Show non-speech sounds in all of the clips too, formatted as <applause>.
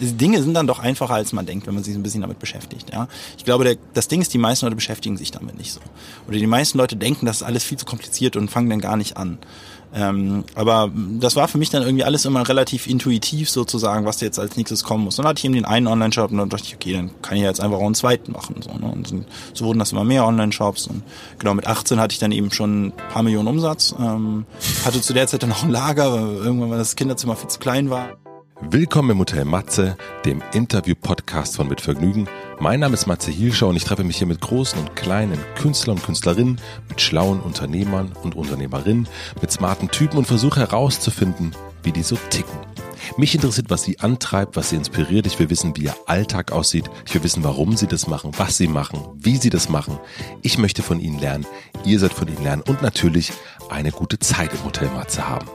Dinge sind dann doch einfacher, als man denkt, wenn man sich ein bisschen damit beschäftigt. Ja, ich glaube, der, das Ding ist, die meisten Leute beschäftigen sich damit nicht so. Oder die meisten Leute denken, das ist alles viel zu kompliziert und fangen dann gar nicht an. Ähm, aber das war für mich dann irgendwie alles immer relativ intuitiv sozusagen, was jetzt als nächstes kommen muss. Dann hatte ich eben den einen Online-Shop und dann dachte ich, okay, dann kann ich jetzt einfach auch einen zweiten machen. So, ne? Und so wurden das immer mehr Online-Shops. Und genau, mit 18 hatte ich dann eben schon ein paar Millionen Umsatz. Ähm, hatte zu der Zeit dann auch ein Lager, weil irgendwann weil das Kinderzimmer viel zu klein war. Willkommen im Hotel Matze, dem Interview-Podcast von Mit Vergnügen. Mein Name ist Matze Hielscher und ich treffe mich hier mit großen und kleinen Künstlern und Künstlerinnen, mit schlauen Unternehmern und Unternehmerinnen, mit smarten Typen und versuche herauszufinden, wie die so ticken. Mich interessiert, was sie antreibt, was sie inspiriert. Ich will wissen, wie ihr Alltag aussieht. Ich will wissen, warum sie das machen, was sie machen, wie sie das machen. Ich möchte von ihnen lernen. Ihr sollt von ihnen lernen und natürlich eine gute Zeit im Hotel Matze haben.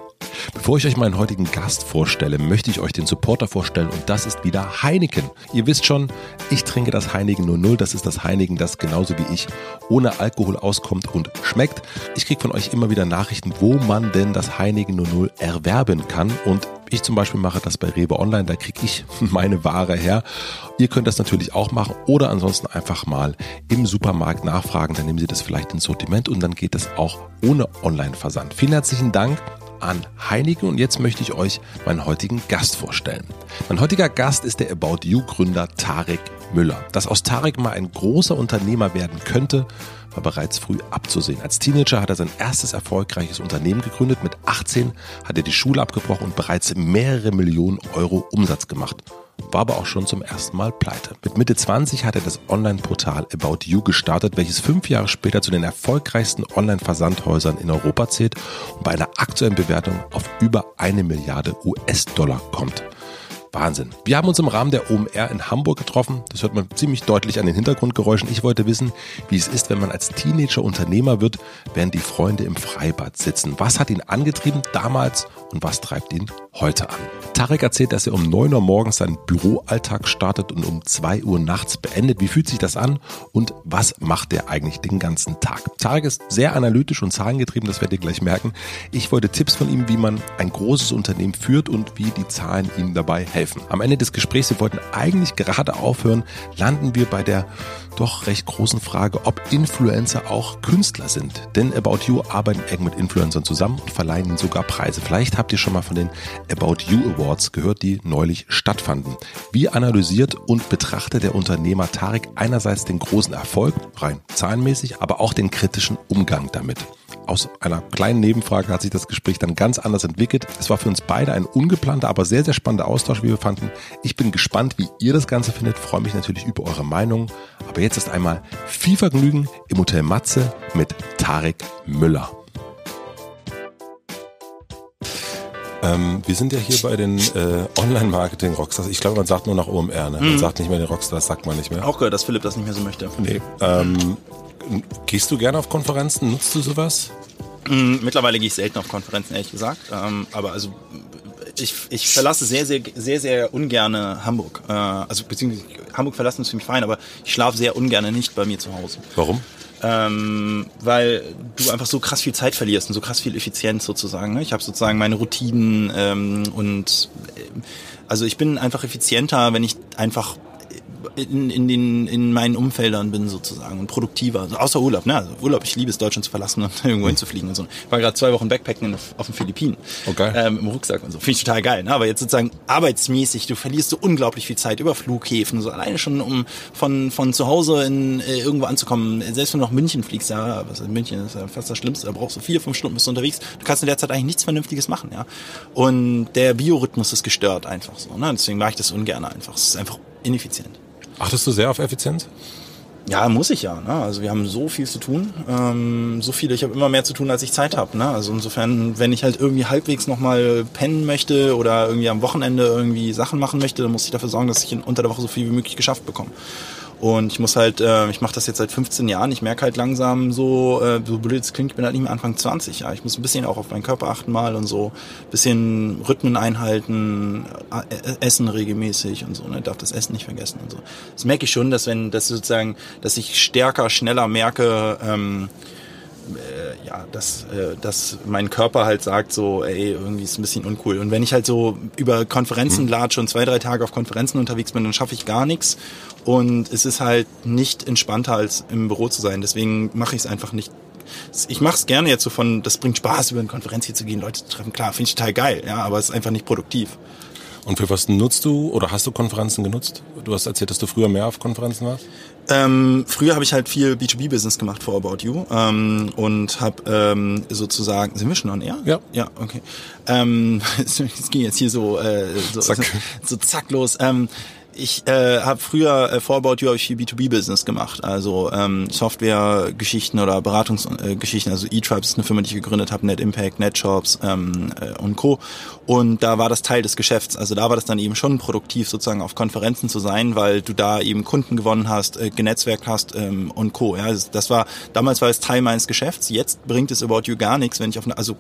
Bevor ich euch meinen heutigen Gast vorstelle, möchte ich euch den Supporter vorstellen und das ist wieder Heineken. Ihr wisst schon, ich trinke das Heineken 00, das ist das Heineken, das genauso wie ich ohne Alkohol auskommt und schmeckt. Ich kriege von euch immer wieder Nachrichten, wo man denn das Heineken 00 erwerben kann und ich zum Beispiel mache das bei Rewe Online, da kriege ich <laughs> meine Ware her. Ihr könnt das natürlich auch machen oder ansonsten einfach mal im Supermarkt nachfragen, dann nehmen Sie das vielleicht ins Sortiment und dann geht es auch ohne Online-Versand. Vielen herzlichen Dank an Heineken und jetzt möchte ich euch meinen heutigen Gast vorstellen. Mein heutiger Gast ist der About You Gründer Tarek Müller. Dass aus Tarek mal ein großer Unternehmer werden könnte, war bereits früh abzusehen. Als Teenager hat er sein erstes erfolgreiches Unternehmen gegründet. Mit 18 hat er die Schule abgebrochen und bereits mehrere Millionen Euro Umsatz gemacht war aber auch schon zum ersten Mal pleite. Mit Mitte 20 hat er das Online-Portal About You gestartet, welches fünf Jahre später zu den erfolgreichsten Online-Versandhäusern in Europa zählt und bei einer aktuellen Bewertung auf über eine Milliarde US-Dollar kommt. Wahnsinn. Wir haben uns im Rahmen der OMR in Hamburg getroffen. Das hört man ziemlich deutlich an den Hintergrundgeräuschen. Ich wollte wissen, wie es ist, wenn man als Teenager Unternehmer wird, während die Freunde im Freibad sitzen. Was hat ihn angetrieben damals und was treibt ihn heute an? Tarek erzählt, dass er um 9 Uhr morgens seinen Büroalltag startet und um 2 Uhr nachts beendet. Wie fühlt sich das an und was macht er eigentlich den ganzen Tag? Tarek ist sehr analytisch und zahlengetrieben, das werdet ihr gleich merken. Ich wollte Tipps von ihm, wie man ein großes Unternehmen führt und wie die Zahlen ihm dabei helfen. Am Ende des Gesprächs, wir wollten eigentlich gerade aufhören, landen wir bei der doch recht großen Frage, ob Influencer auch Künstler sind. Denn About You arbeiten eng mit Influencern zusammen und verleihen ihnen sogar Preise. Vielleicht habt ihr schon mal von den About You Awards gehört, die neulich stattfanden. Wie analysiert und betrachtet der Unternehmer Tarek einerseits den großen Erfolg, rein zahlenmäßig, aber auch den kritischen Umgang damit? Aus einer kleinen Nebenfrage hat sich das Gespräch dann ganz anders entwickelt. Es war für uns beide ein ungeplanter, aber sehr, sehr spannender Austausch, wie wir fanden. Ich bin gespannt, wie ihr das Ganze findet, freue mich natürlich über eure Meinung. Aber jetzt ist einmal viel Vergnügen im Hotel Matze mit Tarek Müller. Ähm, wir sind ja hier bei den äh, Online-Marketing-Rockstars. Ich glaube, man sagt nur nach OMR, ne? Man mhm. sagt nicht mehr den Rockstars, sagt man nicht mehr. Auch gehört, dass Philipp das nicht mehr so möchte. Nee. Ähm, gehst du gerne auf Konferenzen? Nutzt du sowas? Mm, mittlerweile gehe ich selten auf Konferenzen, ehrlich gesagt. Ähm, aber also ich, ich verlasse sehr, sehr, sehr, sehr ungerne Hamburg. Äh, also beziehungsweise Hamburg verlassen ist für mich fein, aber ich schlafe sehr ungerne nicht bei mir zu Hause. Warum? Ähm, weil du einfach so krass viel Zeit verlierst und so krass viel Effizienz sozusagen. Ne? Ich habe sozusagen meine Routinen ähm, und äh, also ich bin einfach effizienter, wenn ich einfach in, in, den, in meinen Umfeldern bin sozusagen und produktiver. Also außer Urlaub, ne? Also Urlaub, ich liebe es, Deutschland zu verlassen und <laughs> irgendwo hinzufliegen und so. Ich war gerade zwei Wochen Backpacken auf, den Philippinen. Okay. Ähm, Im Rucksack und so. Finde ich total geil. Ne? Aber jetzt sozusagen arbeitsmäßig, du verlierst so unglaublich viel Zeit über Flughäfen, so alleine schon, um von, von zu Hause in äh, irgendwo anzukommen. Selbst wenn du nach München fliegst, ja, was in München ist ja fast das Schlimmste, da brauchst du vier, fünf Stunden bist du unterwegs. Du kannst in der Zeit eigentlich nichts Vernünftiges machen, ja. Und der Biorhythmus ist gestört einfach so. Ne? Deswegen mache ich das ungern einfach. Es ist einfach ineffizient. Achtest du sehr auf Effizienz? Ja, muss ich ja. Ne? Also wir haben so viel zu tun, ähm, so viel. Ich habe immer mehr zu tun, als ich Zeit habe. Ne? Also insofern, wenn ich halt irgendwie halbwegs nochmal pennen möchte oder irgendwie am Wochenende irgendwie Sachen machen möchte, dann muss ich dafür sorgen, dass ich in, unter der Woche so viel wie möglich geschafft bekomme. Und ich muss halt, äh, ich mache das jetzt seit 15 Jahren, ich merke halt langsam so, äh, so blöd es klingt, ich bin halt nicht mehr Anfang 20, ja. Ich muss ein bisschen auch auf meinen Körper achten mal und so, bisschen Rhythmen einhalten, äh, essen regelmäßig und so, ne, darf das Essen nicht vergessen und so. Das merke ich schon, dass wenn, dass sozusagen, dass ich stärker, schneller merke, ähm, äh, ja, dass, äh, dass mein Körper halt sagt so, ey, irgendwie ist ein bisschen uncool. Und wenn ich halt so über Konferenzen mhm. latsche und zwei, drei Tage auf Konferenzen unterwegs bin, dann schaffe ich gar nichts. Und es ist halt nicht entspannter als im Büro zu sein. Deswegen mache ich es einfach nicht ich mache es gerne jetzt so von, das bringt Spaß, über eine Konferenz hier zu gehen, Leute zu treffen. Klar, finde ich total geil, ja, aber es ist einfach nicht produktiv. Und für was nutzt du oder hast du Konferenzen genutzt? Du hast erzählt, dass du früher mehr auf Konferenzen warst. Ähm, früher habe ich halt viel B2B-Business gemacht vor About You ähm, und habe ähm, sozusagen, sind wir schon on air? Ja. Ja, okay. Ähm, <laughs> es ging jetzt hier so, äh, so, Zack. so, so zacklos. Ähm, ich äh, habe früher äh, vor About You habe ich viel B2B-Business gemacht, also ähm, Software-Geschichten oder Beratungsgeschichten. Äh, also eTribes ist eine Firma, die ich gegründet habe, NetImpact, NetShops ähm, äh, und Co. Und da war das Teil des Geschäfts. Also da war das dann eben schon produktiv, sozusagen auf Konferenzen zu sein, weil du da eben Kunden gewonnen hast, äh, genetzwerkt hast ähm, und Co. Ja, das war damals war es Teil meines Geschäfts. Jetzt bringt es About You gar nichts, wenn ich auf eine, also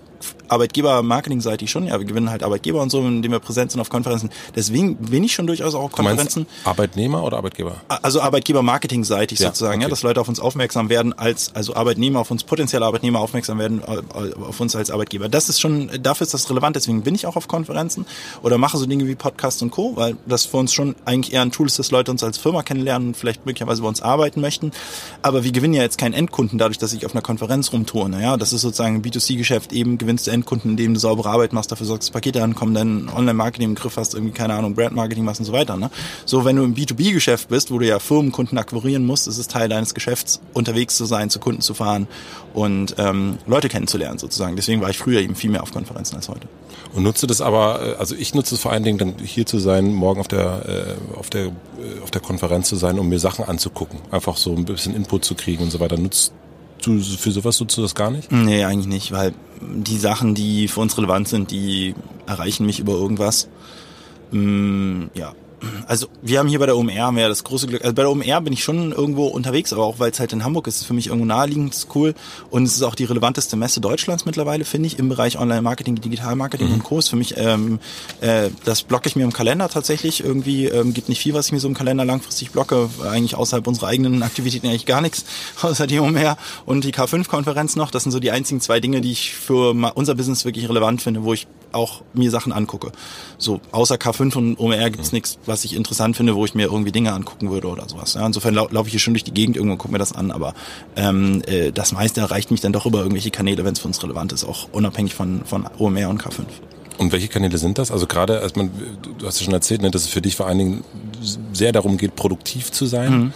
Arbeitgeber-Marketing-seitig schon, ja, wir gewinnen halt Arbeitgeber und so, indem wir präsent sind auf Konferenzen. Deswegen bin ich schon durchaus auch auf Konferenzen. Arbeitnehmer oder Arbeitgeber? Also Arbeitgeber-Marketing-seitig ja, sozusagen, okay. ja, dass Leute auf uns aufmerksam werden als, also Arbeitnehmer auf uns, potenzielle Arbeitnehmer aufmerksam werden äh, auf uns als Arbeitgeber. Das ist schon, dafür ist das relevant, deswegen bin ich auch auf Konferenzen oder mache so Dinge wie Podcasts und Co., weil das für uns schon eigentlich eher ein Tool ist, dass Leute uns als Firma kennenlernen und vielleicht möglicherweise bei uns arbeiten möchten. Aber wir gewinnen ja jetzt keinen Endkunden dadurch, dass ich auf einer Konferenz rumtue. Ja, das ist sozusagen ein B2C-Geschäft, eben gewinnst du Endkunden, indem du saubere Arbeit machst, dafür sorgst, dass Pakete ankommen, dann Online-Marketing im Griff hast, irgendwie, keine Ahnung, Brand-Marketing machst und so weiter. Ne? So, wenn du im B2B-Geschäft bist, wo du ja Firmenkunden akquirieren musst, ist es Teil deines Geschäfts, unterwegs zu sein, zu Kunden zu fahren und ähm, Leute kennenzulernen sozusagen. Deswegen war ich früher eben viel mehr auf Konferenzen als heute. Und nutze das aber, äh, also ich nutze es vor allen Dingen dann hier zu sein, morgen auf der, äh, auf der, äh, auf der Konferenz zu sein, um mir Sachen anzugucken. Einfach so ein bisschen Input zu kriegen und so weiter. Nutzt du für sowas nutzt du das gar nicht? Nee, eigentlich nicht, weil die Sachen, die für uns relevant sind, die erreichen mich über irgendwas. Mm, ja, also wir haben hier bei der OMR haben wir ja das große Glück, also bei der OMR bin ich schon irgendwo unterwegs, aber auch weil es halt in Hamburg ist, ist für mich irgendwo naheliegend, ist cool und es ist auch die relevanteste Messe Deutschlands mittlerweile, finde ich, im Bereich Online-Marketing, Digital-Marketing mhm. und Co. für mich, ähm, äh, das blocke ich mir im Kalender tatsächlich irgendwie, ähm, gibt nicht viel, was ich mir so im Kalender langfristig blocke, eigentlich außerhalb unserer eigenen Aktivitäten eigentlich gar nichts, <laughs> außer die OMR und die K5-Konferenz noch, das sind so die einzigen zwei Dinge, die ich für unser Business wirklich relevant finde, wo ich auch mir Sachen angucke. So, außer K5 und OMR gibt's mhm. nichts, was ich interessant finde, wo ich mir irgendwie Dinge angucken würde oder sowas. Ja, insofern lau laufe ich hier schon durch die Gegend irgendwo und gucke mir das an, aber ähm, äh, das meiste erreicht mich dann doch über irgendwelche Kanäle, wenn es für uns relevant ist, auch unabhängig von, von OMR und K5. Und welche Kanäle sind das? Also gerade, als man, du hast ja schon erzählt, ne, dass es für dich vor allen Dingen sehr darum geht, produktiv zu sein. Mhm.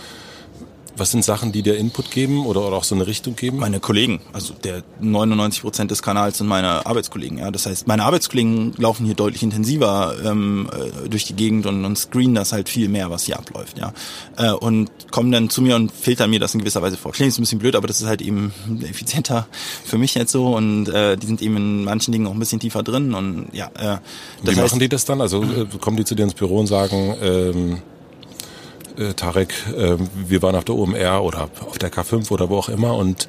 Was sind Sachen, die dir Input geben oder, oder auch so eine Richtung geben? Meine Kollegen, also der 99 Prozent des Kanals sind meine Arbeitskollegen. Ja, das heißt, meine Arbeitskollegen laufen hier deutlich intensiver ähm, äh, durch die Gegend und, und screenen das halt viel mehr, was hier abläuft. Ja, äh, und kommen dann zu mir und filtern mir das in gewisser Weise vor. Klingt ein bisschen blöd, aber das ist halt eben effizienter für mich jetzt so und äh, die sind eben in manchen Dingen auch ein bisschen tiefer drin und ja. Äh, Wie heißt, machen die das dann? Also äh, kommen die zu dir ins Büro und sagen ähm äh, Tarek, äh, wir waren auf der OMR oder auf der K5 oder wo auch immer und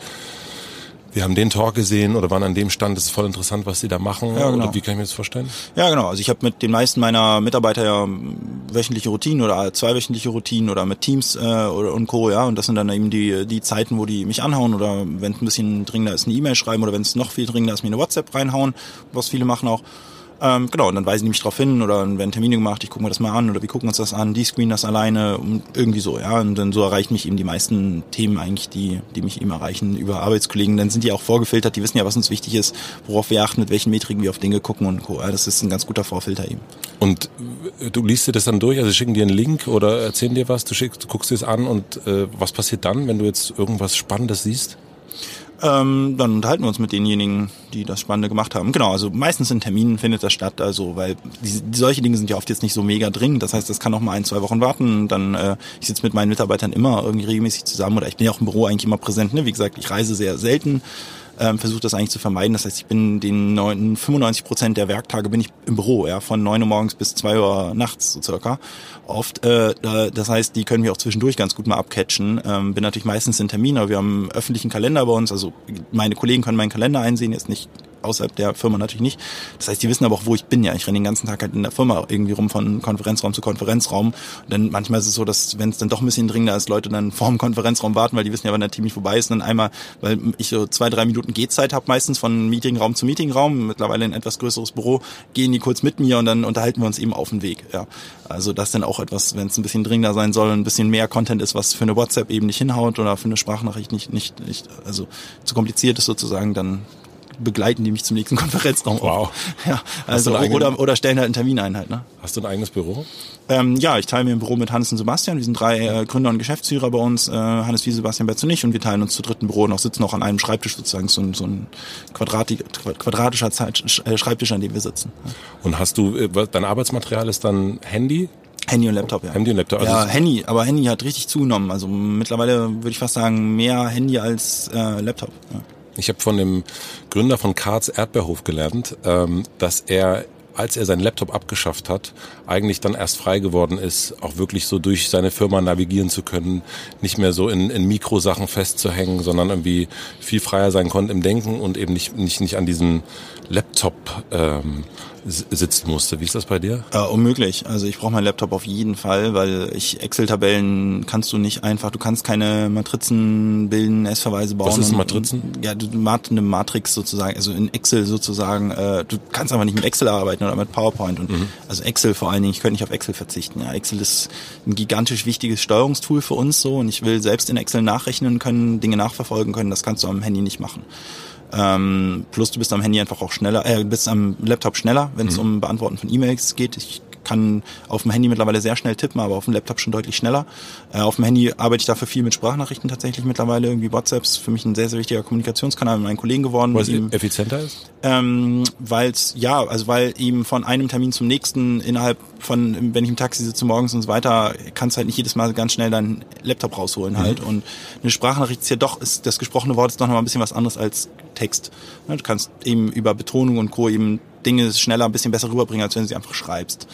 wir haben den Talk gesehen oder waren an dem Stand, das ist voll interessant, was sie da machen. Ja, genau. Oder wie kann ich mir das vorstellen? Ja, genau. Also ich habe mit den meisten meiner Mitarbeiter ja wöchentliche Routinen oder zweiwöchentliche Routinen oder mit Teams äh, oder und Co. Ja, und das sind dann eben die die Zeiten, wo die mich anhauen oder wenn es ein bisschen dringender ist, eine E-Mail schreiben oder wenn es noch viel dringender ist, mir eine WhatsApp reinhauen, was viele machen auch. Ähm, genau, und dann weisen die mich darauf hin oder dann werden Termine gemacht, ich gucke mir das mal an oder wir gucken uns das an, die screenen das alleine und irgendwie so, ja. Und dann so erreichen mich eben die meisten Themen eigentlich, die, die mich eben erreichen über Arbeitskollegen. Dann sind die auch vorgefiltert, die wissen ja, was uns wichtig ist, worauf wir achten, mit welchen Metriken wir auf Dinge gucken und Co. Ja, das ist ein ganz guter Vorfilter eben. Und du liest dir das dann durch, also schicken dir einen Link oder erzählen dir was, du, schickst, du guckst dir es an und äh, was passiert dann, wenn du jetzt irgendwas Spannendes siehst? Ähm, dann unterhalten wir uns mit denjenigen, die das Spannende gemacht haben. Genau, also meistens in Terminen findet das statt, also weil die, solche Dinge sind ja oft jetzt nicht so mega dringend. Das heißt, das kann auch mal ein, zwei Wochen warten. Dann äh, ich sitze mit meinen Mitarbeitern immer irgendwie regelmäßig zusammen oder ich bin ja auch im Büro eigentlich immer präsent. Ne? Wie gesagt, ich reise sehr selten ähm, versuche das eigentlich zu vermeiden. Das heißt, ich bin den 9, 95 Prozent der Werktage bin ich im Büro, ja, von 9 Uhr morgens bis 2 Uhr nachts so circa. Oft, äh, das heißt, die können wir auch zwischendurch ganz gut mal abcatchen. Ähm, bin natürlich meistens in Termin, aber wir haben einen öffentlichen Kalender bei uns. Also meine Kollegen können meinen Kalender einsehen, jetzt nicht außerhalb der Firma natürlich nicht. Das heißt, die wissen aber auch, wo ich bin. Ja, ich renne den ganzen Tag halt in der Firma irgendwie rum von Konferenzraum zu Konferenzraum. Dann manchmal ist es so, dass wenn es dann doch ein bisschen dringender ist, Leute dann vor dem Konferenzraum warten, weil die wissen ja, wann der Termin vorbei ist. Und dann einmal, weil ich so zwei, drei Minuten Gehzeit habe meistens von Meetingraum zu Meetingraum, mittlerweile ein etwas größeres Büro, gehen die kurz mit mir und dann unterhalten wir uns eben auf dem Weg. Ja, also das dann auch etwas, wenn es ein bisschen dringender sein soll, ein bisschen mehr Content ist, was für eine WhatsApp eben nicht hinhaut oder für eine Sprachnachricht nicht, nicht, nicht also zu kompliziert ist sozusagen, dann begleiten die mich zum nächsten <laughs> Konferenzraum. Wow. Ja, also oder, oder stellen halt einen Termin ein halt. Ne? Hast du ein eigenes Büro? Ähm, ja, ich teile mir ein Büro mit Hannes und Sebastian. Wir sind drei äh, Gründer und Geschäftsführer bei uns. Äh, Hannes wie Sebastian Betz und ich. Und wir teilen uns zu dritten Büro und auch sitzen auch an einem Schreibtisch sozusagen. So, ein, so ein quadrati, quadratischer Zeit, äh, Schreibtisch, an dem wir sitzen. Und hast du, äh, dein Arbeitsmaterial ist dann Handy? Handy und Laptop, ja. Handy und Laptop. Also ja, Handy, aber Handy hat richtig zugenommen. Also mittlerweile würde ich fast sagen, mehr Handy als äh, Laptop. Ja. Ich habe von dem Gründer von Karts Erdbeerhof gelernt, ähm, dass er als er seinen Laptop abgeschafft hat, eigentlich dann erst frei geworden ist, auch wirklich so durch seine Firma navigieren zu können, nicht mehr so in, in Mikrosachen festzuhängen, sondern irgendwie viel freier sein konnte im Denken und eben nicht, nicht, nicht an diesem Laptop ähm, sitzen musste. Wie ist das bei dir? Äh, unmöglich. Also ich brauche meinen Laptop auf jeden Fall, weil ich Excel-Tabellen kannst du nicht einfach, du kannst keine Matrizen bilden, S-Verweise bauen. Was ist Matrizen? Und, ja, du eine Matrix sozusagen, also in Excel sozusagen, äh, du kannst aber nicht mit Excel arbeiten oder mit PowerPoint. Und mhm. also Excel vor allen Dingen, ich könnte nicht auf Excel verzichten. Ja, Excel ist ein gigantisch wichtiges Steuerungstool für uns so und ich will selbst in Excel nachrechnen können, Dinge nachverfolgen können, das kannst du am Handy nicht machen. Ähm, plus du bist am Handy einfach auch schneller, äh, bist am Laptop schneller, wenn es mhm. um Beantworten von E-Mails geht. Ich kann auf dem Handy mittlerweile sehr schnell tippen, aber auf dem Laptop schon deutlich schneller. Äh, auf dem Handy arbeite ich dafür viel mit Sprachnachrichten tatsächlich mittlerweile. Irgendwie WhatsApps für mich ein sehr, sehr wichtiger Kommunikationskanal mit meinen Kollegen geworden. Weil es effizienter ist? Ähm, weil es, ja, also weil eben von einem Termin zum nächsten innerhalb von, wenn ich im Taxi sitze morgens und so weiter, kannst halt nicht jedes Mal ganz schnell deinen Laptop rausholen mhm. halt. Und eine Sprachnachricht ist ja doch, ist, das gesprochene Wort ist doch noch mal ein bisschen was anderes als Text. Du kannst eben über Betonung und Co. eben Dinge schneller, ein bisschen besser rüberbringen, als wenn du sie einfach schreibst.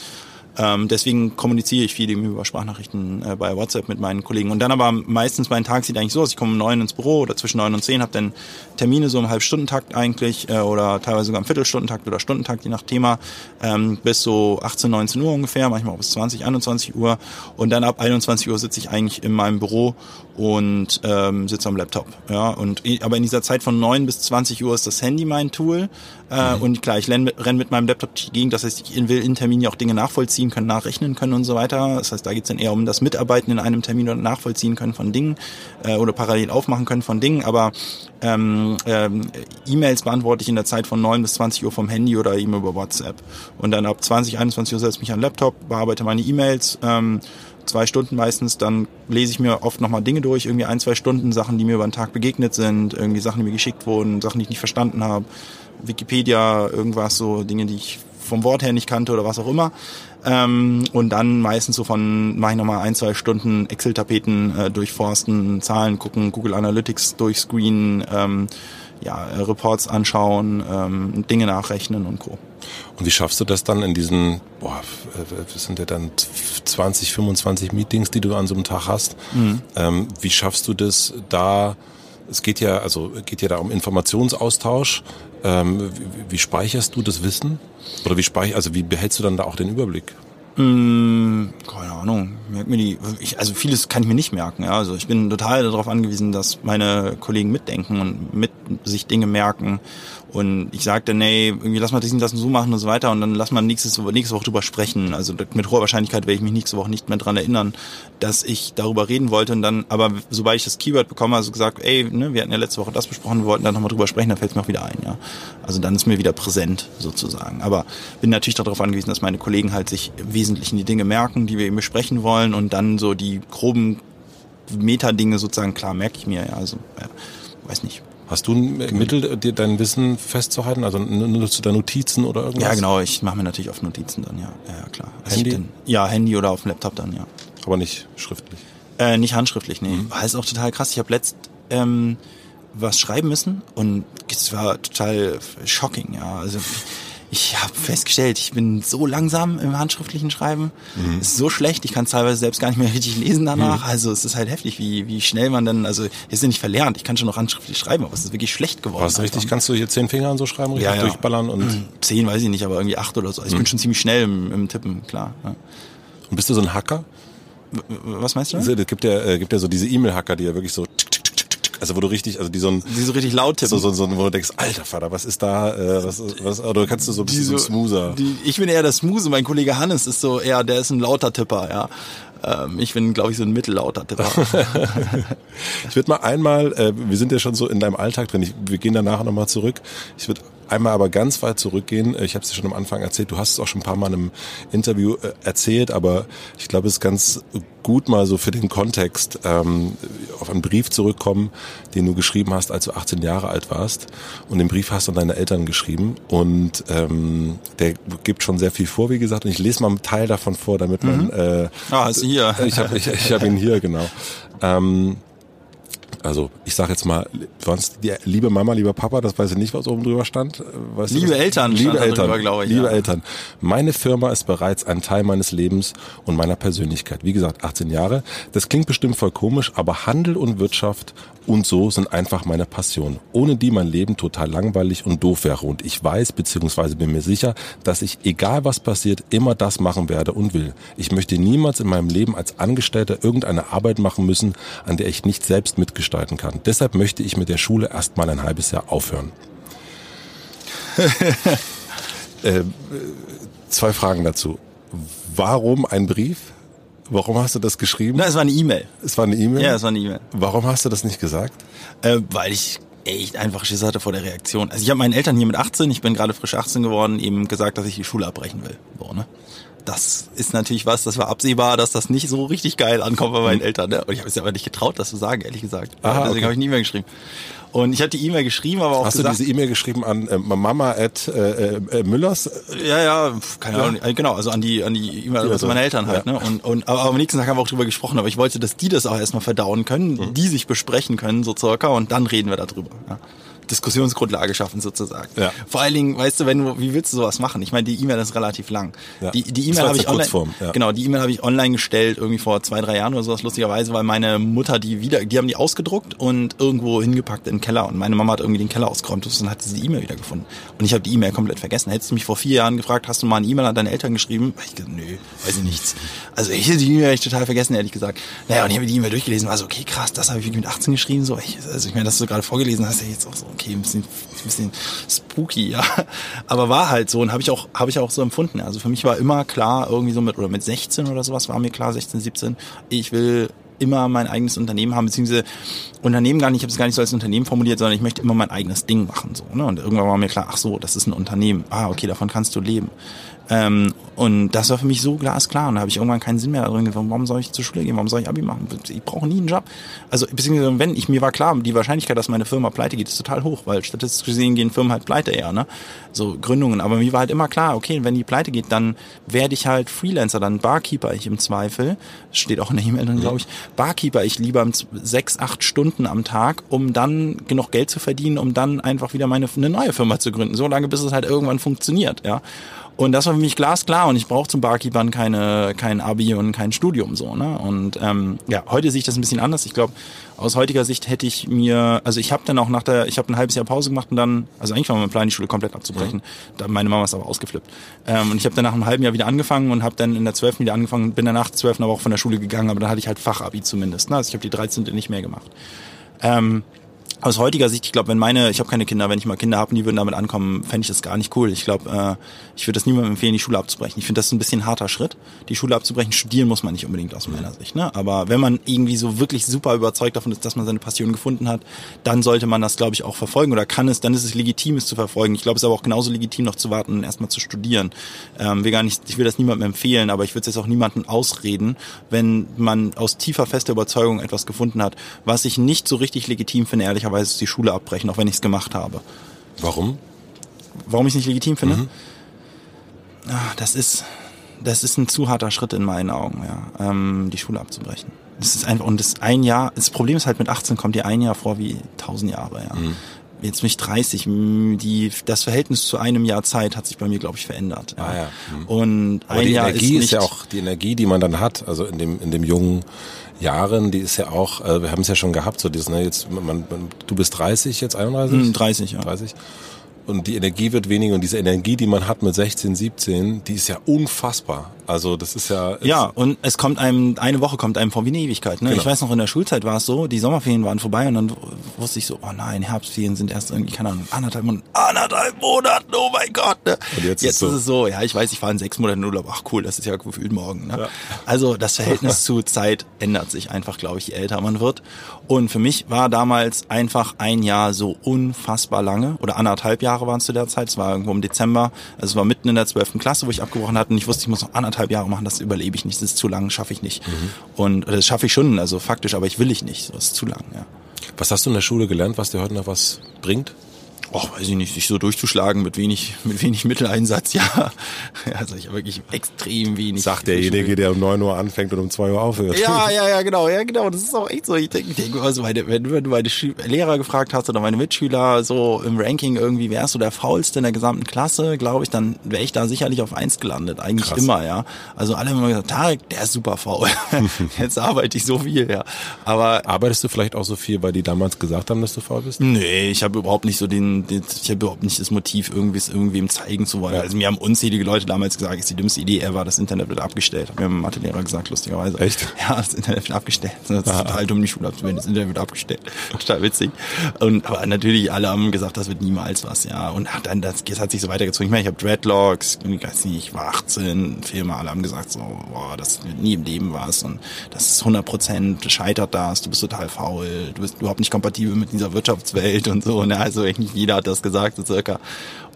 Ähm, deswegen kommuniziere ich viel eben über Sprachnachrichten äh, bei WhatsApp mit meinen Kollegen. Und dann aber meistens mein Tag sieht eigentlich so aus, ich komme um neun ins Büro oder zwischen neun und zehn, habe dann Termine so im Halbstundentakt eigentlich äh, oder teilweise sogar im Viertelstundentakt oder Stundentakt, je nach Thema, ähm, bis so 18, 19 Uhr ungefähr, manchmal auch bis 20, 21 Uhr. Und dann ab 21 Uhr sitze ich eigentlich in meinem Büro und ähm, sitze am Laptop. Ja, und aber in dieser Zeit von neun bis 20 Uhr ist das Handy mein Tool. Äh, mhm. Und klar, ich renne mit, renn mit meinem Laptop gegen, das heißt, ich will in Terminen ja auch Dinge nachvollziehen können, nachrechnen können und so weiter. Das heißt, da geht's dann eher um das Mitarbeiten in einem Termin oder nachvollziehen können von Dingen äh, oder parallel aufmachen können von Dingen. Aber ähm, ähm, E-Mails beantworte ich in der Zeit von neun bis 20 Uhr vom Handy oder eben über WhatsApp. Und dann ab 20, 21 Uhr setze ich mich an den Laptop, bearbeite meine E-Mails, ähm, zwei Stunden meistens, dann lese ich mir oft nochmal Dinge durch, irgendwie ein, zwei Stunden, Sachen, die mir über den Tag begegnet sind, irgendwie Sachen, die mir geschickt wurden, Sachen, die ich nicht verstanden habe, Wikipedia, irgendwas, so Dinge, die ich vom Wort her nicht kannte oder was auch immer. Ähm, und dann meistens so von, mache ich nochmal ein, zwei Stunden Excel-Tapeten äh, durchforsten, Zahlen gucken, Google Analytics durchscreenen, ähm, ja, äh, Reports anschauen, ähm, Dinge nachrechnen und Co. Und wie schaffst du das dann in diesen, boah, das sind ja dann 20, 25 Meetings, die du an so einem Tag hast. Mhm. Ähm, wie schaffst du das da? Es geht ja, also geht ja da um Informationsaustausch. Ähm, wie, wie speicherst du das Wissen? Oder wie speich, also wie behältst du dann da auch den Überblick? Mmh, keine Ahnung. Merk mir die. Ich, also vieles kann ich mir nicht merken. Ja. Also ich bin total darauf angewiesen, dass meine Kollegen mitdenken und mit sich Dinge merken und ich sagte, nee, irgendwie lass mal das und das und so machen und so weiter und dann lass mal nächstes, nächste Woche drüber sprechen. Also mit hoher Wahrscheinlichkeit werde ich mich nächste Woche nicht mehr dran erinnern, dass ich darüber reden wollte und dann, aber sobald ich das Keyword bekomme, also gesagt, ey, ne, wir hatten ja letzte Woche das besprochen, wir wollten dann nochmal drüber sprechen, dann fällt es mir auch wieder ein, ja. Also dann ist mir wieder präsent sozusagen. Aber bin natürlich darauf angewiesen, dass meine Kollegen halt sich wesentlich in die Dinge merken, die wir eben besprechen wollen und dann so die groben Meta-Dinge sozusagen, klar, merke ich mir, ja, also, ja, weiß nicht. Hast du ein Mittel, dir dein Wissen festzuhalten? Also nutzt du da Notizen oder irgendwas? Ja, genau. Ich mache mir natürlich auf Notizen dann, ja. Ja, klar. Also Handy? Ja, Handy oder auf dem Laptop dann, ja. Aber nicht schriftlich? Äh, nicht handschriftlich, nee. Mhm. Das ist auch total krass. Ich habe letzt ähm, was schreiben müssen und es war total shocking, ja. Also Ich habe festgestellt, ich bin so langsam im handschriftlichen Schreiben. Mhm. Es ist so schlecht, ich kann es teilweise selbst gar nicht mehr richtig lesen danach. Mhm. Also es ist halt heftig, wie, wie schnell man dann, also ist ja nicht verlernt, ich kann schon noch handschriftlich schreiben, aber es ist wirklich schlecht geworden. Was richtig, kannst du hier zehn Finger an so schreiben, richtig Ja, ja. durchballern und. Mhm. <clears throat> Zehn weiß ich nicht, aber irgendwie acht oder so. Also ich bin schon ziemlich schnell im, im Tippen, klar. Ja. Und bist du so ein Hacker? Was meinst du? Es gibt ja, äh, gibt ja so diese E-Mail-Hacker, die ja wirklich so, also wo du richtig, also die so ein, Die so richtig laut tippen. so, so, so, wo du denkst, alter Vater, was ist da, äh, was, was, oder kannst du so ein bisschen so smoother. Die, ich bin eher der Smooth, mein Kollege Hannes ist so eher, der ist ein lauter Tipper, ja. Ähm, ich bin, glaube ich, so ein mittellauter Tipper. <laughs> Ich würde mal einmal, äh, wir sind ja schon so in deinem Alltag drin, ich, wir gehen danach nochmal zurück. Ich würde einmal aber ganz weit zurückgehen. Äh, Ich habe es dir schon am Anfang erzählt, du hast es auch schon ein paar Mal in einem Interview äh, erzählt, aber ich glaube, es ist ganz gut mal so für den Kontext ähm, auf einen Brief zurückkommen, den du geschrieben hast, als du 18 Jahre alt warst. Und den Brief hast du an deine Eltern geschrieben. Und ähm, der gibt schon sehr viel vor, wie gesagt. Und ich lese mal einen Teil davon vor, damit man... Äh, Ah, ist hier. ich habe ich, ich hab ihn hier, genau. Ähm, also ich sage jetzt mal, sonst die liebe Mama, lieber Papa, das weiß ich nicht, was oben drüber stand. Äh, Weißt du Liebe das? Eltern liebe Eltern, drüber, glaube ich, liebe ja. Eltern. Meine Firma ist bereits ein Teil meines Lebens und meiner Persönlichkeit. Wie gesagt, 18 Jahre. Das klingt bestimmt voll komisch, aber Handel und Wirtschaft und so sind einfach meine Passion. Ohne die mein Leben total langweilig und doof wäre. Und ich weiß, beziehungsweise bin mir sicher, dass ich, egal was passiert, immer das machen werde und will. Ich möchte niemals in meinem Leben als Angestellter irgendeine Arbeit machen müssen, an der ich nicht selbst mitgestalten kann. Deshalb möchte ich mit der Schule erstmal ein halbes Jahr aufhören. <laughs> äh, zwei Fragen dazu. Warum ein Brief? Warum hast du das geschrieben? Na, es war eine E-Mail. Es war eine E-Mail? Ja, es war eine E-Mail. Warum hast du das nicht gesagt? Äh, weil ich echt einfach Schiss hatte vor der Reaktion. Also ich habe meinen Eltern hier mit 18, ich bin gerade frisch 18 geworden, eben gesagt, dass ich die Schule abbrechen will. So, ne? Das ist natürlich was, das war absehbar, dass das nicht so richtig geil ankommt bei meinen Eltern. Ne? Und ich habe es aber nicht getraut, das zu sagen, ehrlich gesagt. Mhm. Aha, Deswegen okay. habe ich eine E-Mail geschrieben. Und ich habe die E-Mail geschrieben, aber auch Hast gesagt, du diese E-Mail geschrieben an äh, Mama at äh, äh, Müllers? Ja, ja, keine Ahnung, äh, genau, also an die an die E-Mail also, meiner Eltern halt, ja. ne? Und und aber am nächsten Tag haben wir auch drüber gesprochen, aber ich wollte, dass die das auch erstmal verdauen können, Mhm. die sich besprechen können so circa und dann reden wir darüber. Ja? Diskussionsgrundlage schaffen sozusagen. Ja. Vor allen Dingen, weißt du, wenn du, wie willst du sowas machen? Ich meine, die E-Mail ist relativ lang. Ja. Die die E-Mail habe ich online, Kurzform, ja. genau, die E-Mail habe ich online gestellt irgendwie vor zwei drei Jahren oder sowas lustigerweise, weil meine Mutter die wieder, die haben die ausgedruckt und irgendwo hingepackt in den Keller und meine Mama hat irgendwie den Keller ausgeräumt und hat diese E-Mail wieder gefunden und ich habe die E-Mail komplett vergessen. Hättest du mich vor vier Jahren gefragt, hast du mal eine E-Mail an deine Eltern geschrieben? Ich gesagt, nö, weiß ich nichts. Also ich hätte die E-Mail total vergessen, ehrlich gesagt. Naja, und ich habe die E-Mail durchgelesen, war so, okay, krass, das habe ich wirklich mit 18 geschrieben, so, ich, also ich meine, das du gerade vorgelesen hast, ja jetzt auch so, okay, ein bisschen, ein bisschen spooky, ja. Aber war halt so und habe ich auch, habe ich auch so empfunden. Also für mich war immer klar, irgendwie so mit, oder mit 16 oder sowas war mir klar, 16, 17, ich will immer mein eigenes Unternehmen haben, beziehungsweise Unternehmen gar nicht, ich habe es gar nicht so als Unternehmen formuliert, sondern ich möchte immer mein eigenes Ding machen. so ne? Und irgendwann war mir klar, ach so, das ist ein Unternehmen. Ah, okay, davon kannst du leben. Ähm, und das war für mich so glasklar. Und da habe ich irgendwann keinen Sinn mehr darin gefunden, warum soll ich zur Schule gehen, warum soll ich Abi machen? Ich brauche nie einen Job. Also beziehungsweise wenn, ich mir war klar, die Wahrscheinlichkeit, dass meine Firma pleite geht, ist total hoch, weil statistisch gesehen gehen Firmen halt pleite eher, ne? So Gründungen. Aber mir war halt immer klar, okay, wenn die pleite geht, dann werde ich halt Freelancer, dann Barkeeper ich im Zweifel. Steht auch in der E-Mail drin, glaube ich. Barkeeper ich lieber sechs, acht Stunden am Tag, um dann genug Geld zu verdienen, um dann einfach wieder meine eine neue Firma zu gründen. So lange, bis es halt irgendwann funktioniert, ja. Und das war für mich glasklar und ich brauche zum Barkeepern keine, kein Abi und kein Studium so. Ne? Und ähm, ja, heute sehe ich das ein bisschen anders. Ich glaube, aus heutiger Sicht hätte ich mir, also ich habe dann auch nach der, ich habe ein halbes Jahr Pause gemacht und dann, also eigentlich war mein Plan, die Schule komplett abzubrechen. Da, meine Mama ist aber ausgeflippt. Ähm, und ich habe dann nach einem halben Jahr wieder angefangen und habe dann in der 12. wieder angefangen, bin danach 12. aber auch von der Schule gegangen, aber dann hatte ich halt Fachabi zumindest. Ne? Also ich habe die 13. nicht mehr gemacht. Ähm, aus heutiger Sicht, ich glaube, wenn meine, ich habe keine Kinder, wenn ich mal Kinder habe und die würden damit ankommen, fände ich das gar nicht cool. Ich glaube, äh, ich würde das niemandem empfehlen, die Schule abzubrechen. Ich finde das ein bisschen ein harter Schritt, die Schule abzubrechen. Studieren muss man nicht unbedingt aus meiner Sicht. Ne? Aber wenn man irgendwie so wirklich super überzeugt davon ist, dass man seine Passion gefunden hat, dann sollte man das, glaube ich, auch verfolgen oder kann es, dann ist es legitim, es zu verfolgen. Ich glaube, es ist aber auch genauso legitim, noch zu warten und erstmal zu studieren. Ähm, will gar nicht, ich will das niemandem empfehlen, aber ich würde es jetzt auch niemandem ausreden, wenn man aus tiefer fester Überzeugung etwas gefunden hat, was ich nicht so richtig legitim finde, ehrlicherweise die Schule abbrechen, auch wenn ich es gemacht habe. Warum? Warum ich es nicht legitim finde? Mhm. Ah, das ist, das ist ein zu harter Schritt in meinen Augen, ja, ähm, die Schule abzubrechen. Das ist einfach, und das ein Jahr, das Problem ist halt mit 18 kommt dir ein Jahr vor wie tausend Jahre, ja. Mhm. Jetzt bin ich 30, die, das Verhältnis zu einem Jahr Zeit hat sich bei mir, glaube ich, verändert. Ja. Ah, ja. Hm. Und Aber ein die Jahr Energie ist, ist ja auch die Energie, die man dann hat, also in dem, in dem jungen Jahren, die ist ja auch, äh, wir haben es ja schon gehabt, so dieses, ne, jetzt, man, man, du bist 30, jetzt 31? 30, hm, ja. 30 und die Energie wird weniger und diese Energie, die man hat mit 16, 17, die ist ja unfassbar. Also das ist ja ja und es kommt einem eine Woche kommt einem vor wie eine Ewigkeit. Ne? Genau. Ich weiß noch in der Schulzeit war es so, die Sommerferien waren vorbei und dann wusste ich so, oh nein, Herbstferien sind erst irgendwie keine Ahnung anderthalb Monate, anderthalb Monate, oh mein Gott. Ne? Und jetzt, jetzt ist, so. ist, es so, ja, ich weiß, ich fahre in sechs Monaten Urlaub, ach cool, das ist ja gefühlt morgen. Ne? Ja. Also das Verhältnis <laughs> zu Zeit ändert sich einfach, glaube ich, je älter man wird. Und für mich war damals einfach ein Jahr so unfassbar lange oder anderthalb Jahre waren es zu der Zeit. Es war irgendwo im Dezember, also es war mitten in der zwölften Klasse, wo ich abgebrochen hatte und ich wusste, ich muss noch anderthalb Jahre machen, das überlebe ich nicht, das ist zu lang, schaffe ich nicht. Mhm. Und das schaffe ich schon, also faktisch, aber ich will ich nicht, das ist zu lang, ja. Was hast du in der Schule gelernt, was dir heute noch was bringt? Och, weiß ich nicht, sich so durchzuschlagen mit wenig, mit wenig Mitteleinsatz, ja. <laughs> Also ich habe wirklich extrem wenig. Sagt derjenige, der um neun Uhr anfängt und um zwei Uhr aufhört. Ja, <laughs> ja, ja, genau, ja, genau. Das ist auch echt so. Ich denke, ich denke also meine, wenn, wenn du meine Schü Lehrer gefragt hast oder meine Mitschüler so im Ranking irgendwie, wärst du der faulste in der gesamten Klasse, glaube ich, dann wäre ich da sicherlich auf eins gelandet. Eigentlich Krass. immer, ja. Also alle haben immer gesagt, Tarek, der ist super faul. <laughs> Jetzt arbeite ich so viel, ja. Aber. Arbeitest du vielleicht auch so viel, weil die damals gesagt haben, dass du faul bist? Nee, ich habe überhaupt nicht so den ich habe überhaupt nicht das Motiv, irgendwie es irgendwem zeigen zu wollen. Also mir haben unzählige Leute damals gesagt, ist die dümmste Idee ever, das Internet wird abgestellt. Hat mir mein Mathelehrer gesagt, lustigerweise. Echt? Ja, das Internet wird abgestellt. Das ist Aha. total dumm, die Schule abzuwenden. Das Internet wird abgestellt. Total witzig. Und aber natürlich, alle haben gesagt, das wird niemals was, ja. Und dann, das, das hat sich so weitergezogen. Ich meine, ich habe Dreadlocks, ich weiß nicht, ich war 18, Filme, alle haben gesagt so, boah, das wird nie im Leben was und das ist 100 Prozent, scheitert das, du bist total faul, du bist überhaupt nicht kompatibel mit dieser Wirtschaftswelt und so. Ne? Also eigentlich jeder hat das gesagt, so circa.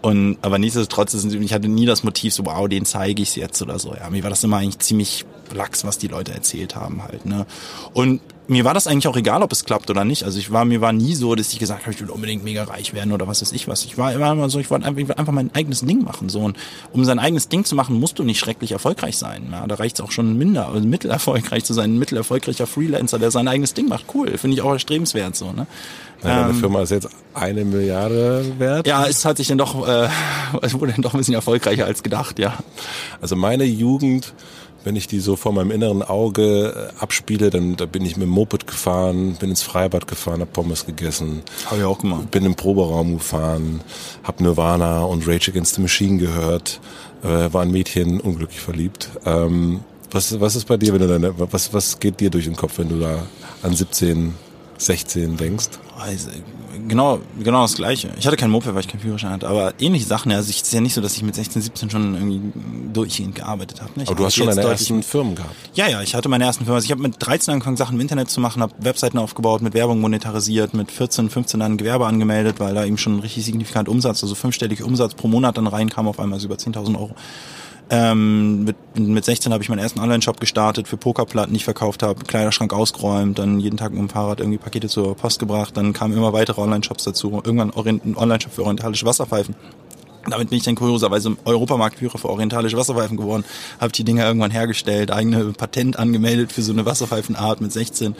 Und aber nichtsdestotrotz, ich hatte nie das Motiv, so wow, den zeige ich jetzt oder so. Ja, mir war das immer eigentlich ziemlich lax, was die Leute erzählt haben halt. Ne? Und mir war das eigentlich auch egal, ob es klappt oder nicht. Also ich war, mir war nie so, dass ich gesagt habe, ich will unbedingt mega reich werden oder was weiß ich was. Ich war immer immer so, ich wollte einfach, einfach mein eigenes Ding machen. So und um sein eigenes Ding zu machen, musst du nicht schrecklich erfolgreich sein. Ja, da reicht es auch schon minder, also mittelerfolgreich zu sein, ein mittelerfolgreicher Freelancer, der sein eigenes Ding macht. Cool, finde ich auch erstrebenswert so. Ne? Ja, deine ähm, Firma ist jetzt eine Milliarde wert. Ja, es hat sich dann doch, äh, <laughs> es wurde dann doch ein bisschen erfolgreicher als gedacht, ja. Also meine Jugend wenn ich die so vor meinem inneren Auge äh, abspiele, dann da bin ich mit dem Moped gefahren, bin ins Freibad gefahren, hab Pommes gegessen. Hab ich auch gemacht. Bin im Proberaum gefahren, hab Nirvana und Rage Against the Machine gehört, äh, war ein Mädchen unglücklich verliebt. Ähm, was, was ist bei dir, wenn du deine, was, was geht dir durch den Kopf, wenn du da an 17, 16 denkst? Also, genau, genau das Gleiche. Ich hatte keinen Moped, weil ich keinen Führerschein hatte, aber ähnliche Sachen. Also es ist ja nicht so, dass ich mit 16, 17 schon irgendwie durchgehend gearbeitet habe. Ne? Aber du hast schon deine ersten Firmen gehabt. Ja, ja, ich hatte meine ersten Firmen. Also ich habe mit 13 angefangen, Sachen im Internet zu machen, habe Webseiten aufgebaut, mit Werbung monetarisiert, mit 14, 15 dann Gewerbe angemeldet, weil da eben schon richtig signifikant Umsatz, also fünfstellige Umsatz pro Monat dann reinkam, auf einmal so über 10.000 Euro. Ähm, mit, mit 16 habe ich meinen ersten Online-Shop gestartet für Pokerplatten, die ich verkauft habe, Kleiderschrank ausgeräumt, dann jeden Tag mit dem Fahrrad irgendwie Pakete zur Post gebracht, dann kamen immer weitere Online-Shops dazu, irgendwann ein Online-Shop für orientalische Wasserpfeifen. Damit bin ich dann kurioserweise Europamarktführer für orientalische Wasserpfeifen geworden, habe die Dinger irgendwann hergestellt, eigene Patent angemeldet für so eine Wasserpfeifenart mit 16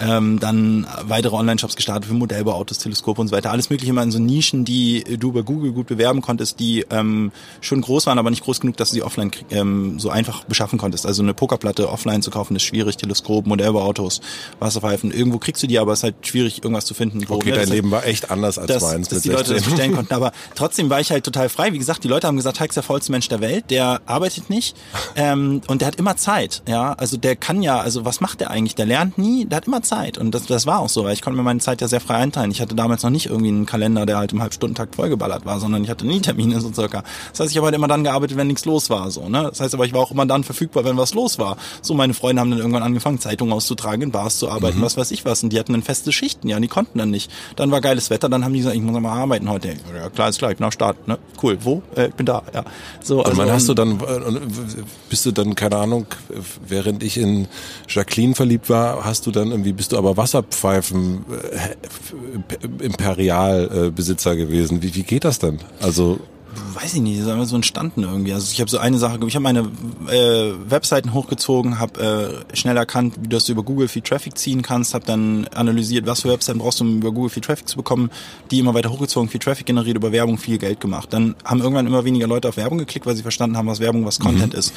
ähm, dann weitere Online-Shops gestartet für Modellbauautos, Teleskope und so weiter. Alles mögliche immer in so Nischen, die du über Google gut bewerben konntest, die ähm, schon groß waren, aber nicht groß genug, dass du sie offline ähm, so einfach beschaffen konntest. Also eine Pokerplatte offline zu kaufen ist schwierig, Teleskop, Modellbauautos, Wasserpfeifen. Irgendwo kriegst du die, aber es ist halt schwierig, irgendwas zu finden. Wo, okay, ne, dein Leben war echt anders als dass, meins dass die 16. Leute das bestellen <laughs> konnten. Aber trotzdem war ich halt total frei. Wie gesagt, die Leute haben gesagt, Heik ist der faulste Mensch der Welt, der arbeitet nicht <laughs> ähm, und der hat immer Zeit. Ja, also der kann ja, also was macht der eigentlich? Der lernt nie, der hat immer Zeit und das, das war auch so, weil ich konnte mir meine Zeit ja sehr frei einteilen. Ich hatte damals noch nicht irgendwie einen Kalender, der halt im Halbstundentakt vollgeballert war, sondern ich hatte nie Termine so circa. Das heißt, ich habe halt immer dann gearbeitet, wenn nichts los war, so, ne? Das heißt aber, ich war auch immer dann verfügbar, wenn was los war. So, meine Freunde haben dann irgendwann angefangen, Zeitungen auszutragen, in Bars zu arbeiten, mhm. was weiß ich was. Und die hatten dann feste Schichten, ja, und die konnten dann nicht. Dann war geiles Wetter, dann haben die gesagt, ich muss mal arbeiten heute. Ja, klar, ist klar, ich bin am Start, ne? Cool, wo? Äh, ich bin da, ja. So, also, und hast du dann, bist du dann, keine Ahnung, während ich in Jacqueline verliebt war, hast du dann irgendwie, bist du aber Wasserpfeifen äh, Imperialbesitzer gewesen. Wie, wie geht das denn? Also weiß ich nicht, das ist einfach so entstanden irgendwie. Also ich habe so eine Sache, ich habe meine äh, Webseiten hochgezogen, habe äh, schnell erkannt, wie du das über Google viel Traffic ziehen kannst, habe dann analysiert, was für Webseiten brauchst du, um über Google viel Traffic zu bekommen, die immer weiter hochgezogen, viel Traffic generiert, über Werbung viel Geld gemacht. Dann haben irgendwann immer weniger Leute auf Werbung geklickt, weil sie verstanden haben, was Werbung, was Content mhm. ist.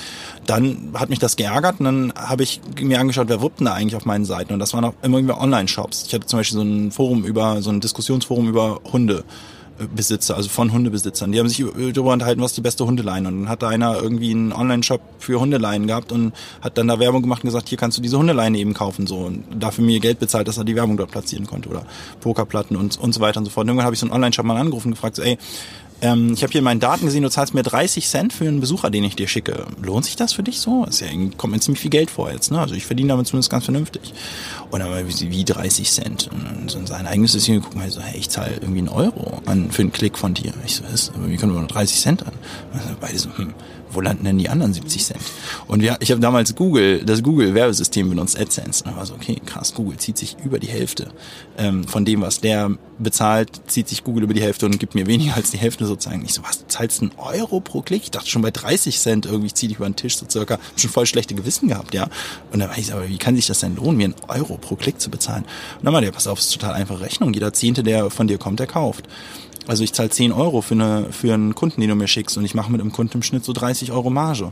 Dann hat mich das geärgert und dann habe ich mir angeschaut, wer wirbt denn da eigentlich auf meinen Seiten? Und das waren auch immer irgendwie Online-Shops. Ich hatte zum Beispiel so ein Forum über, so ein Diskussionsforum über Hunde. Besitzer, also von Hundebesitzern. Die haben sich darüber unterhalten, was die beste Hundeleine. Und dann hat da einer irgendwie einen Online-Shop für Hundeleinen gehabt und hat dann da Werbung gemacht und gesagt, hier kannst du diese Hundeleine eben kaufen so und dafür mir Geld bezahlt, dass er die Werbung dort platzieren konnte oder Pokerplatten und, und so weiter und so fort. Und irgendwann habe ich so einen Online-Shop mal angerufen und gefragt, so, ey, ähm, ich habe hier in meinen Daten gesehen, du zahlst mir 30 Cent für einen Besucher, den ich dir schicke. Lohnt sich das für dich so? Das ja, kommt mir ziemlich viel Geld vor jetzt. Ne? Also ich verdiene damit zumindest ganz vernünftig. Und dann wie, wie 30 Cent. Und so sein eigenes System gucken wir so, hey, ich zahle irgendwie einen Euro an, für einen Klick von dir. Ich so, was? Wie können wir nur 30 Cent an? beide so, hm wo landen denn die anderen 70 Cent? Und ja, ich habe damals Google, das Google-Werbesystem benutzt, AdSense. Und da war so, okay, krass, Google zieht sich über die Hälfte ähm, von dem, was der bezahlt, zieht sich Google über die Hälfte und gibt mir weniger als die Hälfte sozusagen. Ich so, was, du zahlst einen Euro pro Klick? Ich dachte schon bei 30 Cent irgendwie, ich zieh dich über den Tisch so circa. Hab schon voll schlechte Gewissen gehabt, ja. Und dann war ich so, aber wie kann sich das denn lohnen, mir einen Euro pro Klick zu bezahlen? Und dann war der, pass auf, ist total einfache Rechnung. Jeder Zehnte, der von dir kommt, der kauft. Also ich zahle 10 Euro für, eine, für einen Kunden, den du mir schickst und ich mache mit einem Kunden im Schnitt so 30 Euro Marge.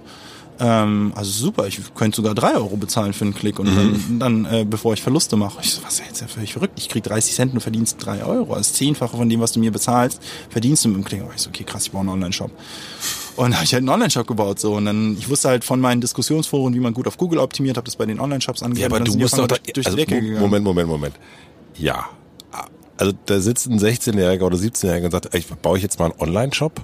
Ähm, also super, ich könnte sogar 3 Euro bezahlen für einen Klick und mhm. dann, dann äh, bevor ich Verluste mache. Ich so, was ist jetzt ja völlig verrückt. Ich krieg 30 Cent und verdienst 3 Euro. Also zehnfache von dem, was du mir bezahlst, verdienst du mit dem Klick. Aber ich so, okay, krass, ich brauche einen Online-Shop. Und habe ich halt einen Online-Shop gebaut so und dann ich wusste halt von meinen Diskussionsforen, wie man gut auf Google optimiert, habe das bei den Online-Shops angegeben. Ja, aber du musst doch durch also, die Decke. Moment, Moment, Moment. Ja, also da sitzt ein 16-Jähriger oder 17-Jähriger und sagt, ich baue ich jetzt mal einen Online-Shop?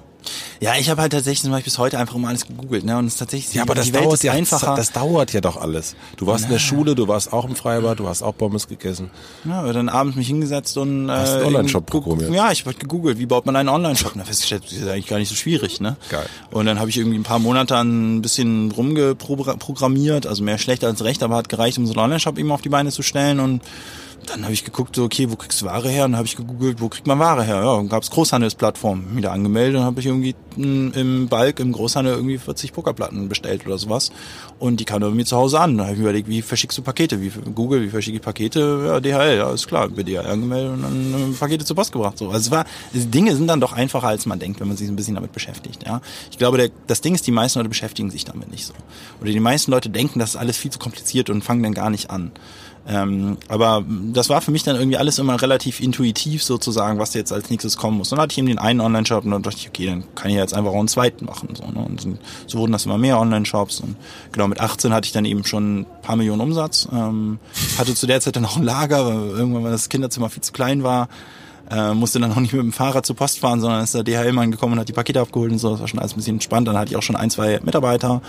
Ja, ich habe halt tatsächlich zum Beispiel bis heute einfach immer alles gegoogelt, ne? Und es ist tatsächlich ja, aber das die Welt dauert ja einfacher. Das dauert ja doch alles. Du warst Na. in der Schule, du warst auch im Freibad, du hast auch Pommes gegessen. Ja, aber dann abends mich hingesetzt und äh, hast einen Online-Shop programmiert. Ja, ich habe gegoogelt, wie baut man einen Online-Shop? Na, festgestellt, das ist eigentlich gar nicht so schwierig, ne? Geil. Und dann habe ich irgendwie ein paar Monate ein bisschen rumgeprogrammiert, also mehr schlecht als recht, aber hat gereicht, um so einen Online-Shop eben auf die Beine zu stellen und dann habe ich geguckt, so, okay, wo kriegst du Ware her? Und dann habe ich gegoogelt, wo kriegt man Ware her? Ja, dann gab es Großhandelsplattformen. Wieder angemeldet und habe ich irgendwie im Balk, im Großhandel irgendwie 40 Pokerplatten bestellt oder sowas. Und die kamen mir zu Hause an. Da habe ich mir überlegt, wie verschickst du Pakete? Wie Google, wie verschicke ich Pakete? Ja, DHL, ja, ist klar, bei DHL angemeldet und dann äh, Pakete zur Post gebracht. So. Also es war, Dinge sind dann doch einfacher, als man denkt, wenn man sich ein bisschen damit beschäftigt. Ja, Ich glaube, der, das Ding ist, die meisten Leute beschäftigen sich damit nicht so. Oder die meisten Leute denken, das ist alles viel zu kompliziert und fangen dann gar nicht an. Ähm, aber das war für mich dann irgendwie alles immer relativ intuitiv sozusagen, was jetzt als nächstes kommen muss. Und dann hatte ich eben den einen Online-Shop und dann dachte ich, okay, dann kann ich jetzt einfach auch einen zweiten machen. So, ne? Und so wurden das immer mehr Online-Shops. Und genau, mit 18 hatte ich dann eben schon ein paar Millionen Umsatz. Ähm, hatte zu der Zeit dann auch ein Lager, weil irgendwann, weil das Kinderzimmer viel zu klein war, äh, musste dann auch nicht mit dem Fahrrad zur Post fahren, sondern ist der DHL-Mann gekommen und hat die Pakete abgeholt und so. Das war schon alles ein bisschen entspannt. Dann hatte ich auch schon ein, zwei Mitarbeiter,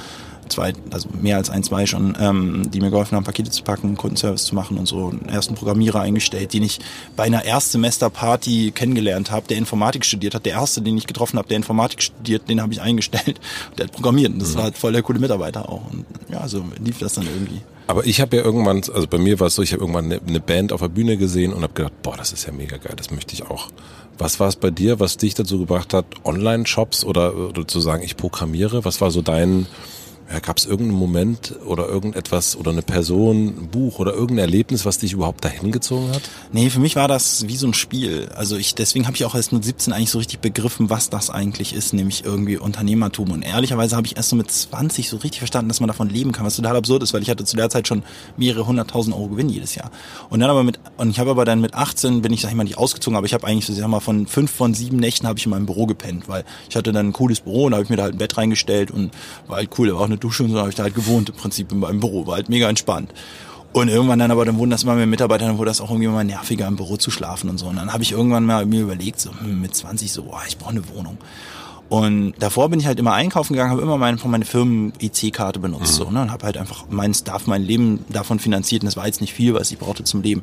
zwei, also mehr als ein, zwei schon, ähm, die mir geholfen haben, Pakete zu packen, Kundenservice zu machen und so. Einen ersten Programmierer eingestellt, den ich bei einer Erstsemester-Party kennengelernt habe, der Informatik studiert hat. Der erste, den ich getroffen habe, der Informatik studiert, den habe ich eingestellt. <laughs> Der hat programmiert. Und das mhm. war halt voll der coole Mitarbeiter auch. Und ja, so lief das dann irgendwie. Aber ich habe ja irgendwann, also bei mir war es so, ich habe irgendwann eine, eine, Band auf der Bühne gesehen und habe gedacht, boah, das ist ja mega geil, das möchte ich auch. Was war es bei dir, was dich dazu gebracht hat, Online-Shops oder, oder zu sagen, ich programmiere? Was war so dein, ja, Gab es irgendeinen Moment oder irgendetwas oder eine Person, ein Buch oder irgendein Erlebnis, was dich überhaupt dahin gezogen hat? Nee, für mich war das wie so ein Spiel. Also ich, deswegen habe ich auch erst mit 17 eigentlich so richtig begriffen, was das eigentlich ist, nämlich irgendwie Unternehmertum. Und ehrlicherweise habe ich erst so mit 20 so richtig verstanden, dass man davon leben kann, was total absurd ist, weil ich hatte zu der Zeit schon mehrere hunderttausend Euro Gewinn jedes Jahr. Und dann aber mit, und ich habe aber dann mit 18 bin ich, sag ich mal, nicht ausgezogen, aber ich habe eigentlich, so, sag mal, von fünf von sieben Nächten habe ich in meinem Büro gepennt, weil ich hatte dann ein cooles Büro und habe ich mir da halt ein Bett reingestellt und war halt cool, war auch eine Dusche und so, habe ich da halt gewohnt im Prinzip in meinem Büro, war halt mega entspannt. Und irgendwann dann aber, dann wurden das immer mehr Mitarbeiter, dann wurde das auch irgendwie mal nerviger im Büro zu schlafen und so. Und dann habe ich irgendwann mal mir überlegt, so hm, mit 20 so, boah, ich brauche eine Wohnung. Und davor bin ich halt immer einkaufen gegangen, habe immer meine, von meine Firmen-EC-Karte benutzt mhm. so, ne, und habe halt einfach mein Stuff, mein Leben davon finanziert. Und das war jetzt nicht viel, was ich brauchte zum Leben.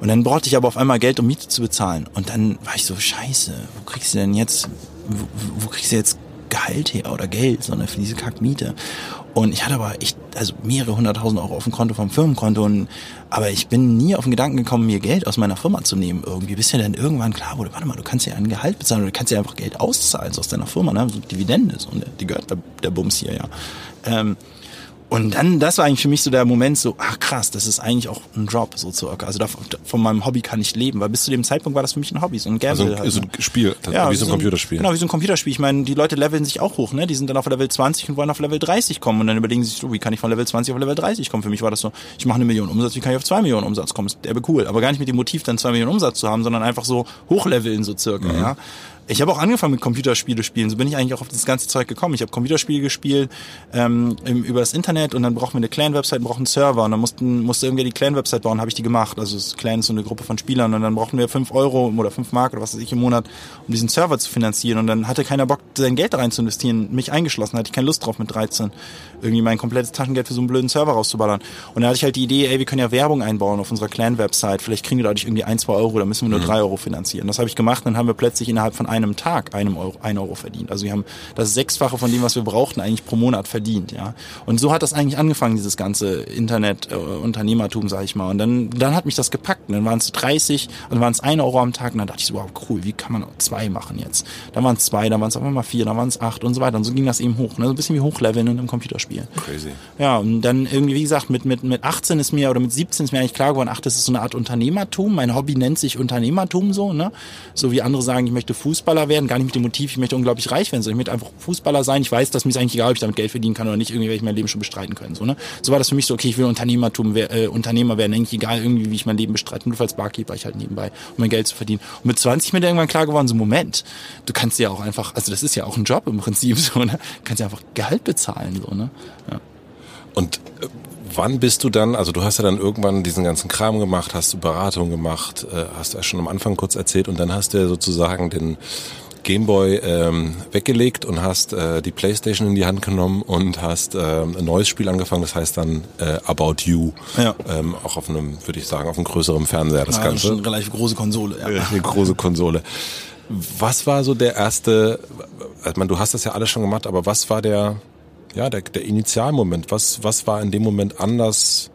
Und dann brauchte ich aber auf einmal Geld, um Miete zu bezahlen. Und dann war ich so, scheiße, wo kriegst du denn jetzt, wo, wo kriegst du jetzt Gehalt her oder Geld, sondern für diese Kackmiete. Und ich hatte aber echt, also mehrere hunderttausend Euro auf dem Konto vom Firmenkonto und, aber ich bin nie auf den Gedanken gekommen, mir Geld aus meiner Firma zu nehmen irgendwie, bis ja dann irgendwann klar wurde, warte mal, du kannst ja ein Gehalt bezahlen oder du kannst ja einfach Geld auszahlen so aus deiner Firma, ne, so Dividende, so, und die gehört der, der Bums hier, ja. Ähm, und dann, das war eigentlich für mich so der Moment so, ach krass, das ist eigentlich auch ein Job, so circa. Also da, von meinem Hobby kann ich leben, weil bis zu dem Zeitpunkt war das für mich ein Hobby, so ein Gamble. Also ein, halt, so ne? ein Spiel, ja, wie so ein Computerspiel. Genau, wie so ein Computerspiel. Ich meine, die Leute leveln sich auch hoch, ne? Die sind dann auf Level 20 und wollen auf Level 30 kommen und dann überlegen sie sich so, wie kann ich von Level 20 auf Level 30 kommen? Für mich war das so, ich mache eine Million Umsatz, wie kann ich auf zwei Millionen Umsatz kommen? Der wäre cool. Aber gar nicht mit dem Motiv, dann zwei Millionen Umsatz zu haben, sondern einfach so hochleveln, so circa, mhm. ja. Ich habe auch angefangen mit Computerspiele spielen. So bin ich eigentlich auch auf das ganze Zeug gekommen. Ich habe Computerspiele gespielt ähm, über das Internet und dann brauchen wir eine Clan-Website, brauchen einen Server und dann mussten, musste irgendwie die Clan-Website bauen, habe ich die gemacht. Also das Clan ist so eine Gruppe von Spielern und dann brauchten wir fünf Euro oder fünf Mark oder was weiß ich im Monat, um diesen Server zu finanzieren und dann hatte keiner Bock, sein Geld rein zu investieren. Mich eingeschlossen, hatte ich keine Lust drauf mit 13, irgendwie mein komplettes Taschengeld für so einen blöden Server rauszuballern. Und da hatte ich halt die Idee, ey, wir können ja Werbung einbauen auf unserer Clan-Website. Vielleicht kriegen wir dadurch irgendwie ein, zwei Euro, da müssen wir nur mhm. drei Euro finanzieren. Das habe ich gemacht, dann haben wir plötzlich innerhalb von einem Tag einem Euro, ein Euro verdient. Also wir haben das Sechsfache von dem, was wir brauchten, eigentlich pro Monat verdient, ja. Und so hat das eigentlich angefangen, dieses ganze Internet-Unternehmertum, äh, sag ich mal. Und dann, dann hat mich das gepackt. Und dann waren es 30, dann waren es ein Euro am Tag. Und dann dachte ich so, wow, cool, wie kann man zwei machen jetzt? Dann waren es zwei, dann waren es auf einmal vier, dann waren es acht und so weiter. Und so ging das eben hoch. Ne? So ein bisschen wie Hochleveln in einem Computerspiel. Crazy. Ja, und dann irgendwie, wie gesagt, mit, mit, mit 18 ist mir, oder mit 17 ist mir eigentlich klar geworden, ach, das ist so eine Art Unternehmertum. Mein Hobby nennt sich Unternehmertum so, ne? So wie andere sagen, ich möchte Fußballer werden, gar nicht mit dem Motiv, ich möchte unglaublich reich werden, sondern ich möchte einfach Fußballer sein. Ich weiß, dass mir ist eigentlich egal, ob ich damit Geld verdienen kann oder nicht, irgendwie werde ich mein Leben schon bestreiten können. So, ne? so war das für mich so, okay, ich will Unternehmertum, äh, Unternehmer werden, eigentlich egal irgendwie, wie ich mein Leben bestreite. Nur als Barkeeper ich halt nebenbei, um mein Geld zu verdienen. Und mit 20 mir irgendwann klar geworden, so Moment, du kannst ja auch einfach, also das ist ja auch ein Job im Prinzip, <laughs> so, ne? Du kannst ja einfach Gehalt bezahlen, so, ne? Ja. Und äh, wann bist du dann, also du hast ja dann irgendwann diesen ganzen Kram gemacht, hast du Beratung gemacht, äh, hast du ja schon am Anfang kurz erzählt und dann hast du ja sozusagen den Gameboy ähm, weggelegt und hast äh, die Playstation in die Hand genommen und hast äh, ein neues Spiel angefangen, das heißt dann äh, About You. Ja. Ähm, auch auf einem, würde ich sagen, auf einem größeren Fernseher das ja, Ganze. Schon eine relativ große Konsole, ja. Eine große Konsole. Was war so der erste, ich meine, du hast das ja alles schon gemacht, aber was war der, ja, der, der Initialmoment? Was, was war in dem Moment anders?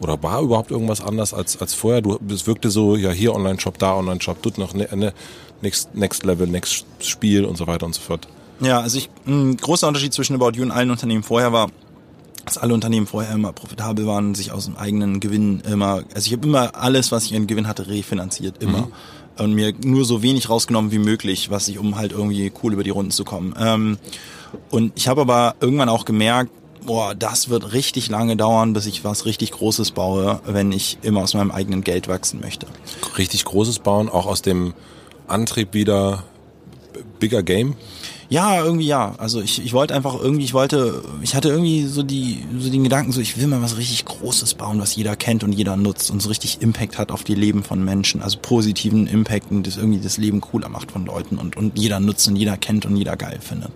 Oder war überhaupt irgendwas anders als, als vorher? Du, es wirkte so, ja, hier Online-Shop, da Online-Shop, dort noch eine, eine Next, Next Level, Next Spiel und so weiter und so fort. Ja, also ich, ein großer Unterschied zwischen About You und allen Unternehmen vorher war, dass alle Unternehmen vorher immer profitabel waren, sich aus dem eigenen Gewinn immer, also ich habe immer alles, was ich in Gewinn hatte, refinanziert, immer. Mhm. Und mir nur so wenig rausgenommen wie möglich, was ich, um halt irgendwie cool über die Runden zu kommen. Ähm, und ich habe aber irgendwann auch gemerkt, boah, das wird richtig lange dauern, bis ich was richtig Großes baue, wenn ich immer aus meinem eigenen Geld wachsen möchte. Richtig Großes bauen, auch aus dem Antrieb wieder bigger game? Ja, irgendwie ja. Also ich, ich wollte einfach irgendwie, ich wollte, ich hatte irgendwie so die, so den Gedanken, so ich will mal was richtig Großes bauen, was jeder kennt und jeder nutzt und so richtig Impact hat auf die Leben von Menschen. Also positiven Impact und das irgendwie das Leben cooler macht von Leuten und, und jeder nutzt und jeder kennt und jeder geil findet.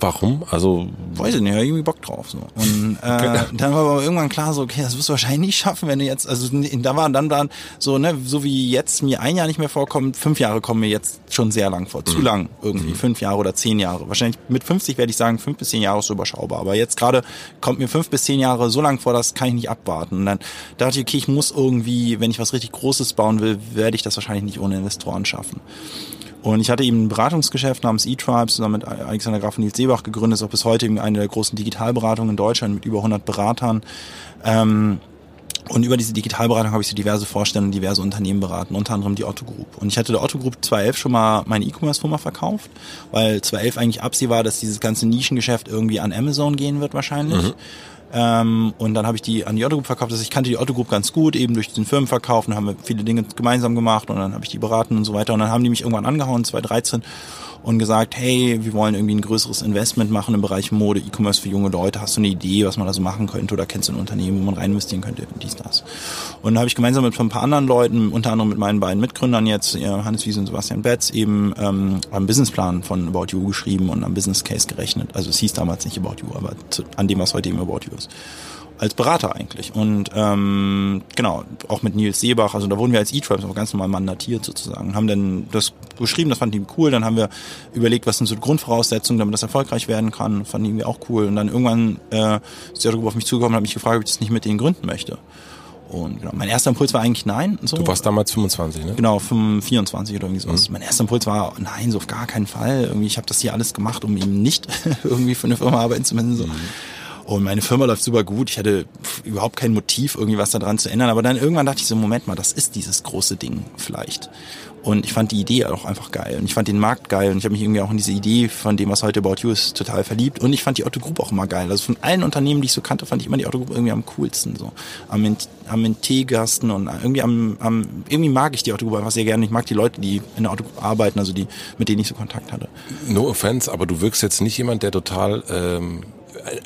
Warum? Also weiß ich nicht, irgendwie Bock drauf so. Und äh, okay. <laughs> dann war aber irgendwann klar so, okay, das wirst du wahrscheinlich nicht schaffen, wenn du jetzt, also da war dann dann so ne, so wie jetzt mir ein Jahr nicht mehr vorkommt, fünf Jahre kommen mir jetzt schon sehr lang vor, zu mhm. lang irgendwie, mhm. fünf Jahre oder zehn Jahre Jahre. Wahrscheinlich mit 50 werde ich sagen, fünf bis zehn Jahre ist überschaubar. Aber jetzt gerade kommt mir fünf bis zehn Jahre so lang vor, das kann ich nicht abwarten. Und dann dachte ich, okay, ich muss irgendwie, wenn ich was richtig Großes bauen will, werde ich das wahrscheinlich nicht ohne Investoren schaffen. Und ich hatte eben ein Beratungsgeschäft namens eTribes zusammen mit Alexander Graf und Nils Seebach gegründet, ist auch bis heute eine der großen Digitalberatungen in Deutschland mit über 100 Beratern. Ähm, und über diese Digitalberatung habe ich so diverse Vorstände, diverse Unternehmen beraten, unter anderem die Otto Group. Und ich hatte der Otto Group 2011 schon mal meine E-Commerce-Firma verkauft, weil 2011 eigentlich absehbar, dass dieses ganze Nischengeschäft irgendwie an Amazon gehen wird wahrscheinlich. Mhm. Ähm, und dann habe ich die an die Otto Group verkauft. Also ich kannte die Otto Group ganz gut, eben durch diesen Firmenverkauf. Und haben wir viele Dinge gemeinsam gemacht und dann habe ich die beraten und so weiter. Und dann haben die mich irgendwann angehauen, 2013 und gesagt, hey, wir wollen irgendwie ein größeres Investment machen im Bereich Mode, E-Commerce für junge Leute. Hast du eine Idee, was man da so machen könnte oder kennst du ein Unternehmen, wo man rein investieren könnte, dies, das. Und dann habe ich gemeinsam mit ein paar anderen Leuten, unter anderem mit meinen beiden Mitgründern jetzt, Hannes Wiese und Sebastian Betz, eben ähm, einen Businessplan von About You geschrieben und am Business Case gerechnet. Also es hieß damals nicht About You, aber zu, an dem, was heute eben About You ist. Als Berater eigentlich. Und ähm, genau, auch mit Nils Seebach, also da wurden wir als E-Tribes aber ganz normal mandatiert sozusagen. Haben dann das geschrieben, das fanden die cool, dann haben wir überlegt, was sind so die Grundvoraussetzungen, damit das erfolgreich werden kann, fanden die auch cool. Und dann irgendwann äh, ist der darüber auf mich zugekommen und hat mich gefragt, ob ich das nicht mit denen gründen möchte. Und genau, mein erster Impuls war eigentlich nein. So. Du warst damals 25, ne? Genau, 24 oder irgendwie sowas. Mhm. Mein erster Impuls war nein, so auf gar keinen Fall. Irgendwie, ich habe das hier alles gemacht, um eben nicht <laughs> irgendwie für eine Firma arbeiten zu müssen. So. Mhm. Und meine Firma läuft super gut. Ich hatte überhaupt kein Motiv, irgendwie was daran zu ändern. Aber dann irgendwann dachte ich so, Moment mal, das ist dieses große Ding vielleicht. Und ich fand die Idee auch einfach geil. Und ich fand den Markt geil. Und ich habe mich irgendwie auch in diese Idee von dem, was heute About You ist, total verliebt. Und ich fand die Otto Group auch immer geil. Also von allen Unternehmen, die ich so kannte, fand ich immer die Otto Group irgendwie am coolsten. So am, am Integasten und irgendwie am, am, irgendwie mag ich die Otto Group einfach sehr gerne. Ich mag die Leute, die in der Otto Group arbeiten, also die, mit denen ich so Kontakt hatte. No offense, aber du wirkst jetzt nicht jemand, der total ähm,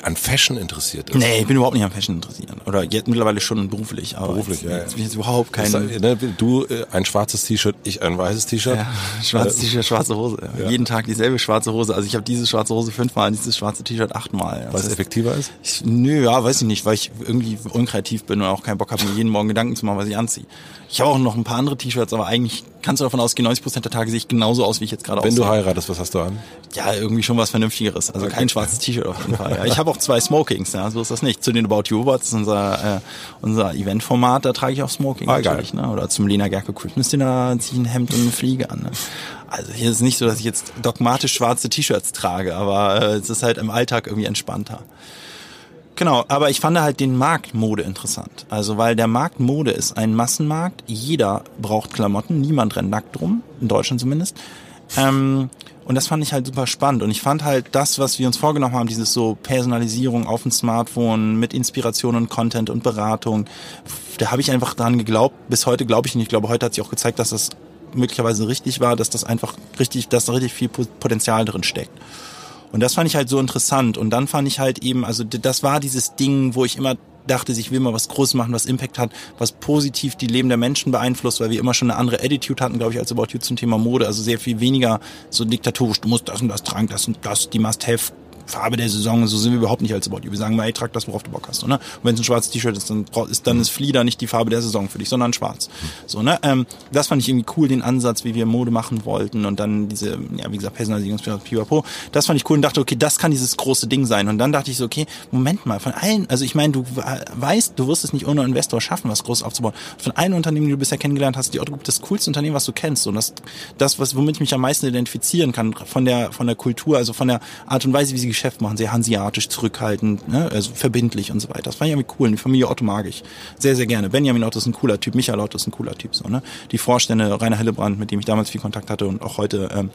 an Fashion interessiert ist. Nee, ich bin überhaupt nicht an Fashion interessiert. Oder jetzt mittlerweile schon beruflich. Aber beruflich, jetzt, ja. Jetzt bin ich jetzt überhaupt kein... Ne, du äh, ein schwarzes T-Shirt, ich ein weißes T-Shirt. Ja, <laughs> schwarzes äh, T-Shirt, schwarze Hose. Ja. Jeden Tag dieselbe schwarze Hose. Also ich habe diese schwarze Hose fünfmal, dieses schwarze T-Shirt achtmal. Weil es effektiver ist? Ich, nö, ja, weiß ich nicht, weil ich irgendwie unkreativ bin und auch keinen Bock habe, mir jeden Morgen Gedanken zu machen, was ich anziehe. Ich habe auch noch ein paar andere T-Shirts, aber eigentlich kannst du davon ausgehen, 90 Prozent der Tage sehe ich genauso aus, wie ich jetzt gerade aussehe. Wenn du heiratest, was hast du an? Ja, irgendwie schon was Vernünftigeres. Also okay. kein schwarzes T-Shirt auf jeden Fall. Ja. Ich habe auch zwei Smokings, ja, so ist das nicht. Zu den About You Awards, unser, äh, unser Eventformat, da trage ich auch Smoking ah, natürlich. Ne? Oder zum Lena Gerke Christmas Dinner ziehe ich ein Hemd und eine Fliege an. Ne? Also hier ist es nicht so, dass ich jetzt dogmatisch schwarze T-Shirts trage, aber äh, es ist halt im Alltag irgendwie entspannter. Genau, aber ich fand halt den Markt Mode interessant. Also weil der Markt Mode ist ein Massenmarkt. Jeder braucht Klamotten, niemand rennt nackt rum, in Deutschland zumindest. Ähm, und das fand ich halt super spannend. Und ich fand halt das, was wir uns vorgenommen haben, dieses so Personalisierung auf dem Smartphone mit Inspiration und Content und Beratung, da habe ich einfach dran geglaubt. Bis heute glaube ich nicht. Ich glaube, heute hat sich auch gezeigt, dass das möglicherweise richtig war, dass das einfach richtig, dass da richtig viel Potenzial drin steckt. Und das fand ich halt so interessant. Und dann fand ich halt eben, also das war dieses Ding, wo ich immer dachte, ich will mal was Großes machen, was Impact hat, was positiv die Leben der Menschen beeinflusst, weil wir immer schon eine andere Attitude hatten, glaube ich, als About You zum Thema Mode. Also sehr viel weniger so diktatorisch, du musst das und das tragen, das und das, die Must-Have Farbe der Saison, so sind wir überhaupt nicht als About You. Wir sagen mal, ey, trag das, worauf du Bock hast. So, ne? Und wenn es ein schwarzes T-Shirt ist, dann ist dann ist Flieder nicht die Farbe der Saison für dich, sondern schwarz. So, ne? Ähm, das fand ich irgendwie cool, den Ansatz, wie wir Mode machen wollten und dann diese, ja, wie gesagt, Personalisierung, Pipapo. Das fand ich cool und dachte, okay, das kann dieses große Ding sein. Und dann dachte ich so, okay, Moment mal, von allen, also ich meine, du weißt, du wirst es nicht ohne Investor schaffen, was Großes aufzubauen. Von allen Unternehmen, die du bisher kennengelernt hast, die Otto Group das coolste Unternehmen, was du kennst. Und das, das, was, womit ich mich am meisten identifizieren kann, von der, von der Kultur, also von der Art und Weise, wie sie Geschäft machen, sehr Hansi asiatisch, zurückhaltend, ne? also verbindlich und so weiter. Das fand ich irgendwie cool. Die Familie Otto mag ich sehr, sehr gerne. Benjamin Otto ist ein cooler Typ, Michael Otto ist ein cooler Typ. So, ne? Die Vorstände, Rainer Hillebrand, mit dem ich damals viel Kontakt hatte und auch heute, ähm,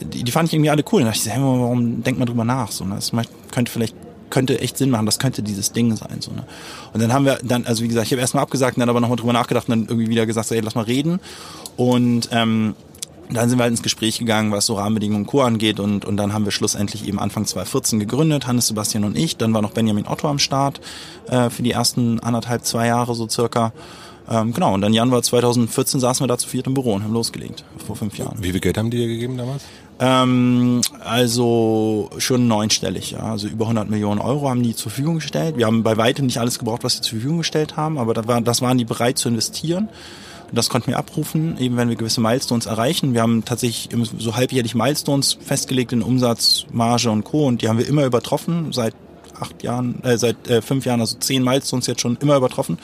die, die fand ich irgendwie alle cool. Da dachte ich, hey, warum denkt man drüber nach? So, ne? Das könnte vielleicht könnte echt Sinn machen, das könnte dieses Ding sein. So, ne? Und dann haben wir dann, also wie gesagt, ich habe erstmal abgesagt dann aber nochmal drüber nachgedacht und dann irgendwie wieder gesagt, so, ey, lass mal reden. Und ähm, dann sind wir halt ins Gespräch gegangen, was so Rahmenbedingungen und Co. angeht und, und dann haben wir schlussendlich eben Anfang 2014 gegründet, Hannes, Sebastian und ich. Dann war noch Benjamin Otto am Start äh, für die ersten anderthalb, zwei Jahre so circa. Ähm, genau, und dann Januar 2014 saßen wir da zu viert im Büro und haben losgelegt, vor fünf Jahren. Wie viel Geld haben die dir gegeben damals? Ähm, also schon neunstellig, ja. Also über 100 Millionen Euro haben die zur Verfügung gestellt. Wir haben bei weitem nicht alles gebraucht, was sie zur Verfügung gestellt haben, aber das, war, das waren die bereit zu investieren. Das konnten wir abrufen, eben wenn wir gewisse Milestones erreichen. Wir haben tatsächlich so halbjährlich Milestones festgelegt in Umsatz, Marge und Co. Und die haben wir immer übertroffen, seit acht Jahren, äh, seit äh, fünf Jahren, also zehn Milestones jetzt schon immer übertroffen.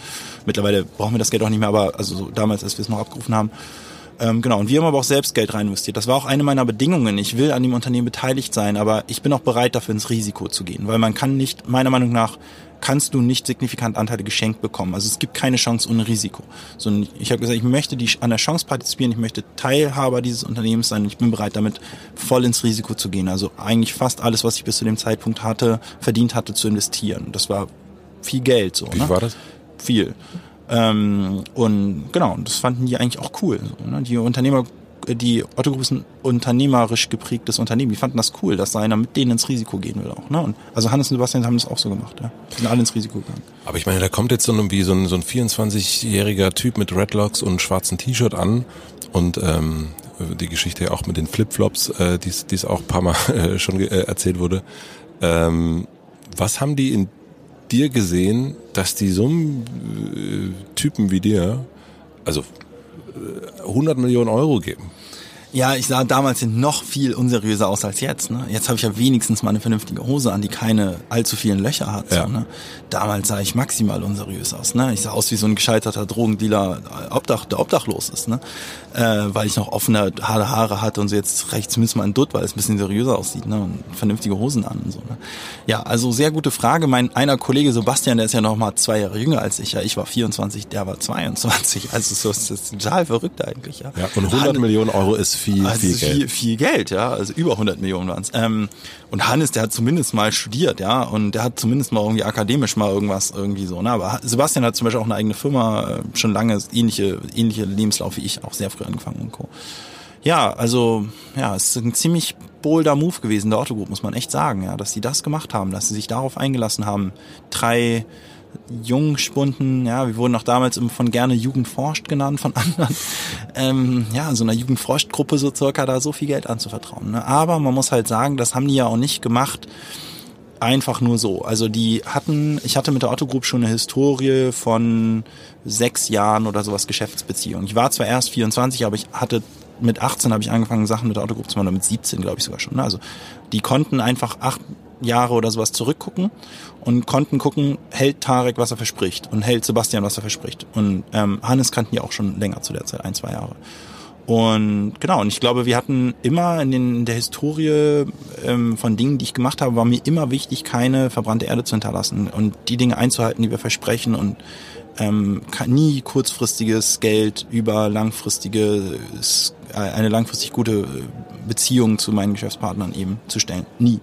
Mittlerweile brauchen wir das Geld auch nicht mehr, aber also so damals, als wir es noch abgerufen haben. Ähm, genau, und wir haben aber auch selbst Geld rein investiert. Das war auch eine meiner Bedingungen. Ich will an dem Unternehmen beteiligt sein, aber ich bin auch bereit dafür ins Risiko zu gehen, weil man kann nicht, meiner Meinung nach, kannst du nicht signifikant Anteile geschenkt bekommen. Also es gibt keine Chance ohne Risiko. Sondern ich habe gesagt, ich möchte die, an der Chance partizipieren, ich möchte Teilhaber dieses Unternehmens sein und ich bin bereit, damit voll ins Risiko zu gehen. Also eigentlich fast alles, was ich bis zu dem Zeitpunkt hatte, verdient hatte, zu investieren. Das war viel Geld. So, Wie ne? war das? Viel. Ähm, und genau, das fanden die eigentlich auch cool. So, ne? Die Unternehmer die Otto Group ist ein unternehmerisch geprägtes Unternehmen. Die fanden das cool, dass da einer mit denen ins Risiko gehen will auch. Ne? Und also Hannes und Sebastian haben das auch so gemacht. Ja? Die sind alle ins Risiko gegangen. Aber ich meine, da kommt jetzt so ein, wie so ein, so ein 24-jähriger Typ mit Redlocks und schwarzen T-Shirt an und ähm, die Geschichte auch mit den Flipflops, äh, die es auch ein paar Mal <laughs> äh, schon äh, erzählt wurde. Ähm, was haben die in dir gesehen, dass die so einen äh, Typen wie dir, also 100 äh, Millionen Euro geben? Ja, ich sah damals noch viel unseriöser aus als jetzt. Ne? Jetzt habe ich ja wenigstens mal eine vernünftige Hose an, die keine allzu vielen Löcher hat. Ja. So, ne? Damals sah ich maximal unseriös aus. Ne? Ich sah aus wie so ein gescheiterter Drogendealer, äh, Obdach, der obdachlos ist. Ne? Äh, weil ich noch offene Haare, Haare hatte und so jetzt rechts zumindest mal ein Dutt, weil es ein bisschen seriöser aussieht ne? und vernünftige Hosen an. Und so, ne? Ja, also sehr gute Frage. Mein einer Kollege Sebastian, der ist ja noch mal zwei Jahre jünger als ich. Ja, ich war 24, der war 22. <laughs> Also so ist das total verrückt eigentlich. Ja, ja und 100 Han Millionen Euro ist viel, also viel Geld. Viel, viel Geld, ja. Also über 100 Millionen waren es. Ähm, und Hannes, der hat zumindest mal studiert, ja. Und der hat zumindest mal irgendwie akademisch mal irgendwas irgendwie so. Ne? Aber Sebastian hat zum Beispiel auch eine eigene Firma, äh, schon lange ähnliche, ähnliche Lebenslauf wie ich, auch sehr früh angefangen und Co. Ja, also ja, es ist ein ziemlich bolder Move gewesen der Otto Group, muss man echt sagen, ja, dass sie das gemacht haben, dass sie sich darauf eingelassen haben. Drei Jungspunden, ja, wir wurden auch damals von gerne Jugend forscht genannt von <laughs> anderen, ähm, ja, so einer Jugend forscht Gruppe so circa da so viel Geld anzuvertrauen. Ne? Aber man muss halt sagen, das haben die ja auch nicht gemacht, einfach nur so. Also die hatten, ich hatte mit der Otto Group schon eine Historie von sechs Jahren oder sowas Geschäftsbeziehung. Ich war zwar erst 24, aber ich hatte mit 18 habe ich angefangen, Sachen mit der Autogruppe zu machen, mit 17 glaube ich sogar schon. Ne? Also die konnten einfach acht Jahre oder sowas zurückgucken und konnten gucken, hält Tarek, was er verspricht und hält Sebastian, was er verspricht. Und ähm, Hannes kannten ja auch schon länger zu der Zeit, ein, zwei Jahre. Und genau, und ich glaube, wir hatten immer in, den, in der Historie ähm, von Dingen, die ich gemacht habe, war mir immer wichtig, keine verbrannte Erde zu hinterlassen und die Dinge einzuhalten, die wir versprechen und ähm, nie kurzfristiges Geld über langfristige, äh, eine langfristig gute Beziehung zu meinen Geschäftspartnern eben zu stellen. Nie.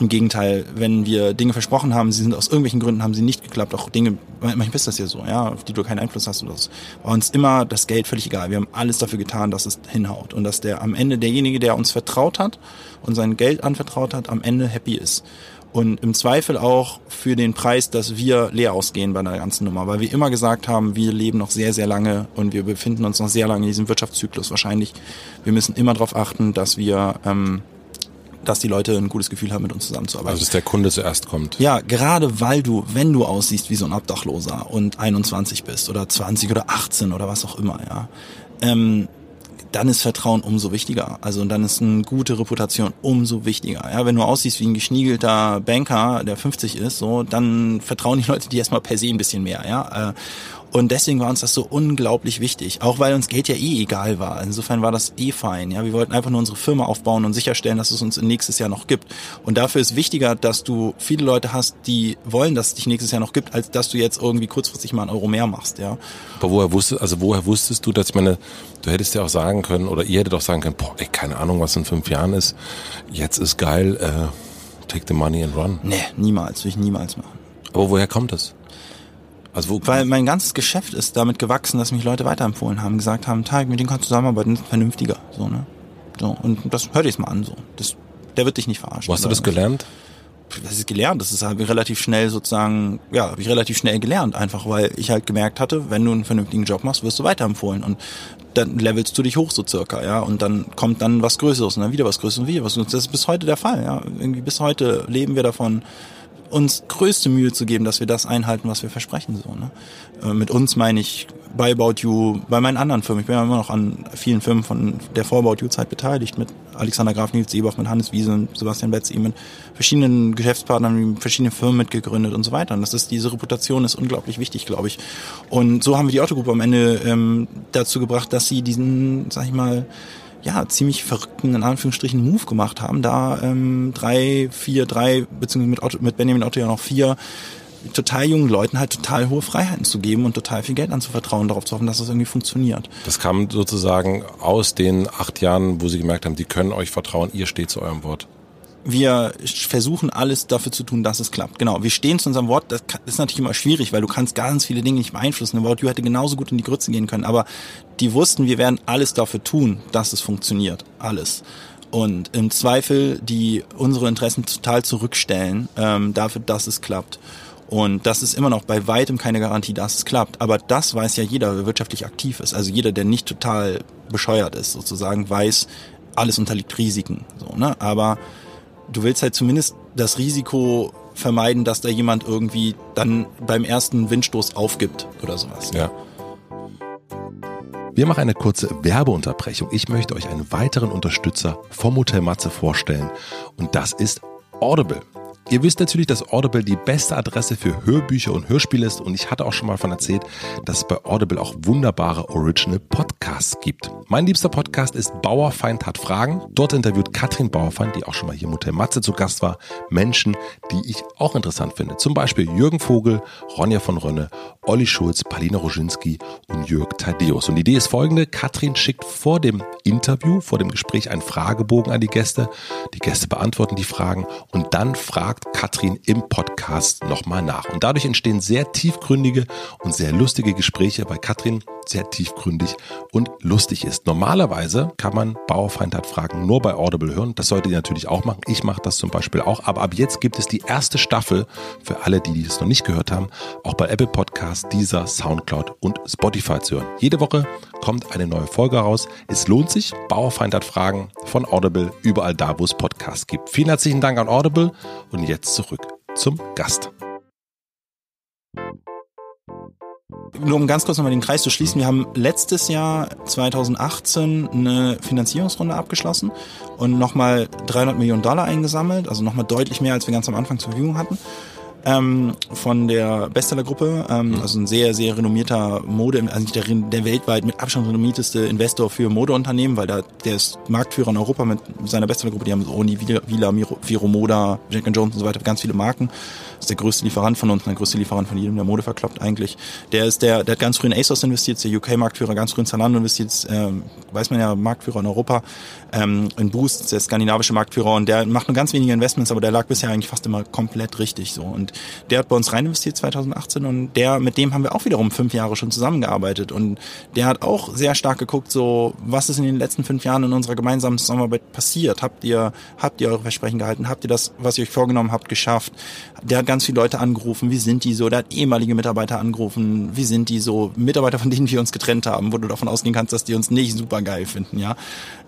Im Gegenteil, wenn wir Dinge versprochen haben, sie sind aus irgendwelchen Gründen haben sie nicht geklappt, auch Dinge, manchmal ist das ja so, ja, auf die du keinen Einfluss hast oder so. War uns immer das Geld völlig egal. Wir haben alles dafür getan, dass es hinhaut und dass der am Ende derjenige, der uns vertraut hat und sein Geld anvertraut hat, am Ende happy ist. Und im Zweifel auch für den Preis, dass wir leer ausgehen bei der ganzen Nummer, weil wir immer gesagt haben, wir leben noch sehr, sehr lange und wir befinden uns noch sehr lange in diesem Wirtschaftszyklus wahrscheinlich. Wir müssen immer darauf achten, dass wir ähm, dass die Leute ein gutes Gefühl haben, mit uns zusammenzuarbeiten. Also dass der Kunde zuerst kommt. Ja, gerade weil du, wenn du aussiehst wie so ein Obdachloser und 21 bist oder 20 oder 18 oder was auch immer, ja, ähm, dann ist Vertrauen umso wichtiger. Also dann ist eine gute Reputation umso wichtiger. Ja, wenn du aussiehst wie ein geschniegelter Banker, der 50 ist, so, dann vertrauen die Leute dir erstmal per se ein bisschen mehr, ja. Und deswegen war uns das so unglaublich wichtig, auch weil uns Geld ja eh egal war. Insofern war das eh fein. Ja, wir wollten einfach nur unsere Firma aufbauen und sicherstellen, dass es uns nächstes Jahr noch gibt. Und dafür ist wichtiger, dass du viele Leute hast, die wollen, dass es dich nächstes Jahr noch gibt, als dass du jetzt irgendwie kurzfristig mal einen Euro mehr machst. Ja. Aber woher wusstest, also woher wusstest du, dass ich meine, du hättest ja auch sagen können oder ihr hättet auch sagen können, boah, ey, keine Ahnung, was in fünf Jahren ist. Jetzt ist geil. Äh, take the money and run. Nee, niemals, will ich niemals machen. Aber woher kommt das? Also wo, Weil mein ganzes Geschäft ist damit gewachsen, dass mich Leute weiterempfohlen haben, gesagt haben, Tarek, mit dem kannst du zusammenarbeiten, ist vernünftiger. So, ne? So, und das hör dich mal an. So. Das, der wird dich nicht verarschen. Wo hast du das gelernt? Das ist gelernt, das ist halt relativ schnell sozusagen, ja, habe ich relativ schnell gelernt, einfach weil ich halt gemerkt hatte, wenn du einen vernünftigen Job machst, wirst du weiterempfohlen und dann levelst du dich hoch so circa, ja, und dann kommt dann was Größeres und dann wieder was Größeres und wieder was Größeres. Das ist bis heute der Fall, ja. Irgendwie bis heute leben wir davon, uns größte Mühe zu geben, dass wir das einhalten, was wir versprechen. So, ne? Äh, mit uns meine ich bei About You, bei meinen anderen Firmen. Ich bin ja immer noch an vielen Firmen von der Vor-About You-Zeit beteiligt, mit Alexander Graf, Nils Eberhoff, mit Hannes Wiese und Sebastian Betz, mit verschiedenen Geschäftspartnern, mit verschiedenen Firmen mitgegründet und so weiter. Und das ist, diese Reputation ist unglaublich wichtig, glaube ich. Und so haben wir die Autogruppe am Ende ähm, dazu gebracht, dass sie diesen, sag ich mal, ja, ziemlich verrückten, in Anführungsstrichen, Move gemacht haben, da ähm, drei, vier, drei, beziehungsweise mit, Otto, mit Benjamin Otto ja noch vier total jungen Leuten halt total hohe Freiheiten zu geben und total viel Geld anzuvertrauen, darauf zu hoffen, dass das irgendwie funktioniert. Das kam sozusagen aus den acht Jahren, wo sie gemerkt haben, die können euch vertrauen, ihr steht zu eurem Wort wir versuchen alles dafür zu tun, dass es klappt. Genau, wir stehen zu unserem Wort. Das ist natürlich immer schwierig, weil du kannst ganz viele Dinge nicht beeinflussen. Ein Wort hätte genauso gut in die Grütze gehen können, aber die wussten, wir werden alles dafür tun, dass es funktioniert. Alles. Und im Zweifel die unsere Interessen total zurückstellen ähm, dafür, dass es klappt. Und das ist immer noch bei weitem keine Garantie, dass es klappt. Aber das weiß ja jeder, der wirtschaftlich aktiv ist. Also jeder, der nicht total bescheuert ist, sozusagen, weiß, alles unterliegt Risiken. So, ne? Aber du willst halt zumindest das Risiko vermeiden, dass da jemand irgendwie dann beim ersten Windstoß aufgibt oder sowas. Ja. Wir machen eine kurze Werbeunterbrechung. Ich möchte euch einen weiteren Unterstützer vom Hotel Matze vorstellen und das ist Audible. Ihr wisst natürlich, dass Audible die beste Adresse für Hörbücher und Hörspiele ist und ich hatte auch schon mal von erzählt, dass es bei Audible auch wunderbare Original Podcasts gibt. Mein liebster Podcast ist Bauerfeind hat Fragen. Dort interviewt Katrin Bauerfeind, die auch schon mal hier im Hotel Matze zu Gast war, Menschen, die ich auch interessant finde. Zum Beispiel Jürgen Vogel, Ronja von Rönne, Olli Schulz, Palina Roginski und Jörg Tadeus. Und die Idee ist folgende. Katrin schickt vor dem Interview, vor dem Gespräch einen Fragebogen an die Gäste. Die Gäste beantworten die Fragen und dann fragt Katrin im Podcast nochmal nach. Und dadurch entstehen sehr tiefgründige und sehr lustige Gespräche, weil Katrin sehr tiefgründig und lustig ist. Normalerweise kann man Bauerfeind hat Fragen nur bei Audible hören. Das solltet ihr natürlich auch machen. Ich mache das zum Beispiel auch. Aber ab jetzt gibt es die erste Staffel für alle, die es noch nicht gehört haben, auch bei Apple Podcasts, dieser Soundcloud und Spotify zu hören. Jede Woche kommt eine neue Folge raus. Es lohnt sich. Bauerfeind hat Fragen von Audible überall da, wo es Podcasts gibt. Vielen herzlichen Dank an Audible und jetzt zurück zum Gast. Nur um ganz kurz nochmal den Kreis zu schließen, wir haben letztes Jahr 2018 eine Finanzierungsrunde abgeschlossen und nochmal 300 Millionen Dollar eingesammelt, also nochmal deutlich mehr, als wir ganz am Anfang zur Verfügung hatten ähm, von der Bestseller-Gruppe, ähm, mhm. also ein sehr, sehr renommierter Mode, also der, der weltweit mit Abstand renommierteste Investor für Modeunternehmen, weil da der ist Marktführer in Europa mit seiner Bestseller-Gruppe, die haben so Oni, Vila, Viro Moda, Jack Jones und so weiter, ganz viele Marken. Das ist der größte Lieferant von uns, der größte Lieferant von jedem, der Mode verkloppt eigentlich. Der ist der, der hat ganz früh in ASOS investiert, der UK-Marktführer, ganz früh in Zalando investiert, ähm, weiß man ja, Marktführer in Europa, ähm, in Boost, der skandinavische Marktführer und der macht nur ganz wenige Investments, aber der lag bisher eigentlich fast immer komplett richtig so und der hat bei uns rein investiert 2018 und der, mit dem haben wir auch wiederum fünf Jahre schon zusammengearbeitet und der hat auch sehr stark geguckt, so, was ist in den letzten fünf Jahren in unserer gemeinsamen Zusammenarbeit passiert? Habt ihr, habt ihr eure Versprechen gehalten? Habt ihr das, was ihr euch vorgenommen habt, geschafft? Der hat ganz viele Leute angerufen, wie sind die so? Der hat ehemalige Mitarbeiter angerufen, wie sind die so? Mitarbeiter, von denen wir uns getrennt haben, wo du davon ausgehen kannst, dass die uns nicht super geil finden, ja.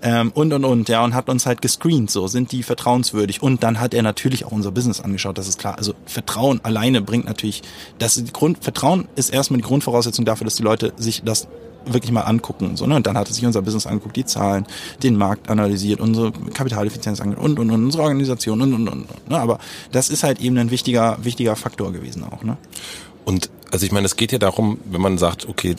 Ähm, und und und, ja, und hat uns halt gescreent, so, sind die vertrauenswürdig? Und dann hat er natürlich auch unser Business angeschaut, das ist klar. Also Vertrauen alleine bringt natürlich, das Grund, Vertrauen ist erstmal die Grundvoraussetzung dafür, dass die Leute sich das wirklich mal angucken. So, ne? Und dann hat sich unser Business angeguckt, die Zahlen, den Markt analysiert, unsere Kapitaleffizienz angeguckt und, und, und unsere Organisation und, und, und. Ne? Aber das ist halt eben ein wichtiger, wichtiger Faktor gewesen auch. Ne? Und also ich meine, es geht ja darum, wenn man sagt, okay,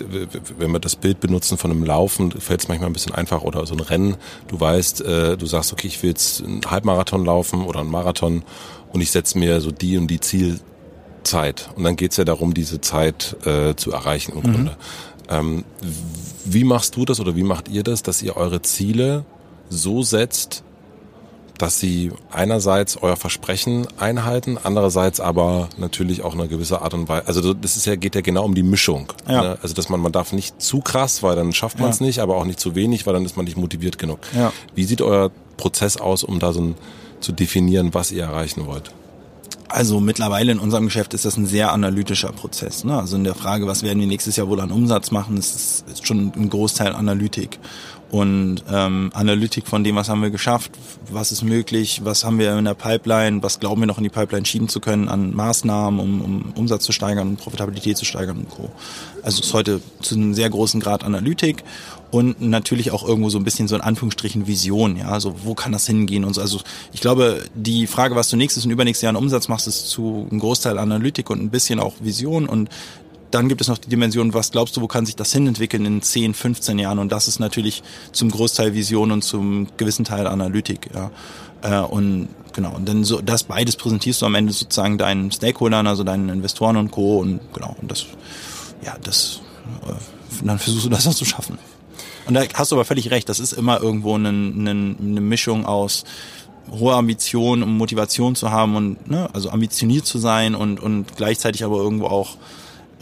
wenn wir das Bild benutzen von einem Laufen, fällt es manchmal ein bisschen einfach oder so ein Rennen. Du weißt, äh, du sagst, okay, ich will jetzt einen Halbmarathon laufen oder einen Marathon und ich setze mir so die und die Ziel, Zeit. Und dann geht's ja darum, diese Zeit äh, zu erreichen im mhm. Grunde. Ähm, wie machst du das oder wie macht ihr das, dass ihr eure Ziele so setzt, dass sie einerseits euer Versprechen einhalten, andererseits aber natürlich auch eine gewisse Art und Weise. Also das ist ja geht ja genau um die Mischung. Ja. Ne? Also dass man man darf nicht zu krass, weil dann schafft man es ja. nicht, aber auch nicht zu wenig, weil dann ist man nicht motiviert genug. Ja. Wie sieht euer Prozess aus, um da so ein, zu definieren, was ihr erreichen wollt? Also mittlerweile in unserem Geschäft ist das ein sehr analytischer Prozess. Ne? Also in der Frage, was werden wir nächstes Jahr wohl an Umsatz machen, ist, ist schon ein Großteil Analytik. Und ähm, Analytik von dem, was haben wir geschafft, was ist möglich, was haben wir in der Pipeline, was glauben wir noch in die Pipeline schieben zu können an Maßnahmen, um, um Umsatz zu steigern und Profitabilität zu steigern und Co. Also es ist heute zu einem sehr großen Grad Analytik und natürlich auch irgendwo so ein bisschen so in Anführungsstrichen Vision, ja, also wo kann das hingehen und so. Also ich glaube, die Frage, was du nächstes und übernächstes Jahr an Umsatz machst, ist zu einem Großteil Analytik und ein bisschen auch Vision und dann gibt es noch die Dimension, was glaubst du, wo kann sich das hinentwickeln in 10, 15 Jahren? Und das ist natürlich zum Großteil Vision und zum gewissen Teil Analytik. Ja. Äh, und genau, und dann so das beides präsentierst du am Ende sozusagen deinen Stakeholdern, also deinen Investoren und Co. Und genau, und das, ja, das, äh, dann versuchst du das auch zu schaffen. Und da hast du aber völlig recht, das ist immer irgendwo eine, eine, eine Mischung aus hoher Ambition, um Motivation zu haben und ne, also ambitioniert zu sein und, und gleichzeitig aber irgendwo auch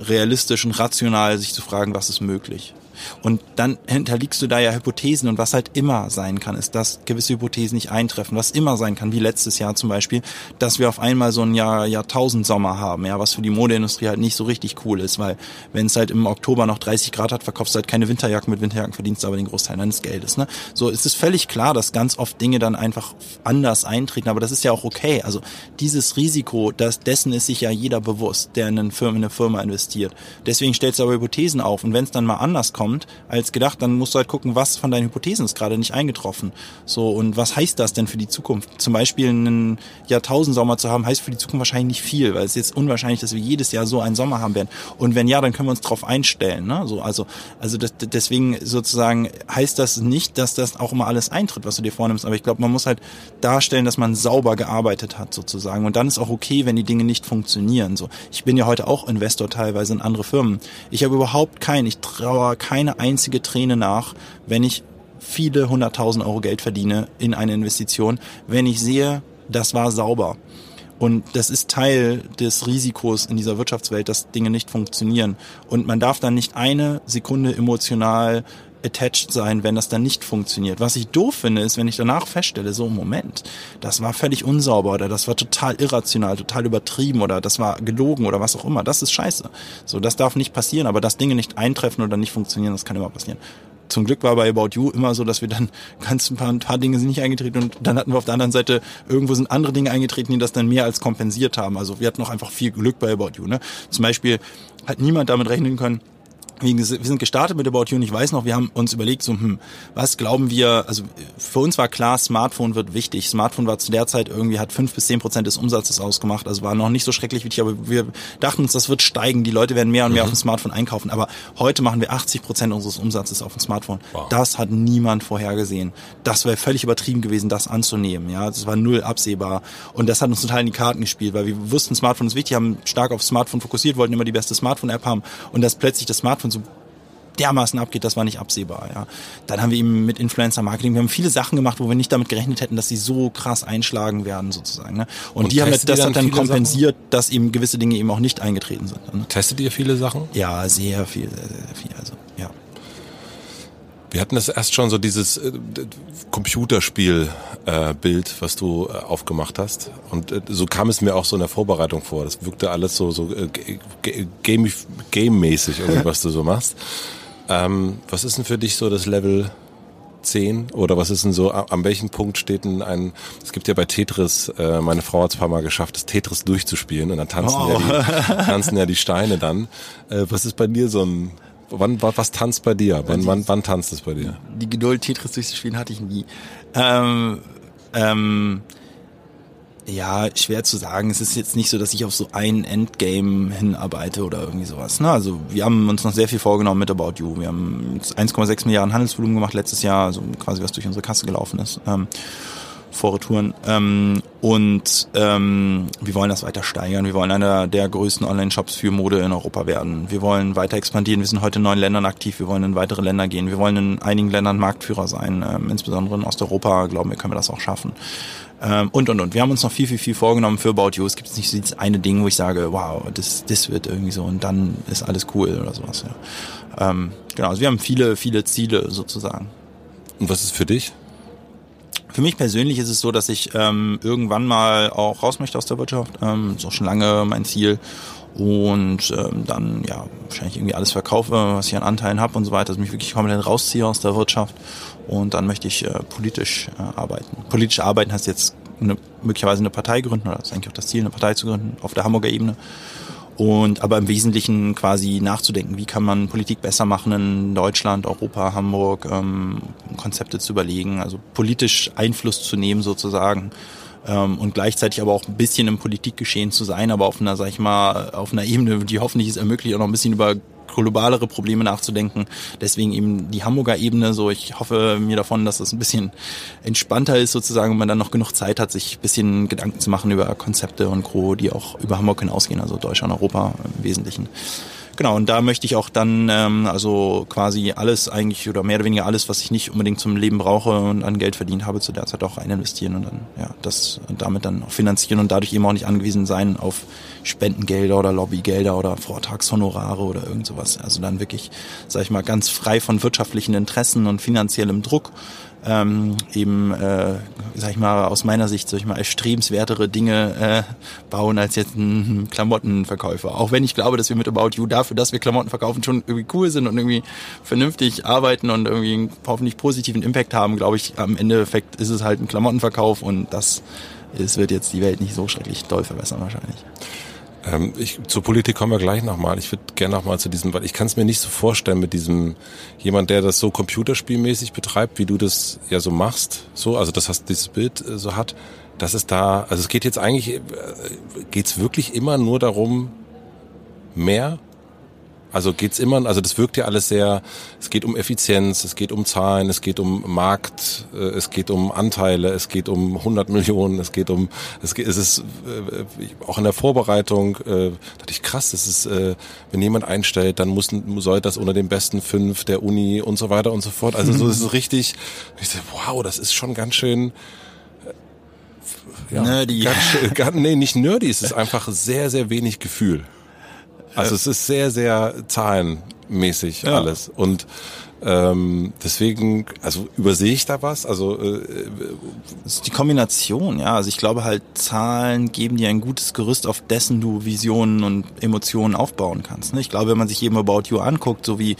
realistisch und rational sich zu fragen, was ist möglich. Und dann hinterliegst du da ja Hypothesen und was halt immer sein kann, ist, dass gewisse Hypothesen nicht eintreffen. Was immer sein kann, wie letztes Jahr zum Beispiel, dass wir auf einmal so ein Jahr, Jahrtausendsommer haben, ja, was für die Modeindustrie halt nicht so richtig cool ist, weil wenn es halt im Oktober noch 30 Grad hat, verkaufst du halt keine Winterjacken, mit Winterjacken verdienst du aber den Großteil deines Geldes. Ne? So ist es völlig klar, dass ganz oft Dinge dann einfach anders eintreten, aber das ist ja auch okay. Also dieses Risiko, das, dessen ist sich ja jeder bewusst, der in eine Firma, in eine Firma investiert. Deswegen stellst du aber Hypothesen auf und wenn es dann mal anders kommt als gedacht, dann musst du halt gucken, was von deinen Hypothesen ist gerade nicht eingetroffen. So und was heißt das denn für die Zukunft? Zum Beispiel einen Jahrtausendsommer zu haben, heißt für die Zukunft wahrscheinlich nicht viel, weil es jetzt unwahrscheinlich, dass wir jedes Jahr so einen Sommer haben werden. Und wenn ja, dann können wir uns darauf einstellen. Ne? So, also also das, deswegen sozusagen heißt das nicht, dass das auch immer alles eintritt, was du dir vornimmst. Aber ich glaube, man muss halt darstellen, dass man sauber gearbeitet hat sozusagen. Und dann ist auch okay, wenn die Dinge nicht funktionieren. So, ich bin ja heute auch Investor teilweise in andere Firmen. Ich habe überhaupt keinen, ich traue keine einzige Träne nach, wenn ich viele hunderttausend Euro Geld verdiene in eine Investition, wenn ich sehe, das war sauber. Und das ist Teil des Risikos in dieser Wirtschaftswelt, dass Dinge nicht funktionieren. Und man darf dann nicht eine Sekunde emotional attached sein, wenn das dann nicht funktioniert. Was ich doof finde, ist, wenn ich danach feststelle, so Moment, das war völlig unsauber oder das war total irrational, total übertrieben oder das war gelogen oder was auch immer. Das ist scheiße. So, das darf nicht passieren, aber dass Dinge nicht eintreffen oder nicht funktionieren, das kann immer passieren. Zum Glück war bei About You immer so, dass wir dann <laughs> ganz ein paar, ein paar Dinge sind nicht eingetreten und dann hatten wir auf der anderen Seite irgendwo sind andere Dinge eingetreten, die das dann mehr als kompensiert haben. Also wir hatten noch einfach viel Glück bei About You. Ne? Zum Beispiel hat niemand damit rechnen können, wir sind gestartet mit About You und ich weiß noch, wir haben uns überlegt, so, hm, was glauben wir, also für uns war klar, Smartphone wird wichtig. Smartphone war zu der Zeit irgendwie, hat fünf bis zehn Prozent des Umsatzes ausgemacht, also war noch nicht so schrecklich wichtig, aber wir dachten uns, das wird steigen, die Leute werden mehr und mehr mhm. auf dem Smartphone einkaufen, aber heute machen wir 80 Prozent unseres Umsatzes auf dem Smartphone. Wow. Das hat niemand vorhergesehen. Das wäre völlig übertrieben gewesen, das anzunehmen, ja, das war null absehbar und das hat uns total in die Karten gespielt, weil wir wussten, Smartphone ist wichtig, haben stark auf Smartphone fokussiert, wollten immer die beste Smartphone-App haben und dass plötzlich das Smartphone so dermaßen abgeht, das war nicht absehbar. Ja. Dann haben wir eben mit Influencer Marketing, wir haben viele Sachen gemacht, wo wir nicht damit gerechnet hätten, dass sie so krass einschlagen werden sozusagen. Ne? Und, Und die haben das dann, dann kompensiert, Sachen? dass eben gewisse Dinge eben auch nicht eingetreten sind. Ne? Testet ihr viele Sachen? Ja, sehr viel, sehr, sehr viel. Also ja. Wir hatten das erst schon so dieses äh, Computerspiel-Bild, äh, was du äh, aufgemacht hast. Und äh, so kam es mir auch so in der Vorbereitung vor. Das wirkte alles so, so äh, game-mäßig, irgendwie, <laughs> was du so machst. Ähm, was ist denn für dich so das Level 10 oder was ist denn so, an welchem Punkt steht denn ein, es gibt ja bei Tetris, äh, meine Frau hat es paar Mal geschafft, das Tetris durchzuspielen und dann tanzen, oh. ja, die, tanzen ja die Steine dann. Äh, was ist bei dir so ein, wann, was tanzt bei dir? Wann, wann, wann tanzt es bei dir? Die Geduld, Tetris durchzuspielen, hatte ich nie. Ähm, ähm, ja, schwer zu sagen. Es ist jetzt nicht so, dass ich auf so ein Endgame hinarbeite oder irgendwie sowas. Ne? Also wir haben uns noch sehr viel vorgenommen mit About You. Wir haben 1,6 Milliarden Handelsvolumen gemacht letztes Jahr, also quasi was durch unsere Kasse gelaufen ist. Ähm, vor Retouren. Ähm, und ähm, wir wollen das weiter steigern. Wir wollen einer der größten Online-Shops für Mode in Europa werden. Wir wollen weiter expandieren. Wir sind heute in neun Ländern aktiv. Wir wollen in weitere Länder gehen. Wir wollen in einigen Ländern Marktführer sein. Ähm, insbesondere in Osteuropa glauben wir, können wir das auch schaffen. Ähm, und, und, und. Wir haben uns noch viel, viel, viel vorgenommen für About You. Es gibt nicht so dieses eine Ding, wo ich sage, wow, das, das wird irgendwie so und dann ist alles cool oder sowas. Ja. Ähm, genau, also wir haben viele, viele Ziele sozusagen. Und was ist für dich? Für mich persönlich ist es so, dass ich ähm, irgendwann mal auch raus möchte aus der Wirtschaft. Ähm, ist auch schon lange mein Ziel. Und ähm, dann ja wahrscheinlich irgendwie alles verkaufe, was ich an Anteilen habe und so weiter, dass ich mich wirklich komplett rausziehe aus der Wirtschaft. Und dann möchte ich äh, politisch äh, arbeiten. Politisch arbeiten heißt jetzt eine, möglicherweise eine Partei gründen, oder das ist eigentlich auch das Ziel, eine Partei zu gründen auf der Hamburger Ebene und aber im Wesentlichen quasi nachzudenken, wie kann man Politik besser machen in Deutschland, Europa, Hamburg, ähm, Konzepte zu überlegen, also politisch Einfluss zu nehmen sozusagen ähm, und gleichzeitig aber auch ein bisschen im Politikgeschehen zu sein, aber auf einer, sag ich mal, auf einer Ebene, die hoffentlich es ermöglicht, auch noch ein bisschen über globalere Probleme nachzudenken. Deswegen eben die Hamburger Ebene. So, ich hoffe mir davon, dass das ein bisschen entspannter ist sozusagen und man dann noch genug Zeit hat, sich ein bisschen Gedanken zu machen über Konzepte und Gro, die auch über Hamburg hinausgehen, also Deutschland, Europa im Wesentlichen. Genau, und da möchte ich auch dann ähm, also quasi alles eigentlich oder mehr oder weniger alles, was ich nicht unbedingt zum Leben brauche und an Geld verdient habe, zu der Zeit auch rein investieren und dann ja das damit dann auch finanzieren und dadurch eben auch nicht angewiesen sein auf Spendengelder oder Lobbygelder oder Vortragshonorare oder irgend sowas. Also dann wirklich, sag ich mal, ganz frei von wirtschaftlichen Interessen und finanziellem Druck ähm, eben, äh, sag ich mal, aus meiner Sicht, sag ich mal, erstrebenswertere Dinge äh, bauen als jetzt ein Klamottenverkäufer. Auch wenn ich glaube, dass wir mit About You dafür, dass wir Klamotten verkaufen, schon irgendwie cool sind und irgendwie vernünftig arbeiten und irgendwie hoffentlich positiven Impact haben, glaube ich, am Endeffekt ist es halt ein Klamottenverkauf und das es wird jetzt die Welt nicht so schrecklich doll verbessern wahrscheinlich. Ähm, ich, zur Politik kommen wir gleich nochmal. Ich würde gerne nochmal zu diesem, weil ich kann es mir nicht so vorstellen mit diesem jemand, der das so computerspielmäßig betreibt, wie du das ja so machst, so, also das hast dieses Bild äh, so hat, dass es da, also es geht jetzt eigentlich, äh, geht's wirklich immer nur darum, mehr also geht's immer, also das wirkt ja alles sehr, es geht um Effizienz, es geht um Zahlen, es geht um Markt, äh, es geht um Anteile, es geht um 100 Millionen, es geht um, es, geht, es ist äh, auch in der Vorbereitung, äh, dachte ich krass, das ist, äh, wenn jemand einstellt, dann muss, soll das unter den besten fünf der Uni und so weiter und so fort. Also so ist es richtig, ich dachte, wow, das ist schon ganz schön, äh, ja, nerdy. Ganz, ganz, nee, nicht nerdy, es ist einfach sehr, sehr wenig Gefühl. Also es ist sehr, sehr zahlenmäßig ja. alles. Und ähm, deswegen, also übersehe ich da was? Also äh, das ist die Kombination, ja. Also ich glaube halt, Zahlen geben dir ein gutes Gerüst, auf dessen du Visionen und Emotionen aufbauen kannst. Ne? Ich glaube, wenn man sich eben About You anguckt, so wie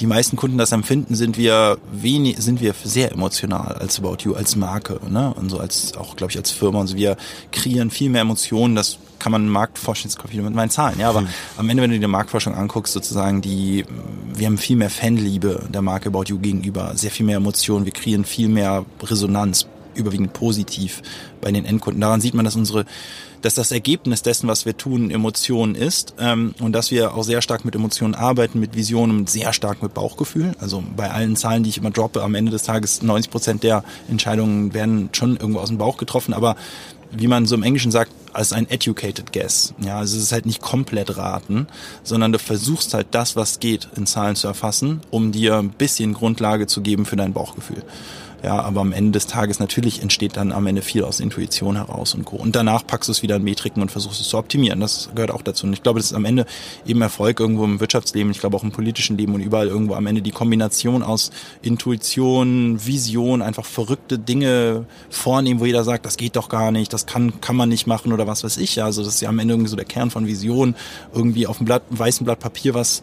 die meisten Kunden das empfinden, sind wir wenig, sind wir sehr emotional als About You, als Marke, ne? Und so als auch, glaube ich, als Firma. Und so wir kreieren viel mehr Emotionen, das kann man Marktforschungskonflikt mit meinen Zahlen. Ja, aber mhm. am Ende, wenn du dir Marktforschung anguckst, sozusagen die, wir haben viel mehr Fanliebe der Marke About You gegenüber, sehr viel mehr Emotionen, wir kreieren viel mehr Resonanz, überwiegend positiv bei den Endkunden. Daran sieht man, dass unsere dass das Ergebnis dessen, was wir tun, Emotionen ist ähm, und dass wir auch sehr stark mit Emotionen arbeiten, mit Visionen und sehr stark mit Bauchgefühl. Also bei allen Zahlen, die ich immer droppe, am Ende des Tages 90 Prozent der Entscheidungen werden schon irgendwo aus dem Bauch getroffen, aber wie man so im Englischen sagt, als ein educated guess. Ja, also es ist halt nicht komplett raten, sondern du versuchst halt das, was geht, in Zahlen zu erfassen, um dir ein bisschen Grundlage zu geben für dein Bauchgefühl. Ja, aber am Ende des Tages natürlich entsteht dann am Ende viel aus Intuition heraus und Co. Und danach packst du es wieder in Metriken und versuchst es zu optimieren. Das gehört auch dazu. Und ich glaube, das ist am Ende eben Erfolg irgendwo im Wirtschaftsleben, ich glaube auch im politischen Leben und überall irgendwo am Ende die Kombination aus Intuition, Vision, einfach verrückte Dinge vornehmen, wo jeder sagt, das geht doch gar nicht, das kann, kann man nicht machen oder was weiß ich. Also das ist ja am Ende irgendwie so der Kern von Vision, irgendwie auf einem Blatt, weißen Blatt Papier was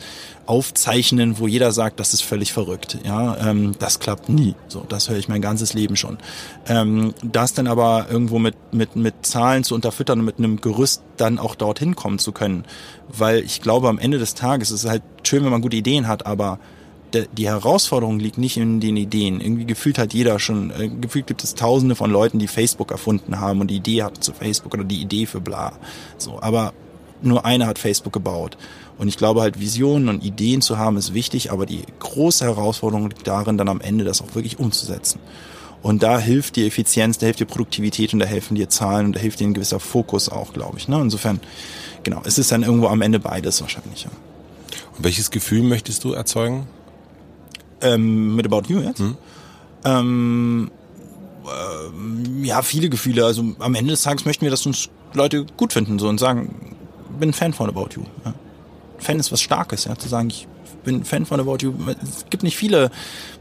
aufzeichnen, wo jeder sagt, das ist völlig verrückt. Ja, ähm, das klappt nie. So, das höre ich mein ganzes Leben schon. Ähm, das dann aber irgendwo mit mit mit Zahlen zu unterfüttern und mit einem Gerüst dann auch dorthin kommen zu können, weil ich glaube, am Ende des Tages ist es halt schön, wenn man gute Ideen hat, aber die Herausforderung liegt nicht in den Ideen. Irgendwie gefühlt hat jeder schon, äh, gefühlt gibt es tausende von Leuten, die Facebook erfunden haben und die Idee hatten zu Facebook oder die Idee für bla. So, aber nur einer hat Facebook gebaut. Und ich glaube halt, Visionen und Ideen zu haben ist wichtig, aber die große Herausforderung liegt darin, dann am Ende das auch wirklich umzusetzen. Und da hilft die Effizienz, da hilft die Produktivität und da helfen dir Zahlen und da hilft dir ein gewisser Fokus auch, glaube ich. Ne? Insofern, genau, es ist dann irgendwo am Ende beides wahrscheinlich. Ja. Und welches Gefühl möchtest du erzeugen? Ähm, mit About You jetzt? Hm. Ähm, äh, ja, viele Gefühle. Also am Ende des Tages möchten wir, dass uns Leute gut finden so und sagen, bin ein Fan von About You. Ja. Fan ist was Starkes, ja, zu sagen, ich bin Fan von About You. Es gibt nicht viele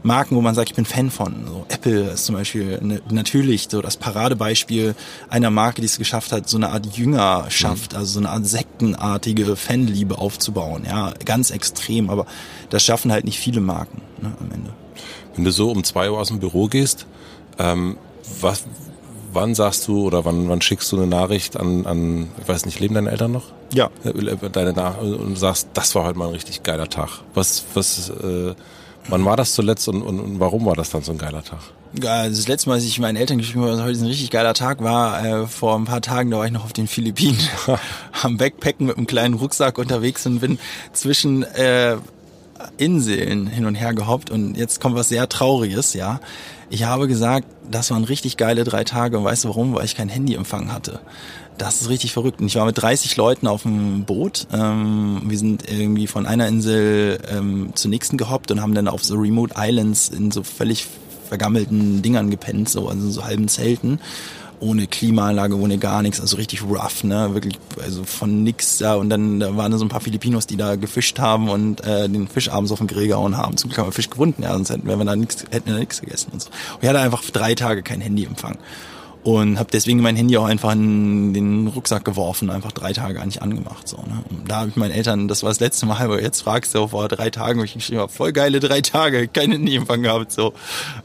Marken, wo man sagt, ich bin Fan von. So Apple ist zum Beispiel ne, natürlich so das Paradebeispiel einer Marke, die es geschafft hat, so eine Art Jüngerschaft, mhm. also so eine Art sektenartige Fanliebe aufzubauen. Ja, ganz extrem, aber das schaffen halt nicht viele Marken ne, am Ende. Wenn du so um zwei Uhr aus dem Büro gehst, ähm, was, wann sagst du oder wann, wann schickst du eine Nachricht an, an, ich weiß nicht, leben deine Eltern noch? Ja. Äh, deine Nach und sagst, das war heute mal ein richtig geiler Tag. Was, was, äh, wann war das zuletzt und, und, und warum war das dann so ein geiler Tag? Ja, das letzte Mal, als ich meinen Eltern geschrieben habe, heute ist ein richtig geiler Tag, war äh, vor ein paar Tagen, da war ich noch auf den Philippinen <laughs> am Backpacken mit einem kleinen Rucksack unterwegs und bin zwischen äh, Inseln hin und her gehoppt und jetzt kommt was sehr Trauriges, ja. Ich habe gesagt, das waren richtig geile drei Tage und weißt du warum? Weil ich kein Handyempfang hatte. Das ist richtig verrückt. Und ich war mit 30 Leuten auf dem Boot. Ähm, wir sind irgendwie von einer Insel ähm, zur nächsten gehoppt und haben dann auf so Remote Islands in so völlig vergammelten Dingern gepennt, so also so halben Zelten ohne Klimaanlage, ohne gar nichts, also richtig rough, ne, wirklich, also von nix, ja, und dann da waren so ein paar Filipinos, die da gefischt haben und äh, den Fisch abends auf den Grill gehauen haben. Zum Glück haben wir Fisch gefunden, ja, sonst hätten wir da nichts, hätten wir da nichts gegessen und so. Und ich hatte einfach drei Tage kein Handyempfang und habe deswegen mein Handy auch einfach in den Rucksack geworfen, einfach drei Tage nicht angemacht. So, ne? Und da habe ich meinen Eltern, das war das letzte Mal, aber jetzt fragst du vor drei Tagen, wo ich geschrieben habe, voll geile drei Tage, kein Handyempfang gehabt, so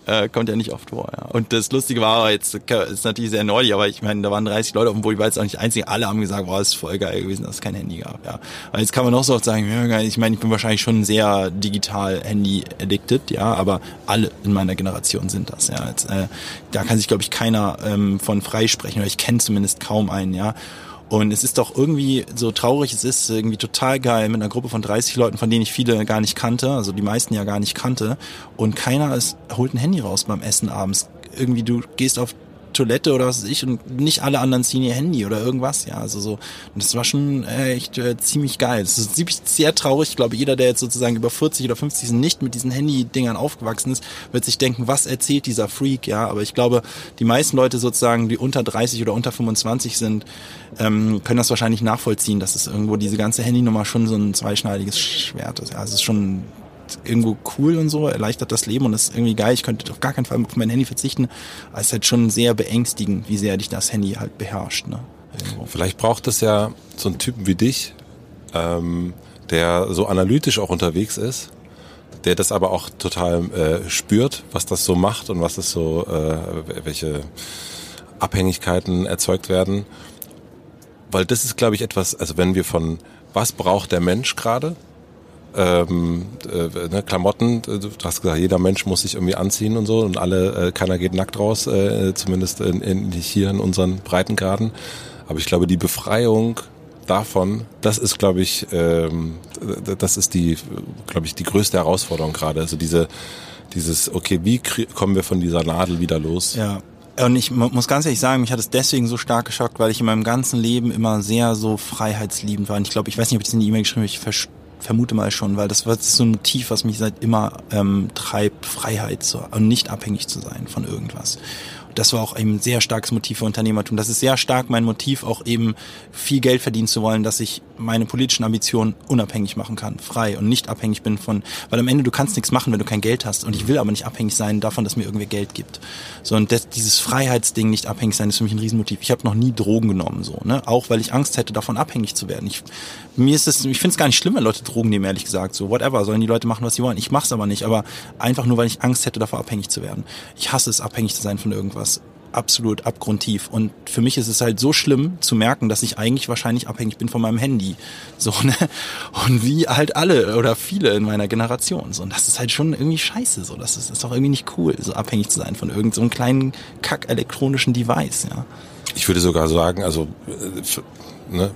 äh, kommt ja nicht oft vor. Ja. Und das Lustige war jetzt, ist natürlich sehr neulich, aber ich meine, da waren 30 Leute auf dem Boot, ich war jetzt auch nicht einzig, alle haben gesagt, boah, ist voll geil gewesen, dass es kein Handy gab. Ja. Aber jetzt kann man auch so oft sagen, ich meine, ich bin wahrscheinlich schon sehr digital Handy-addicted, ja, aber alle in meiner Generation sind das. Ja. Jetzt, äh, da kann sich, glaube ich, keiner ähm, von freisprechen sprechen oder ich kenne zumindest kaum einen, ja. Und es ist doch irgendwie, so traurig es ist, irgendwie total geil mit einer Gruppe von 30 Leuten, von denen ich viele gar nicht kannte, also die meisten ja gar nicht kannte. Und keiner ist, holt ein Handy raus beim Essen abends. Irgendwie, du gehst auf Toilette oder was weiß ich und nicht alle anderen ziehen ihr Handy oder irgendwas, ja, also so. Und das war schon äh, echt äh, ziemlich geil. Das ist ziemlich sehr traurig. Ich glaube, jeder, der jetzt sozusagen über 40 oder 50 nicht mit diesen Handy-Dingern aufgewachsen ist, wird sich denken, was erzählt dieser Freak, ja. Aber ich glaube, die meisten Leute sozusagen, die unter 30 oder unter 25 sind, ähm, können das wahrscheinlich nachvollziehen, dass es irgendwo diese ganze Handynummer schon so ein zweischneidiges Schwert ist. Ja, es ist schon irgendwo cool und so, erleichtert das Leben und ist irgendwie geil. Ich könnte auf gar keinen Fall auf mein Handy verzichten. Es ist halt schon sehr beängstigend, wie sehr dich das Handy halt beherrscht. Ne? Irgendwo. Vielleicht braucht es ja so einen Typen wie dich, ähm, der so analytisch auch unterwegs ist, der das aber auch total äh, spürt, was das so macht und was es so, äh, welche Abhängigkeiten erzeugt werden. Weil das ist, glaube ich, etwas, also wenn wir von was braucht der Mensch gerade, ähm, äh, ne, Klamotten, du hast gesagt, jeder Mensch muss sich irgendwie anziehen und so und alle, äh, keiner geht nackt raus, äh, zumindest in, in, hier in unseren Breitengraden. Aber ich glaube, die Befreiung davon, das ist, glaube ich, ähm, das ist die, glaube ich, die größte Herausforderung gerade. Also diese, dieses, okay, wie kommen wir von dieser Nadel wieder los? Ja. Und ich muss ganz ehrlich sagen, mich hat es deswegen so stark geschockt, weil ich in meinem ganzen Leben immer sehr so freiheitsliebend war. Und ich glaube, ich weiß nicht, ob ich das in die E-Mail geschrieben habe, ich vermute mal schon, weil das, ist so ein Motiv, was mich seit immer ähm, treibt, Freiheit zu, und nicht abhängig zu sein von irgendwas das war auch ein sehr starkes Motiv für Unternehmertum. Das ist sehr stark mein Motiv, auch eben viel Geld verdienen zu wollen, dass ich meine politischen Ambitionen unabhängig machen kann, frei und nicht abhängig bin von, weil am Ende du kannst nichts machen, wenn du kein Geld hast. Und ich will aber nicht abhängig sein davon, dass mir irgendwer Geld gibt. So und das, dieses Freiheitsding, nicht abhängig sein, ist für mich ein Riesenmotiv. Ich habe noch nie Drogen genommen, so ne, auch weil ich Angst hätte, davon abhängig zu werden. Ich, mir ist es, ich finde es gar nicht schlimm, wenn Leute Drogen nehmen, ehrlich gesagt. So whatever, sollen die Leute machen, was sie wollen. Ich mache es aber nicht, aber einfach nur, weil ich Angst hätte, davor abhängig zu werden. Ich hasse es, abhängig zu sein von irgendwas absolut abgrundtief. Und für mich ist es halt so schlimm zu merken, dass ich eigentlich wahrscheinlich abhängig bin von meinem Handy. So, <laughs> ne? Und wie halt alle oder viele in meiner Generation. So, und das ist halt schon irgendwie scheiße. So, das ist, das ist auch irgendwie nicht cool, so abhängig zu sein von irgendeinem so kleinen kack elektronischen Device, ja. Ich würde sogar sagen, also äh, ne,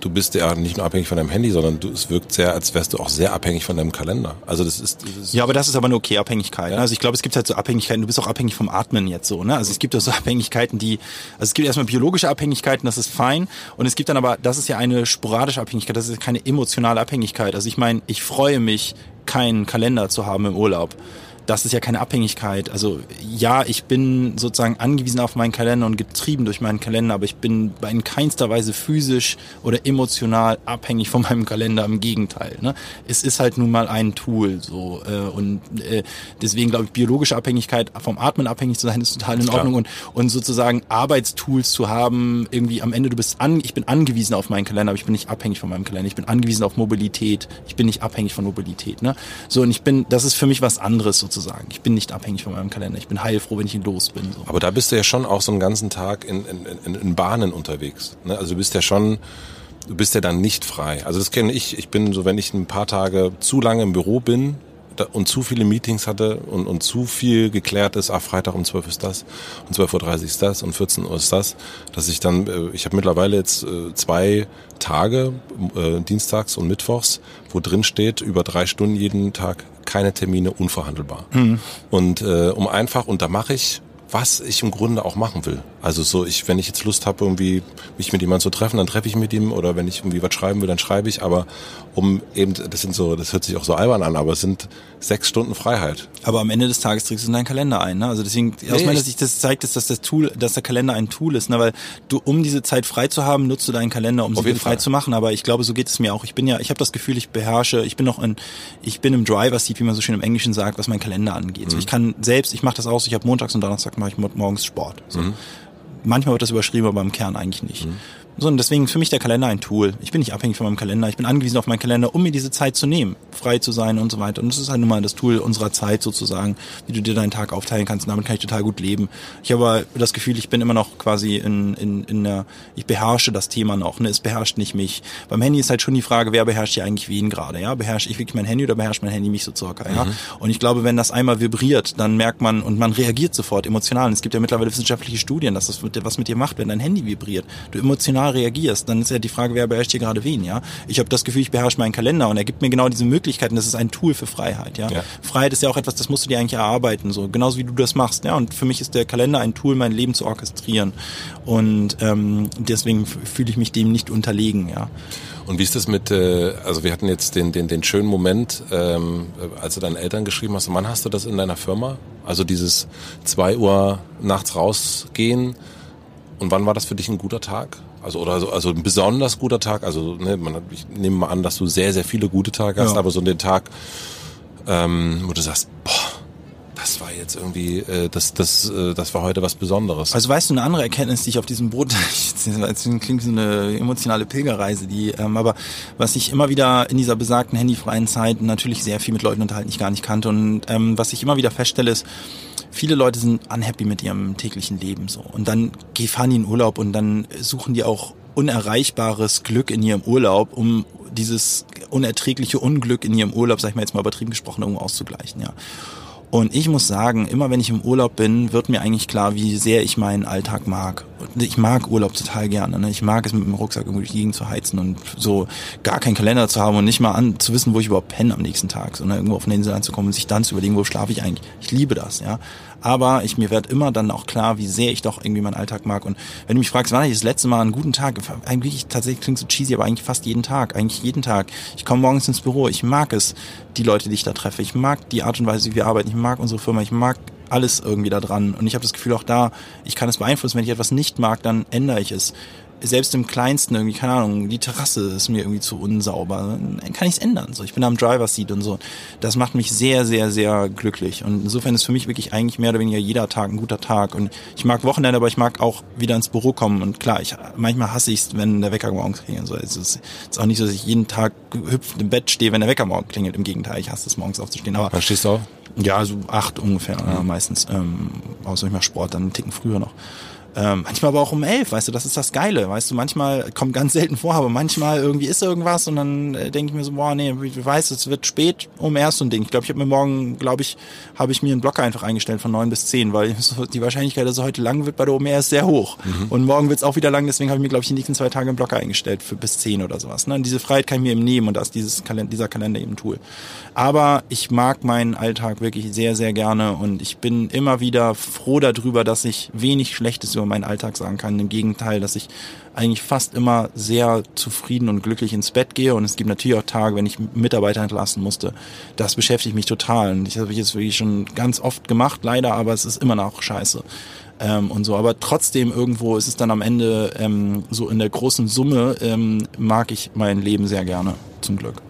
du bist ja nicht nur abhängig von deinem Handy, sondern du, es wirkt sehr, als wärst du auch sehr abhängig von deinem Kalender. Also das ist, das ist ja, aber das ist aber eine okay Abhängigkeit. Ja. Also ich glaube, es gibt halt so Abhängigkeiten. Du bist auch abhängig vom Atmen jetzt so. Ne? Also es gibt auch so Abhängigkeiten, die, also es gibt erstmal biologische Abhängigkeiten, das ist fein. Und es gibt dann aber, das ist ja eine sporadische Abhängigkeit, das ist keine emotionale Abhängigkeit. Also ich meine, ich freue mich, keinen Kalender zu haben im Urlaub das ist ja keine Abhängigkeit. Also ja, ich bin sozusagen angewiesen auf meinen Kalender und getrieben durch meinen Kalender, aber ich bin in keinster Weise physisch oder emotional abhängig von meinem Kalender. Im Gegenteil. Ne? Es ist halt nun mal ein Tool so äh, und äh, deswegen glaube ich, biologische Abhängigkeit vom Atmen abhängig zu sein ist total in Ordnung und und sozusagen Arbeitstools zu haben. Irgendwie am Ende du bist an, ich bin angewiesen auf meinen Kalender, aber ich bin nicht abhängig von meinem Kalender. Ich bin angewiesen auf Mobilität. Ich bin nicht abhängig von Mobilität. Ne? So und ich bin, das ist für mich was anderes sozusagen sozusagen. Ich bin nicht abhängig von meinem Kalender. Ich bin heilfroh, wenn ich ihn los bin. So. Aber da bist du ja schon auch so einen ganzen Tag in, in, in, Bahnen unterwegs. Ne? Also du bist ja schon, du bist ja dann nicht frei. Also das kenne ich. Ich bin so, wenn ich ein paar Tage zu lange im Büro bin, und zu viele Meetings hatte und, und zu viel geklärt ist, ah, Freitag um 12 ist das und 12.30 Uhr ist das und 14 Uhr ist das, dass ich dann, äh, ich habe mittlerweile jetzt äh, zwei Tage, äh, dienstags und mittwochs, wo drin steht, über drei Stunden jeden Tag keine Termine unverhandelbar. Mhm. Und äh, um einfach, und da mache ich was ich im Grunde auch machen will. Also so, ich, wenn ich jetzt Lust habe, irgendwie mich mit jemandem zu treffen, dann treffe ich mit ihm oder wenn ich irgendwie was schreiben will, dann schreibe ich. Aber um eben, das sind so, das hört sich auch so albern an, aber es sind sechs Stunden Freiheit. Aber am Ende des Tages trägst du in deinen Kalender ein. Ne? Also deswegen, nee, aus meiner Sicht, das zeigt es, dass das Tool, dass der Kalender ein Tool ist. Ne? Weil du, um diese Zeit frei zu haben, nutzt du deinen Kalender, um sie frei zu machen. Aber ich glaube, so geht es mir auch. Ich bin ja, ich habe das Gefühl, ich beherrsche, ich bin noch in, ich bin im Driver Seat, wie man so schön im Englischen sagt, was mein Kalender angeht. Mhm. So, ich kann selbst, ich mache das aus, ich habe montags und Donnerstag mache ich morgens Sport. So. Mhm. Manchmal wird das überschrieben, aber im Kern eigentlich nicht. Mhm. So, und deswegen für mich der Kalender ein Tool. Ich bin nicht abhängig von meinem Kalender. Ich bin angewiesen auf meinen Kalender, um mir diese Zeit zu nehmen, frei zu sein und so weiter. Und das ist halt nun mal das Tool unserer Zeit sozusagen, wie du dir deinen Tag aufteilen kannst. Und damit kann ich total gut leben. Ich habe aber das Gefühl, ich bin immer noch quasi in, in, in der, ich beherrsche das Thema noch. Ne? Es beherrscht nicht mich. Beim Handy ist halt schon die Frage, wer beherrscht hier eigentlich wen gerade? Ja, beherrsche ich wirklich mein Handy oder beherrscht mein Handy mich so circa? Ja. Mhm. Und ich glaube, wenn das einmal vibriert, dann merkt man und man reagiert sofort emotional. Und es gibt ja mittlerweile wissenschaftliche Studien, dass das was mit dir macht, wenn dein Handy vibriert. Du emotional reagierst, dann ist ja die Frage, wer beherrscht hier gerade wen, ja? Ich habe das Gefühl, ich beherrsche meinen Kalender und er gibt mir genau diese Möglichkeiten. Das ist ein Tool für Freiheit, ja? ja? Freiheit ist ja auch etwas, das musst du dir eigentlich erarbeiten, so genauso wie du das machst, ja? Und für mich ist der Kalender ein Tool, mein Leben zu orchestrieren und ähm, deswegen fühle ich mich dem nicht unterlegen, ja. Und wie ist das mit, äh, also wir hatten jetzt den, den, den schönen Moment, ähm, als du deinen Eltern geschrieben hast, wann hast du das in deiner Firma? Also dieses zwei Uhr nachts rausgehen und wann war das für dich ein guter Tag? Also oder so, also ein besonders guter Tag. Also ne, man, hat, ich nehme mal an, dass du sehr sehr viele gute Tage hast, ja. aber so den Tag, ähm, wo du sagst, boah, das war jetzt irgendwie, äh, das, das, äh, das war heute was Besonderes. Also weißt du, eine andere Erkenntnis, die ich auf diesem Boot, <laughs> das klingt so eine emotionale Pilgerreise, die, ähm, aber was ich immer wieder in dieser besagten handyfreien Zeit natürlich sehr viel mit Leuten unterhalten, die ich gar nicht kannte und ähm, was ich immer wieder feststelle ist, viele Leute sind unhappy mit ihrem täglichen Leben so. Und dann fahren die in Urlaub und dann suchen die auch unerreichbares Glück in ihrem Urlaub, um dieses unerträgliche Unglück in ihrem Urlaub, sag ich mal jetzt mal übertrieben gesprochen, irgendwo auszugleichen, ja. Und ich muss sagen, immer wenn ich im Urlaub bin, wird mir eigentlich klar, wie sehr ich meinen Alltag mag. Ich mag Urlaub total gerne. Ne? Ich mag es mit dem Rucksack irgendwie durch die Gegend zu heizen und so gar keinen Kalender zu haben und nicht mal an zu wissen, wo ich überhaupt penne am nächsten Tag, sondern irgendwo auf eine Insel anzukommen und sich dann zu überlegen, wo schlafe ich eigentlich. Ich liebe das, ja. Aber ich mir wird immer dann auch klar, wie sehr ich doch irgendwie meinen Alltag mag. Und wenn du mich fragst, wann ich das letzte Mal einen guten Tag? Eigentlich tatsächlich klingt so cheesy, aber eigentlich fast jeden Tag. Eigentlich jeden Tag. Ich komme morgens ins Büro. Ich mag es, die Leute, die ich da treffe. Ich mag die Art und Weise, wie wir arbeiten. Ich mag unsere Firma. Ich mag alles irgendwie da dran. Und ich habe das Gefühl auch da, ich kann es beeinflussen. Wenn ich etwas nicht mag, dann ändere ich es selbst im kleinsten irgendwie, keine Ahnung, die Terrasse ist mir irgendwie zu unsauber, dann kann ich es ändern. So, ich bin am Driver Seat und so. Das macht mich sehr, sehr, sehr glücklich. Und insofern ist für mich wirklich eigentlich mehr oder weniger jeder Tag ein guter Tag. Und ich mag Wochenende, aber ich mag auch wieder ins Büro kommen. Und klar, ich manchmal hasse ich es, wenn der Wecker morgens klingelt. So, es ist, ist auch nicht so, dass ich jeden Tag hüpfend im Bett stehe, wenn der Wecker morgen klingelt. Im Gegenteil, ich hasse es morgens aufzustehen. Aber Wann stehst du auf? Ja, so acht ungefähr, mhm. ja, meistens. Ähm, außer ich mache Sport, dann einen Ticken früher noch. Ähm, manchmal aber auch um elf, weißt du, das ist das Geile, weißt du, manchmal kommt ganz selten vor, aber manchmal irgendwie ist irgendwas und dann äh, denke ich mir so, boah, nee, ich weiß, es wird spät um erst so ein Ding. Ich glaube, ich habe mir morgen, glaube ich, habe ich mir einen Blocker einfach eingestellt von neun bis zehn, weil <laughs> die Wahrscheinlichkeit, dass es heute lang wird bei der OMR ist sehr hoch. Mhm. Und morgen wird es auch wieder lang, deswegen habe ich mir, glaube ich, die nächsten zwei Tage einen Blocker eingestellt für bis zehn oder sowas. Ne? Und diese Freiheit kann ich mir eben nehmen und da ist dieses Kalender, dieser Kalender eben ein Tool. Aber ich mag meinen Alltag wirklich sehr, sehr gerne und ich bin immer wieder froh darüber, dass ich wenig Schlechtes über meinen Alltag sagen kann. Im Gegenteil, dass ich eigentlich fast immer sehr zufrieden und glücklich ins Bett gehe und es gibt natürlich auch Tage, wenn ich Mitarbeiter entlassen musste. Das beschäftigt mich total und ich habe jetzt wirklich schon ganz oft gemacht, leider, aber es ist immer noch scheiße. Ähm, und so. Aber trotzdem irgendwo ist es dann am Ende ähm, so in der großen Summe ähm, mag ich mein Leben sehr gerne, zum Glück.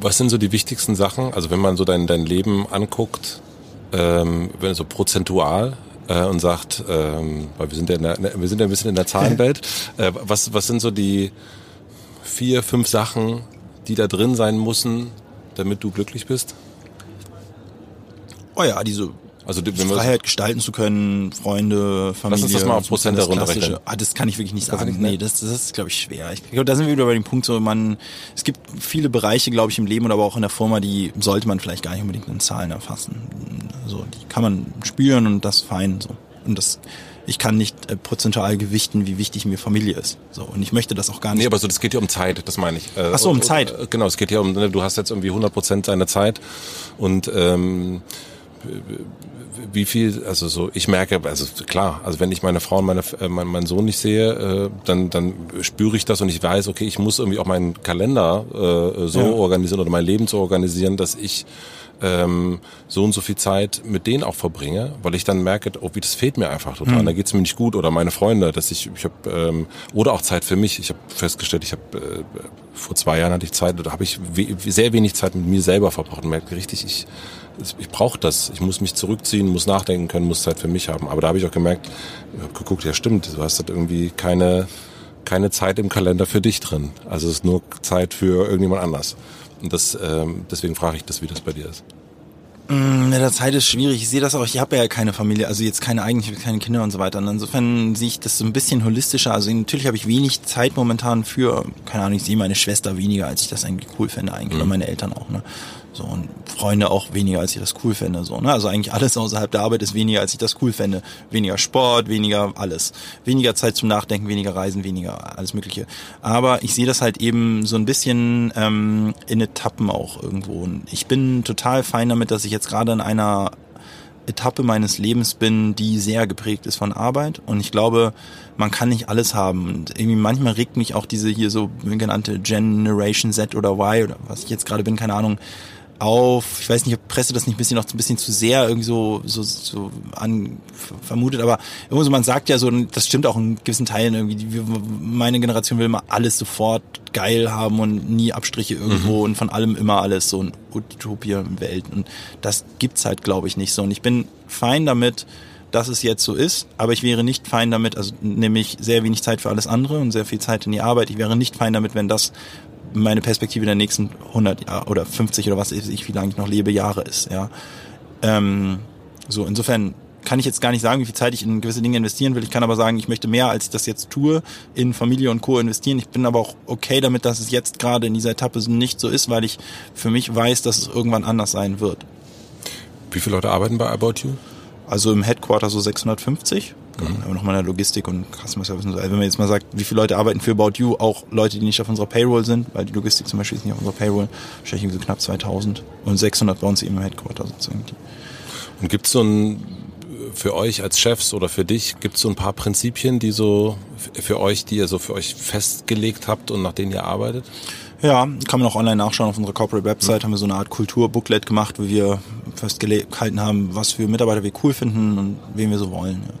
Was sind so die wichtigsten Sachen? Also wenn man so dein, dein Leben anguckt, ähm, wenn so prozentual äh, und sagt, ähm, weil wir sind ja der, wir sind ja ein bisschen in der Zahlenwelt, <laughs> äh, was, was sind so die vier, fünf Sachen, die da drin sein müssen, damit du glücklich bist? Oh ja, diese Also die Freiheit gestalten zu können, Freunde, Familie. Lass uns das mal auf Prozent runterrechnen. Ah, das kann ich wirklich nicht sagen. Nicht nee, das, das ist, glaube ich, schwer. Ich glaube, da sind wir wieder bei dem Punkt, so man, es gibt viele Bereiche, glaube ich, im Leben und aber auch in der Firma, die sollte man vielleicht gar nicht unbedingt in Zahlen erfassen. So, die kann man spüren und das fein so. Und das ich kann nicht äh, prozentual gewichten, wie wichtig mir Familie ist. So und ich möchte das auch gar nicht. Nee, aber so das geht ja um Zeit, das meine ich. Äh, Ach so, um Zeit. Äh, genau, es geht ja um ne, du hast jetzt irgendwie 100 Prozent deiner Zeit und ähm, wie viel, also so, ich merke, also klar, also wenn ich meine Frau und meine, äh, mein, meinen Sohn nicht sehe, äh, dann, dann spüre ich das und ich weiß, okay, ich muss irgendwie auch meinen Kalender äh, so ja. organisieren oder mein Leben so organisieren, dass ich ähm, so und so viel Zeit mit denen auch verbringe, weil ich dann merke, oh, wie das fehlt mir einfach total. Mhm. Da geht's mir nicht gut oder meine Freunde, dass ich, ich habe ähm, oder auch Zeit für mich. Ich habe festgestellt, ich habe äh, vor zwei Jahren hatte ich Zeit, da habe ich we sehr wenig Zeit mit mir selber verbracht und merke richtig, ich ich brauche das. Ich muss mich zurückziehen, muss nachdenken können, muss Zeit für mich haben. Aber da habe ich auch gemerkt, ich habe geguckt, ja stimmt, du hast halt irgendwie keine keine Zeit im Kalender für dich drin. Also es ist nur Zeit für irgendjemand anders. Und das, ähm, deswegen frage ich das, wie das bei dir ist. Mm, in der Zeit ist schwierig. Ich sehe das auch. Ich habe ja keine Familie, also jetzt keine eigentlich keine Kinder und so weiter. Und insofern sehe ich das so ein bisschen holistischer. Also natürlich habe ich wenig Zeit momentan für, keine Ahnung, ich sehe meine Schwester weniger, als ich das eigentlich cool fände eigentlich, mhm. oder meine Eltern auch. Ne? So, und Freunde auch weniger, als ich das cool fände. So, ne? Also eigentlich alles außerhalb der Arbeit ist weniger, als ich das cool fände. Weniger Sport, weniger alles. Weniger Zeit zum Nachdenken, weniger Reisen, weniger alles Mögliche. Aber ich sehe das halt eben so ein bisschen ähm, in Etappen auch irgendwo. Und ich bin total fein damit, dass ich jetzt gerade in einer Etappe meines Lebens bin, die sehr geprägt ist von Arbeit. Und ich glaube, man kann nicht alles haben. Und irgendwie manchmal regt mich auch diese hier so genannte Generation Z oder Y oder was ich jetzt gerade bin, keine Ahnung, auf, ich weiß nicht, ob Presse das nicht ein bisschen noch ein bisschen zu sehr irgendwie so, so, so an, vermutet, aber irgendwo so, man sagt ja so, das stimmt auch in gewissen Teilen irgendwie, die, meine Generation will immer alles sofort geil haben und nie Abstriche irgendwo mhm. und von allem immer alles so ein Utopia-Welt und das gibt's halt glaube ich nicht so und ich bin fein damit, dass es jetzt so ist, aber ich wäre nicht fein damit, also nämlich sehr wenig Zeit für alles andere und sehr viel Zeit in die Arbeit. Ich wäre nicht fein damit, wenn das meine Perspektive der nächsten 100 Jahre oder 50 oder was ich, wie lange ich noch lebe, Jahre ist. Ja. Ähm, so, insofern kann ich jetzt gar nicht sagen, wie viel Zeit ich in gewisse Dinge investieren will. Ich kann aber sagen, ich möchte mehr, als ich das jetzt tue, in Familie und Co. investieren. Ich bin aber auch okay damit, dass es jetzt gerade in dieser Etappe nicht so ist, weil ich für mich weiß, dass es irgendwann anders sein wird. Wie viele Leute arbeiten bei About You? Also im Headquarter so 650 Mhm. Aber nochmal in der Logistik und Customer Service und so. Also wenn man jetzt mal sagt, wie viele Leute arbeiten für About You, auch Leute, die nicht auf unserer Payroll sind, weil die Logistik zum Beispiel ist nicht auf unserer Payroll, wahrscheinlich so knapp 2000 und 600 bei uns eben im Headquarter sozusagen. Und gibt es so ein, für euch als Chefs oder für dich, gibt es so ein paar Prinzipien, die so für euch, die ihr so für euch festgelegt habt und nach denen ihr arbeitet? Ja, kann man auch online nachschauen. Auf unserer Corporate Website mhm. haben wir so eine Art Kulturbooklet gemacht, wo wir festgehalten haben, was für Mitarbeiter wir cool finden und wen wir so wollen. Ja.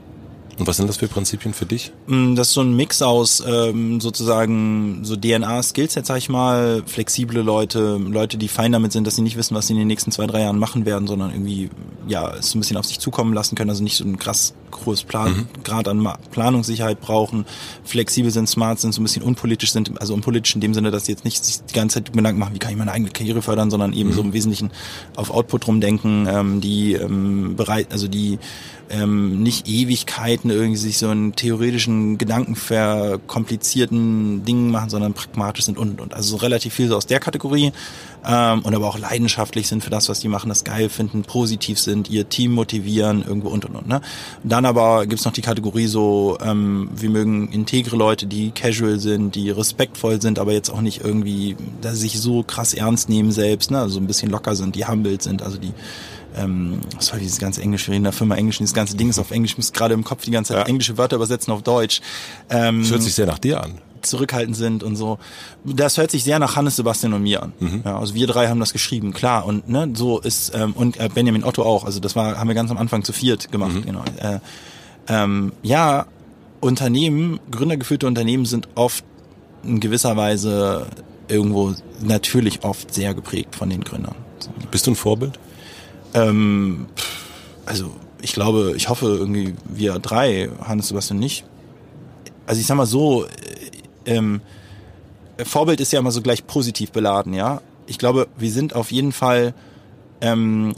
Und was sind das für Prinzipien für dich? Mm, das ist so ein Mix aus ähm, sozusagen so DNA-Skillset, sag ich mal, flexible Leute, Leute, die fein damit sind, dass sie nicht wissen, was sie in den nächsten zwei, drei Jahren machen werden, sondern irgendwie ja es ein bisschen auf sich zukommen lassen können, also nicht so ein krass großes Plan, mhm. Grad an Planungssicherheit brauchen, flexibel sind, smart sind, so ein bisschen unpolitisch sind, also unpolitisch in dem Sinne, dass sie jetzt nicht sich die ganze Zeit Gedanken machen, wie kann ich meine eigene Karriere fördern, sondern eben mhm. so im Wesentlichen auf Output rumdenken, ähm, die ähm, bereit, also die ähm, nicht Ewigkeiten irgendwie sich so einen theoretischen Gedanken verkomplizierten Dingen machen, sondern pragmatisch sind und und. Also so relativ viel so aus der Kategorie ähm, und aber auch leidenschaftlich sind für das, was die machen, das geil finden, positiv sind, ihr Team motivieren, irgendwo und und und. Ne? Dann aber gibt's noch die Kategorie so, ähm, wir mögen integre Leute, die casual sind, die respektvoll sind, aber jetzt auch nicht irgendwie, dass sie sich so krass ernst nehmen selbst, ne? also ein bisschen locker sind, die humbled sind, also die ähm, was soll dieses ganze Englisch, wir reden in der Firma Englisch, dieses ganze Ding ist auf Englisch, ich muss gerade im Kopf die ganze Zeit ja. englische Wörter übersetzen auf Deutsch. Ähm, das hört sich sehr nach dir an zurückhaltend sind und so. Das hört sich sehr nach Hannes, Sebastian und mir an. Mhm. Ja, also wir drei haben das geschrieben, klar. Und ne, so ist ähm, und äh, Benjamin Otto auch. Also das war haben wir ganz am Anfang zu viert gemacht. Mhm. Genau. Äh, ähm, ja, Unternehmen, gründergeführte Unternehmen sind oft in gewisser Weise irgendwo natürlich oft sehr geprägt von den Gründern. Bist du ein Vorbild? Ähm, also ich glaube, ich hoffe irgendwie wir drei, Hannes Sebastian nicht. Also ich sag mal so, äh, ähm, Vorbild ist ja immer so gleich positiv beladen, ja. Ich glaube, wir sind auf jeden Fall ähm,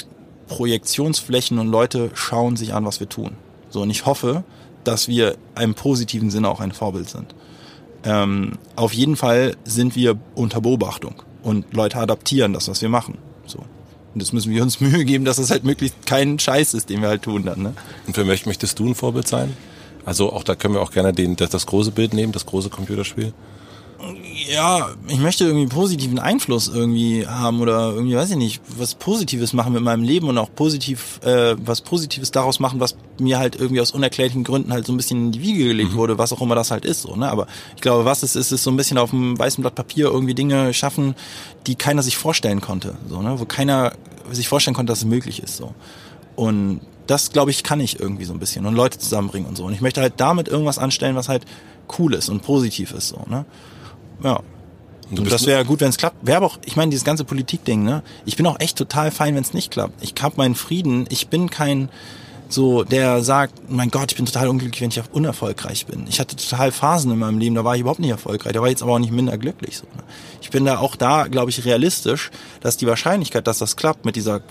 Projektionsflächen und Leute schauen sich an, was wir tun. So, und ich hoffe, dass wir im positiven Sinne auch ein Vorbild sind. Ähm, auf jeden Fall sind wir unter Beobachtung und Leute adaptieren das, was wir machen. Und das müssen wir uns <laughs> Mühe geben, dass es halt möglichst kein Scheiß ist, den wir halt tun dann. Ne? Und für mich möchtest du ein Vorbild sein? Also auch da können wir auch gerne den, das, das große Bild nehmen, das große Computerspiel ja, ich möchte irgendwie positiven Einfluss irgendwie haben oder irgendwie, weiß ich nicht, was Positives machen mit meinem Leben und auch positiv, äh, was Positives daraus machen, was mir halt irgendwie aus unerklärlichen Gründen halt so ein bisschen in die Wiege gelegt mhm. wurde, was auch immer das halt ist, so, ne? Aber ich glaube, was es ist, ist so ein bisschen auf einem weißen Blatt Papier irgendwie Dinge schaffen, die keiner sich vorstellen konnte, so, ne? Wo keiner sich vorstellen konnte, dass es möglich ist, so. Und das, glaube ich, kann ich irgendwie so ein bisschen und Leute zusammenbringen und so. Und ich möchte halt damit irgendwas anstellen, was halt cool ist und positiv ist, so, ne? Ja. Und, und das wäre gut, wenn es klappt. Wäre aber auch, ich meine, dieses ganze Politik-Ding, ne? Ich bin auch echt total fein, wenn es nicht klappt. Ich hab meinen Frieden. Ich bin kein so, der sagt, mein Gott, ich bin total unglücklich, wenn ich unerfolgreich bin. Ich hatte total Phasen in meinem Leben, da war ich überhaupt nicht erfolgreich. Da war ich jetzt aber auch nicht minder glücklich. So, ne? Ich bin da auch da, glaube ich, realistisch, dass die Wahrscheinlichkeit, dass das klappt mit dieser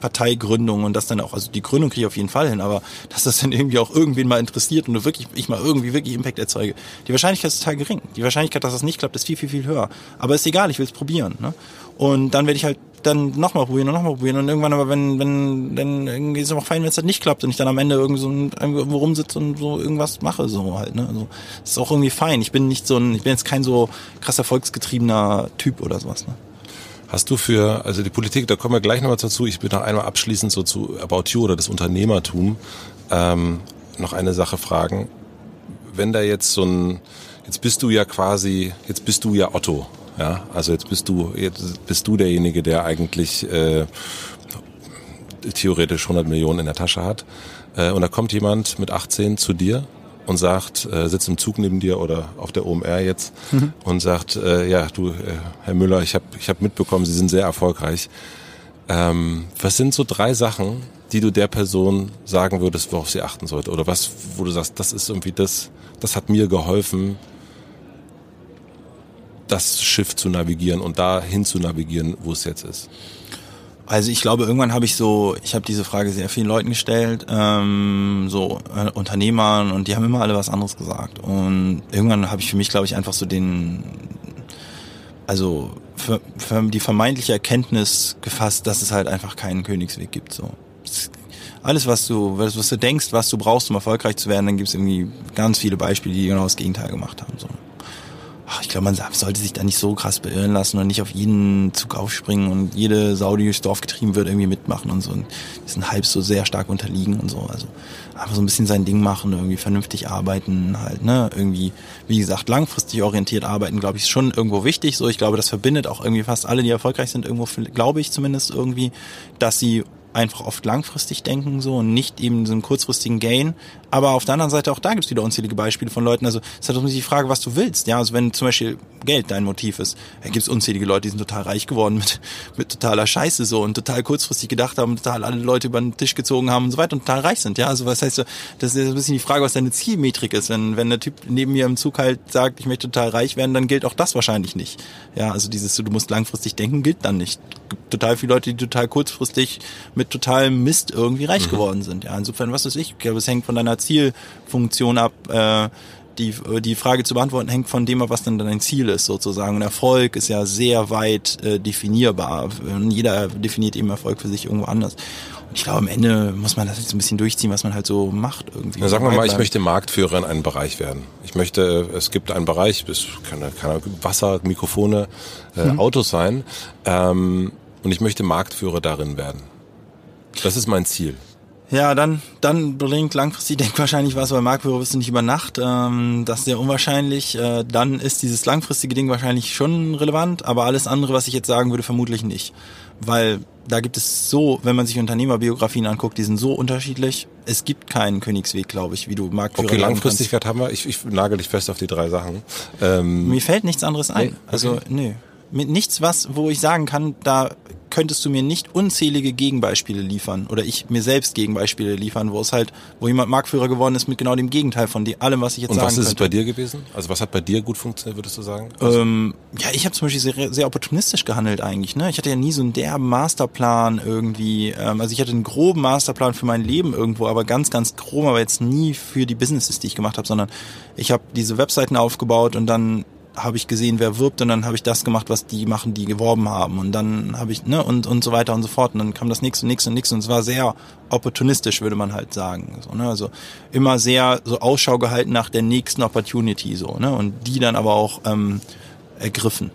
Parteigründung und das dann auch, also die Gründung kriege ich auf jeden Fall hin, aber dass das dann irgendwie auch irgendwen mal interessiert und wirklich, ich mal irgendwie wirklich Impact erzeuge. Die Wahrscheinlichkeit ist total gering. Die Wahrscheinlichkeit, dass das nicht klappt, ist viel, viel, viel höher. Aber ist egal, ich will es probieren. Ne? Und dann werde ich halt dann nochmal probieren und nochmal probieren und irgendwann aber wenn, wenn, dann irgendwie ist es auch fein, wenn es halt nicht klappt und ich dann am Ende irgendwie so irgendwo rumsitze und so irgendwas mache, so halt, ne. Also, ist auch irgendwie fein. Ich bin nicht so ein, ich bin jetzt kein so krass erfolgsgetriebener Typ oder sowas, ne. Hast du für, also die Politik, da kommen wir gleich nochmal dazu, ich will noch einmal abschließend so zu About You oder das Unternehmertum ähm, noch eine Sache fragen. Wenn da jetzt so ein, jetzt bist du ja quasi, jetzt bist du ja Otto, ja, also jetzt bist du, jetzt bist du derjenige, der eigentlich äh, theoretisch 100 Millionen in der Tasche hat. Äh, und da kommt jemand mit 18 zu dir und sagt, äh, sitzt im Zug neben dir oder auf der OMR jetzt mhm. und sagt, äh, ja, du, äh, Herr Müller, ich habe ich hab mitbekommen, Sie sind sehr erfolgreich. Ähm, was sind so drei Sachen, die du der Person sagen würdest, worauf sie achten sollte? Oder was, wo du sagst, das ist irgendwie das, das hat mir geholfen, das Schiff zu navigieren und dahin zu navigieren, wo es jetzt ist? Also ich glaube, irgendwann habe ich so, ich habe diese Frage sehr vielen Leuten gestellt, ähm, so äh, Unternehmern und die haben immer alle was anderes gesagt. Und irgendwann habe ich für mich, glaube ich, einfach so den, also für, für die vermeintliche Erkenntnis gefasst, dass es halt einfach keinen Königsweg gibt. So alles, was du, was, was du denkst, was du brauchst, um erfolgreich zu werden, dann gibt es irgendwie ganz viele Beispiele, die genau das Gegenteil gemacht haben. So ich glaube, man sollte sich da nicht so krass beirren lassen und nicht auf jeden Zug aufspringen und jede Sau, durchs Dorf getrieben wird, irgendwie mitmachen und so. Und diesen Hypes so sehr stark unterliegen und so. Also einfach so ein bisschen sein Ding machen, irgendwie vernünftig arbeiten, halt, ne? Irgendwie, wie gesagt, langfristig orientiert arbeiten, glaube ich, ist schon irgendwo wichtig. So, ich glaube, das verbindet auch irgendwie fast alle, die erfolgreich sind, irgendwo, glaube ich zumindest irgendwie, dass sie einfach oft langfristig denken so und nicht eben so einen kurzfristigen Gain. Aber auf der anderen Seite auch da gibt es wieder unzählige Beispiele von Leuten. Also es ist halt die Frage, was du willst. Ja, also wenn zum Beispiel Geld dein Motiv ist, dann gibt es unzählige Leute, die sind total reich geworden mit, mit totaler Scheiße so und total kurzfristig gedacht haben, total alle Leute über den Tisch gezogen haben und so weiter und total reich sind. Ja, also was heißt so, das ist ein bisschen die Frage, was deine Zielmetrik ist. Wenn, wenn der Typ neben mir im Zug halt sagt, ich möchte total reich werden, dann gilt auch das wahrscheinlich nicht. Ja, also dieses, du musst langfristig denken, gilt dann nicht. Total viele Leute, die total kurzfristig mit totalem Mist irgendwie reich mhm. geworden sind. Ja, insofern, was weiß ich, ich glaube, es hängt von deiner Zielfunktion ab. Äh, die, die Frage zu beantworten hängt von dem ab, was denn dein Ziel ist sozusagen. Und Erfolg ist ja sehr weit äh, definierbar. Jeder definiert eben Erfolg für sich irgendwo anders. Und ich glaube, am Ende muss man das jetzt ein bisschen durchziehen, was man halt so macht irgendwie. Ja, sagen wir mal, ich möchte Marktführer in einem Bereich werden. Ich möchte, es gibt einen Bereich, es kann, kann Wasser, Mikrofone, äh, mhm. Autos sein. Ähm, und ich möchte Marktführer darin werden. Das ist mein Ziel. Ja, dann, dann bringt langfristig <laughs> denk wahrscheinlich was, weil Marktführer wirst du nicht über Nacht. Ähm, das ist sehr unwahrscheinlich. Äh, dann ist dieses langfristige Ding wahrscheinlich schon relevant, aber alles andere, was ich jetzt sagen würde, vermutlich nicht. Weil da gibt es so, wenn man sich Unternehmerbiografien anguckt, die sind so unterschiedlich. Es gibt keinen Königsweg, glaube ich, wie du Marktführer Okay, Langfristigkeit haben wir. Ich, ich nagel dich fest auf die drei Sachen. Ähm, Mir fällt nichts anderes ein. Okay. Also, nee. Mit nichts was, wo ich sagen kann, da könntest du mir nicht unzählige Gegenbeispiele liefern oder ich mir selbst Gegenbeispiele liefern, wo es halt, wo jemand Marktführer geworden ist mit genau dem Gegenteil von die, allem, was ich jetzt Und sagen was ist es könnte. bei dir gewesen? Also was hat bei dir gut funktioniert, würdest du sagen? Ähm, ja, ich habe zum Beispiel sehr, sehr opportunistisch gehandelt eigentlich. Ne? Ich hatte ja nie so einen derben Masterplan irgendwie. Ähm, also ich hatte einen groben Masterplan für mein Leben irgendwo, aber ganz, ganz grob, aber jetzt nie für die Businesses, die ich gemacht habe, sondern ich habe diese Webseiten aufgebaut und dann habe ich gesehen, wer wirbt und dann habe ich das gemacht, was die machen, die geworben haben und dann habe ich ne und und so weiter und so fort und dann kam das nächste, nächste, nächste und es war sehr opportunistisch, würde man halt sagen, so, ne? also immer sehr so Ausschau gehalten nach der nächsten Opportunity so ne und die dann aber auch ähm, ergriffen.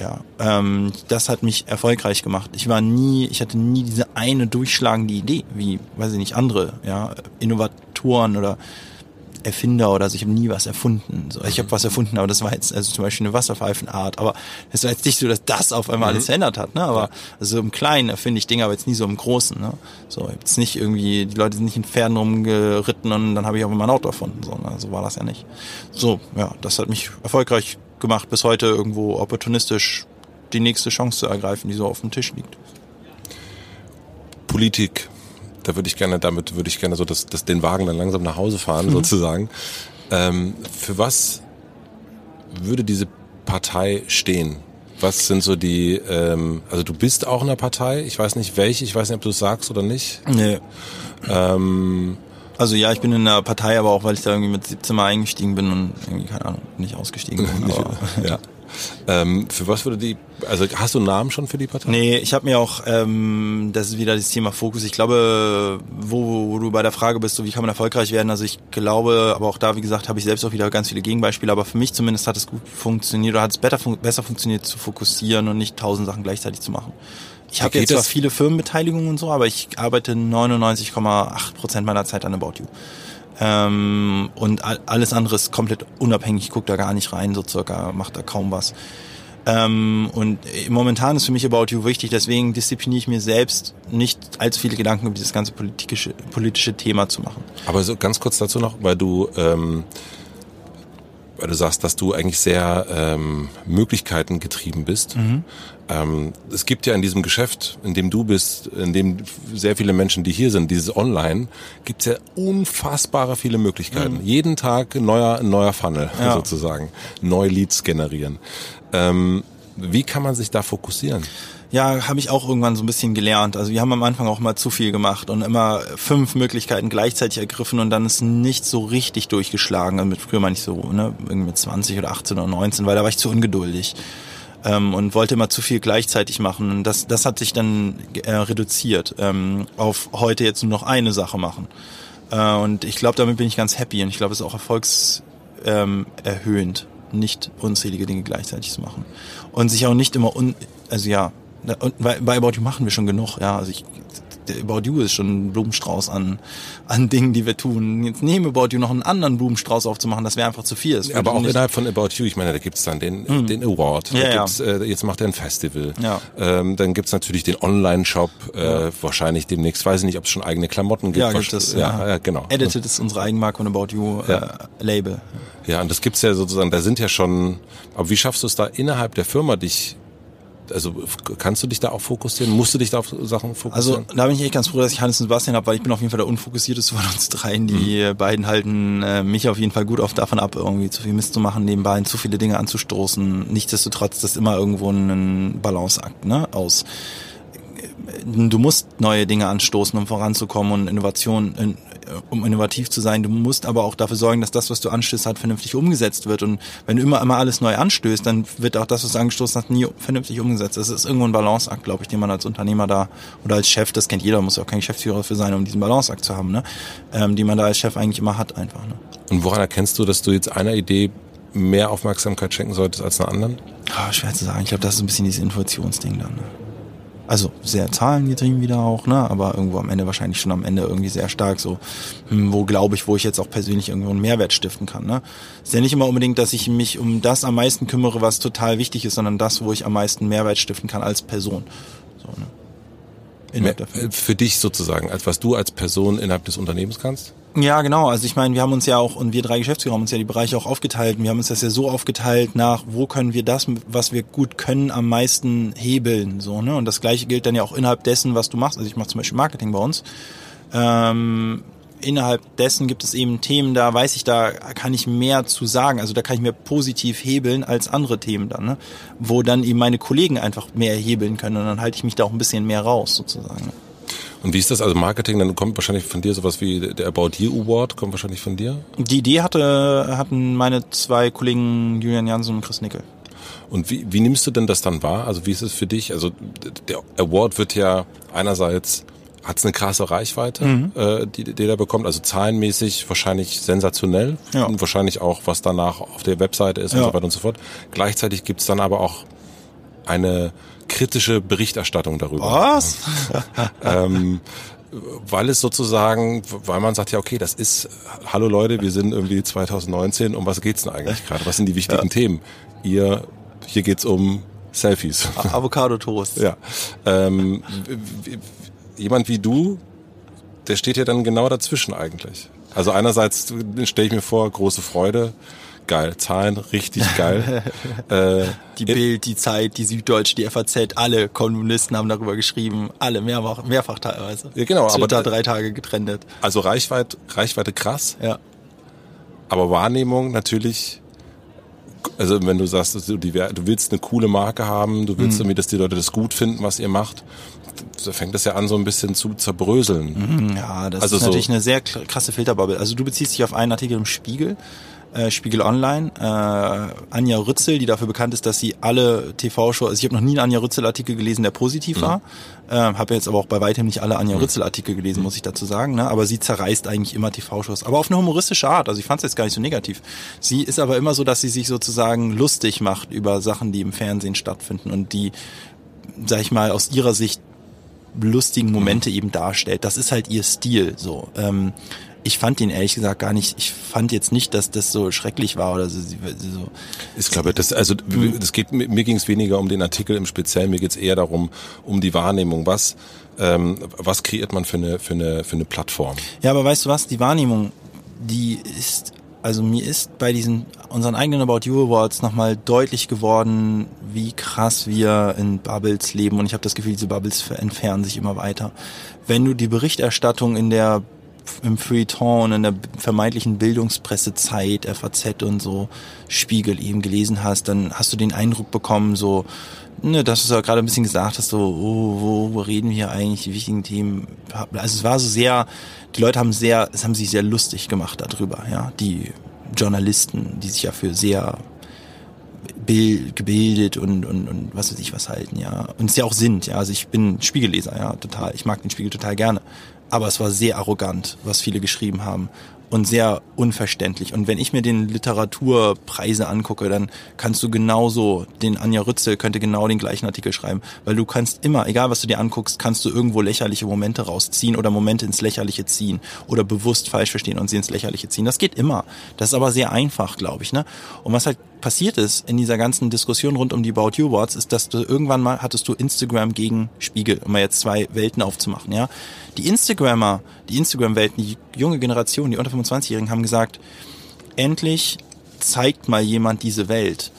Ja, ähm, das hat mich erfolgreich gemacht. Ich war nie, ich hatte nie diese eine durchschlagende Idee, wie, weiß ich nicht, andere, ja, Innovatoren oder Erfinder oder so. Ich habe nie was erfunden. So, ich habe was erfunden, aber das war jetzt also zum Beispiel eine Wasserpfeifenart. Aber es war jetzt nicht so, dass das auf einmal alles verändert hat. Ne? Aber also im Kleinen erfinde ich Dinge, aber jetzt nie so im Großen. Ne? So jetzt nicht irgendwie die Leute sind nicht in Pferden rumgeritten und dann habe ich auf einmal ein Auto erfunden. So, ne? so war das ja nicht. So ja, das hat mich erfolgreich gemacht, bis heute irgendwo opportunistisch die nächste Chance zu ergreifen, die so auf dem Tisch liegt. Politik, da würde ich gerne, damit würde ich gerne so das, das, den Wagen dann langsam nach Hause fahren, Mhm. sozusagen. Ähm, für was würde diese Partei stehen? Was sind so die, ähm, also du bist auch in einer Partei, ich weiß nicht welche, ich weiß nicht, ob du es sagst oder nicht. Nee. Ähm, Also ja, ich bin in der Partei, aber auch weil ich da irgendwie mit 17 Mal eingestiegen bin und irgendwie, keine Ahnung, nicht ausgestiegen bin. <laughs> aber, ja. Ähm, für was würde die, also hast du einen Namen schon für die Partei? Nee, ich habe mir auch, ähm, das ist wieder das Thema Fokus. Ich glaube, wo, wo du bei der Frage bist, so wie kann man erfolgreich werden, also ich glaube, aber auch da, wie gesagt, habe ich selbst auch wieder ganz viele Gegenbeispiele, aber für mich zumindest hat es gut funktioniert oder hat es besser, fun besser funktioniert zu fokussieren und nicht tausend Sachen gleichzeitig zu machen. Ich habe jetzt zwar viele Firmenbeteiligungen und so, aber ich arbeite 99,8 Prozent meiner Zeit an About You. Ähm, und all- alles andere ist komplett unabhängig, ich gucke da gar nicht rein, so circa, macht da kaum was. Ähm, und äh, momentan ist für mich About You wichtig, deswegen diszipliniere ich mir selbst nicht allzu viele Gedanken über dieses ganze politische, politische Thema zu machen. Aber so ganz kurz dazu noch, weil du, ähm, weil du sagst, dass du eigentlich sehr ähm, Möglichkeiten getrieben bist. Ähm, es gibt ja in diesem Geschäft, in dem du bist, in dem sehr viele Menschen, die hier sind, dieses Online, gibt es ja unfassbare viele Möglichkeiten. Jeden Tag ein neuer, neuer Funnel Ja. sozusagen, neue Leads generieren. Ähm, wie kann man sich da fokussieren? Ja, habe ich auch irgendwann so ein bisschen gelernt. Also wir haben am Anfang auch mal zu viel gemacht und immer fünf Möglichkeiten gleichzeitig ergriffen und dann ist nicht so richtig durchgeschlagen. Also mit früher meine ich so, ne, irgendwie mit 20 oder 18 oder 19, weil da war ich zu ungeduldig. Ähm, und wollte immer zu viel gleichzeitig machen. Und das, das hat sich dann äh, reduziert ähm, auf heute jetzt nur noch eine Sache machen. Äh, und ich glaube, damit bin ich ganz happy und ich glaube, es ist auch erfolgserhöhend, ähm, nicht unzählige Dinge gleichzeitig zu machen. Und sich auch nicht immer un, also ja, und bei, bei About You machen wir schon genug, ja. Also ich, About You ist schon ein Blumenstrauß an, an Dingen, die wir tun. Jetzt neben About You noch einen anderen Blumenstrauß aufzumachen, das wäre einfach zu viel. Aber auch innerhalb von About You, ich meine, da gibt's dann den, den Award, Ja, ja. äh, jetzt macht er ein Festival, Ja. ähm, dann gibt's natürlich den Online-Shop, äh, wahrscheinlich demnächst, weiß ich nicht, ob es schon eigene Klamotten gibt. ja, gibt es. Ja, ja, genau. Edited ist unsere Eigenmarke und About You Ja. äh, Label. Ja, und das gibt's ja sozusagen, da sind ja schon, aber wie schaffst du es da innerhalb der Firma dich, also kannst du dich da auch fokussieren? Musst du dich da auf Sachen Also fokussieren? da bin ich echt ganz froh, dass ich Hannes und Sebastian habe, weil ich bin auf jeden Fall der unfokussierteste von uns dreien. Die beiden halten äh, mich auf jeden Fall gut oft davon ab, irgendwie zu viel Mist zu machen, nebenbei zu viele Dinge anzustoßen. Nichtsdestotrotz, das ist immer irgendwo ein Balanceakt ne? aus. Du musst neue Dinge anstoßen, um voranzukommen und Innovation, in, um innovativ zu sein. Du musst aber auch dafür sorgen, dass das, was du anstößt, halt vernünftig umgesetzt wird. Und wenn du immer immer alles neu anstößt, dann wird auch das, was du angestoßen hast, nie vernünftig umgesetzt. Das ist irgendwo ein Balanceakt, glaube ich, den man als Unternehmer da oder als Chef, das kennt jeder, muss ja auch kein Geschäftsführer dafür sein, um diesen Balanceakt zu haben, ne? ähm, die man da als Chef eigentlich immer hat, einfach. Ne? Und woran erkennst du, dass du jetzt einer Idee mehr Aufmerksamkeit schenken solltest als einer anderen? Ah, schwer zu sagen. Ich glaube, das ist ein bisschen dieses Intuitionsding dann. Ne? Also sehr zahlengetrieben wieder auch, ne? aber irgendwo am Ende wahrscheinlich schon am Ende irgendwie sehr stark so, hm, wo glaube ich, wo ich jetzt auch persönlich irgendwo einen Mehrwert stiften kann. Ne? Ist ja nicht immer unbedingt, dass ich mich um das am meisten kümmere, was total wichtig ist, sondern das, wo ich am meisten Mehrwert stiften kann als Person. So, ne? Innerhalb. Mehr- Für dich sozusagen, als was du als Person innerhalb des Unternehmens kannst? Ja, genau. Also ich meine, wir haben uns ja auch, und wir drei Geschäftsführer haben uns ja die Bereiche auch aufgeteilt. Wir haben uns das ja so aufgeteilt nach, wo können wir das, was wir gut können, am meisten hebeln. So, ne? Und das gleiche gilt dann ja auch innerhalb dessen, was du machst. Also ich mache zum Beispiel Marketing bei uns. Ähm, innerhalb dessen gibt es eben Themen, da weiß ich, da kann ich mehr zu sagen. Also da kann ich mehr positiv hebeln als andere Themen dann, ne? wo dann eben meine Kollegen einfach mehr hebeln können und dann halte ich mich da auch ein bisschen mehr raus sozusagen. Ne? Und wie ist das? Also Marketing, dann kommt wahrscheinlich von dir sowas wie der About You Award, kommt wahrscheinlich von dir? Die Idee hatte, hatten meine zwei Kollegen Julian Jansen und Chris Nickel. Und wie, wie nimmst du denn das dann wahr? Also wie ist es für dich? Also der Award wird ja einerseits hat es eine krasse Reichweite, mhm. äh, die, die der bekommt, also zahlenmäßig wahrscheinlich sensationell ja. und wahrscheinlich auch, was danach auf der Webseite ist ja. und so weiter und so fort. Gleichzeitig gibt es dann aber auch eine kritische Berichterstattung darüber. Was? <laughs> ähm, weil es sozusagen, weil man sagt ja, okay, das ist, hallo Leute, wir sind irgendwie 2019, um was geht's denn eigentlich gerade? Was sind die wichtigen ja. Themen? Ihr, hier geht's um Selfies. Avocado Toast. Ja. Ähm, jemand wie du, der steht ja dann genau dazwischen eigentlich. Also einerseits stelle ich mir vor, große Freude, geil. Zahlen richtig geil. <laughs> äh, die Bild, die Zeit, die Süddeutsche, die FAZ, alle Kommunisten haben darüber geschrieben, alle mehrfach, mehrfach teilweise. Ja, genau, aber da drei Tage getrennt. Also Reichweite, Reichweite krass. Ja. Aber Wahrnehmung natürlich. Also wenn du sagst, du, du willst eine coole Marke haben, du willst mhm. irgendwie, dass die Leute das gut finden, was ihr macht, da fängt das ja an, so ein bisschen zu zerbröseln. Mhm, ja, das also ist natürlich so eine sehr krasse Filterbubble. Also du beziehst dich auf einen Artikel im Spiegel äh, Spiegel Online, äh, Anja Rützel, die dafür bekannt ist, dass sie alle TV-Shows, also ich habe noch nie einen Anja Rützel-Artikel gelesen, der positiv mhm. war, äh, habe jetzt aber auch bei weitem nicht alle Anja mhm. Rützel-Artikel gelesen, muss ich dazu sagen, ne? aber sie zerreißt eigentlich immer TV-Shows, aber auf eine humoristische Art, also ich fand es jetzt gar nicht so negativ. Sie ist aber immer so, dass sie sich sozusagen lustig macht über Sachen, die im Fernsehen stattfinden und die, sag ich mal, aus ihrer Sicht lustigen Momente mhm. eben darstellt. Das ist halt ihr Stil so. Ähm, ich fand ihn ehrlich gesagt gar nicht, ich fand jetzt nicht, dass das so schrecklich war oder so. so. Ich glaube, das, also das geht, mir ging es weniger um den Artikel im Speziellen, mir geht es eher darum, um die Wahrnehmung. Was, ähm, was kreiert man für eine, für, eine, für eine Plattform? Ja, aber weißt du was, die Wahrnehmung, die ist, also mir ist bei diesen unseren eigenen About You Awards nochmal deutlich geworden, wie krass wir in Bubbles leben und ich habe das Gefühl, diese Bubbles entfernen sich immer weiter. Wenn du die Berichterstattung in der im Feuilleton, in der vermeintlichen Bildungspressezeit, FAZ und so, Spiegel eben gelesen hast, dann hast du den Eindruck bekommen, so, ne, dass du ja gerade ein bisschen gesagt hast, so, oh, wo, wo reden wir eigentlich, die wichtigen Themen. Also es war so sehr, die Leute haben sehr, es haben sich sehr lustig gemacht darüber, ja, die Journalisten, die sich ja für sehr gebildet und, und, und was weiß ich was halten, ja. Und es ja auch sind, ja. Also ich bin Spiegelleser, ja, total. Ich mag den Spiegel total gerne aber es war sehr arrogant, was viele geschrieben haben und sehr unverständlich. Und wenn ich mir den Literaturpreise angucke, dann kannst du genauso, den Anja Rützel könnte genau den gleichen Artikel schreiben, weil du kannst immer, egal was du dir anguckst, kannst du irgendwo lächerliche Momente rausziehen oder Momente ins Lächerliche ziehen oder bewusst falsch verstehen und sie ins Lächerliche ziehen. Das geht immer. Das ist aber sehr einfach, glaube ich. Ne? Und was halt passiert ist in dieser ganzen Diskussion rund um die About You Awards, ist, dass du irgendwann mal hattest du Instagram gegen Spiegel, um mal jetzt zwei Welten aufzumachen. Ja, die Instagrammer, die Instagram-Welten, die junge Generation, die unter 25-Jährigen haben gesagt, endlich zeigt mal jemand diese Welt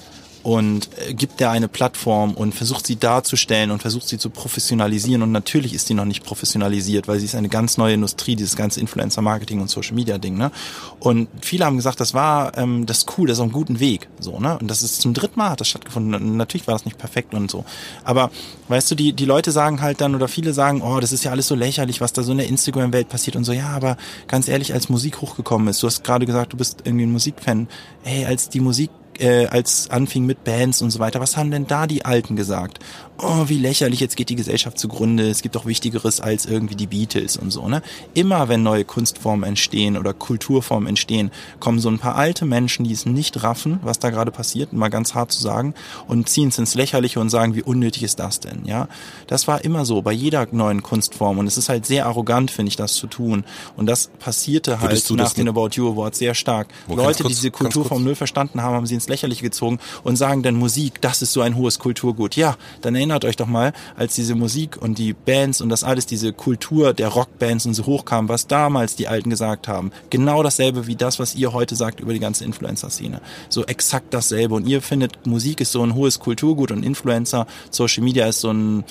und äh, gibt der eine Plattform und versucht sie darzustellen und versucht sie zu professionalisieren. Und natürlich ist die noch nicht professionalisiert, weil sie ist eine ganz neue Industrie, dieses ganze Influencer-Marketing und Social-Media-Ding. Ne? Und viele haben gesagt, das war ähm, das ist cool, das ist auf einem guten Weg. So, ne? Und das ist zum dritten Mal hat das stattgefunden. Und natürlich war das nicht perfekt und so. Aber weißt du, die, die Leute sagen halt dann, oder viele sagen, oh, das ist ja alles so lächerlich, was da so in der Instagram-Welt passiert und so. Ja, aber ganz ehrlich, als Musik hochgekommen ist, du hast gerade gesagt, du bist irgendwie ein Musikfan. Hey, als die Musik äh, als anfing mit Bands und so weiter, was haben denn da die Alten gesagt? Oh, wie lächerlich, jetzt geht die Gesellschaft zugrunde, es gibt doch Wichtigeres als irgendwie die Beatles und so, ne? Immer wenn neue Kunstformen entstehen oder Kulturformen entstehen, kommen so ein paar alte Menschen, die es nicht raffen, was da gerade passiert, mal ganz hart zu sagen, und ziehen es ins Lächerliche und sagen, wie unnötig ist das denn, ja? Das war immer so, bei jeder neuen Kunstform und es ist halt sehr arrogant, finde ich, das zu tun. Und das passierte halt nach den About You Awards sehr stark. Leute, die diese Kulturform null verstanden haben, haben sie ins Lächerliche gezogen und sagen dann Musik, das ist so ein hohes Kulturgut. Ja, dann erinnere erinnert euch doch mal, als diese Musik und die Bands und das alles, diese Kultur der Rockbands und so hochkam, was damals die Alten gesagt haben. Genau dasselbe wie das, was ihr heute sagt über die ganze Influencer-Szene. So exakt dasselbe. Und ihr findet, Musik ist so ein hohes Kulturgut und Influencer, Social Media ist so ein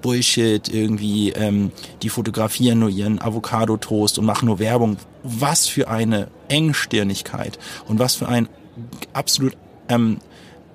Bullshit, irgendwie, ähm, die fotografieren nur ihren Avocado-Toast und machen nur Werbung. Was für eine Engstirnigkeit und was für ein absolut ähm,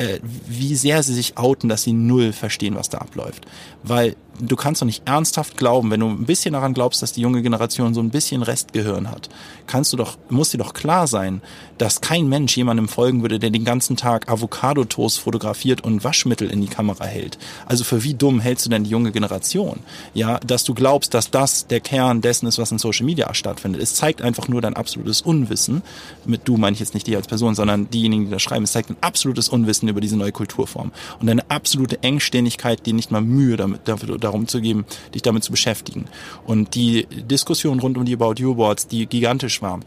äh, wie sehr sie sich outen, dass sie null verstehen, was da abläuft. Weil du kannst doch nicht ernsthaft glauben, wenn du ein bisschen daran glaubst, dass die junge Generation so ein bisschen Restgehirn hat, kannst du doch, muss dir doch klar sein, dass kein Mensch jemandem folgen würde, der den ganzen Tag Avocado-Toast fotografiert und Waschmittel in die Kamera hält. Also für wie dumm hältst du denn die junge Generation? Ja, dass du glaubst, dass das der Kern dessen ist, was in Social Media stattfindet. Es zeigt einfach nur dein absolutes Unwissen. Mit du meine ich jetzt nicht dich als Person, sondern diejenigen, die das schreiben. Es zeigt ein absolutes Unwissen über diese neue Kulturform und eine absolute Engständigkeit, die nicht mal Mühe damit, dafür, darum zu geben, dich damit zu beschäftigen. Und die Diskussion rund um die About You Boards, die gigantisch war,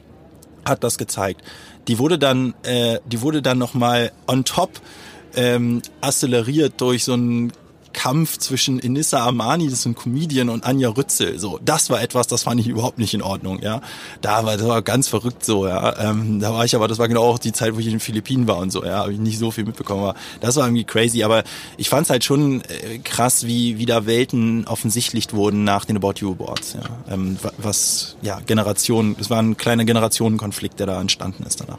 hat das gezeigt. Die wurde dann, äh, die wurde dann noch mal on top ähm, acceleriert durch so ein Kampf zwischen Inissa Amani, das ist ein Comedian, und Anja Rützel. So, das war etwas, das fand ich überhaupt nicht in Ordnung, ja. Da war, das war ganz verrückt so, ja. Ähm, da war ich aber, das war genau auch die Zeit, wo ich in den Philippinen war und so, ja, habe ich nicht so viel mitbekommen. Aber das war irgendwie crazy. Aber ich fand es halt schon äh, krass, wie, wie da Welten offensichtlich wurden nach den About You Awards, ja. Ähm, was, ja, Generationen, es war ein kleiner Generationenkonflikt, der da entstanden ist danach.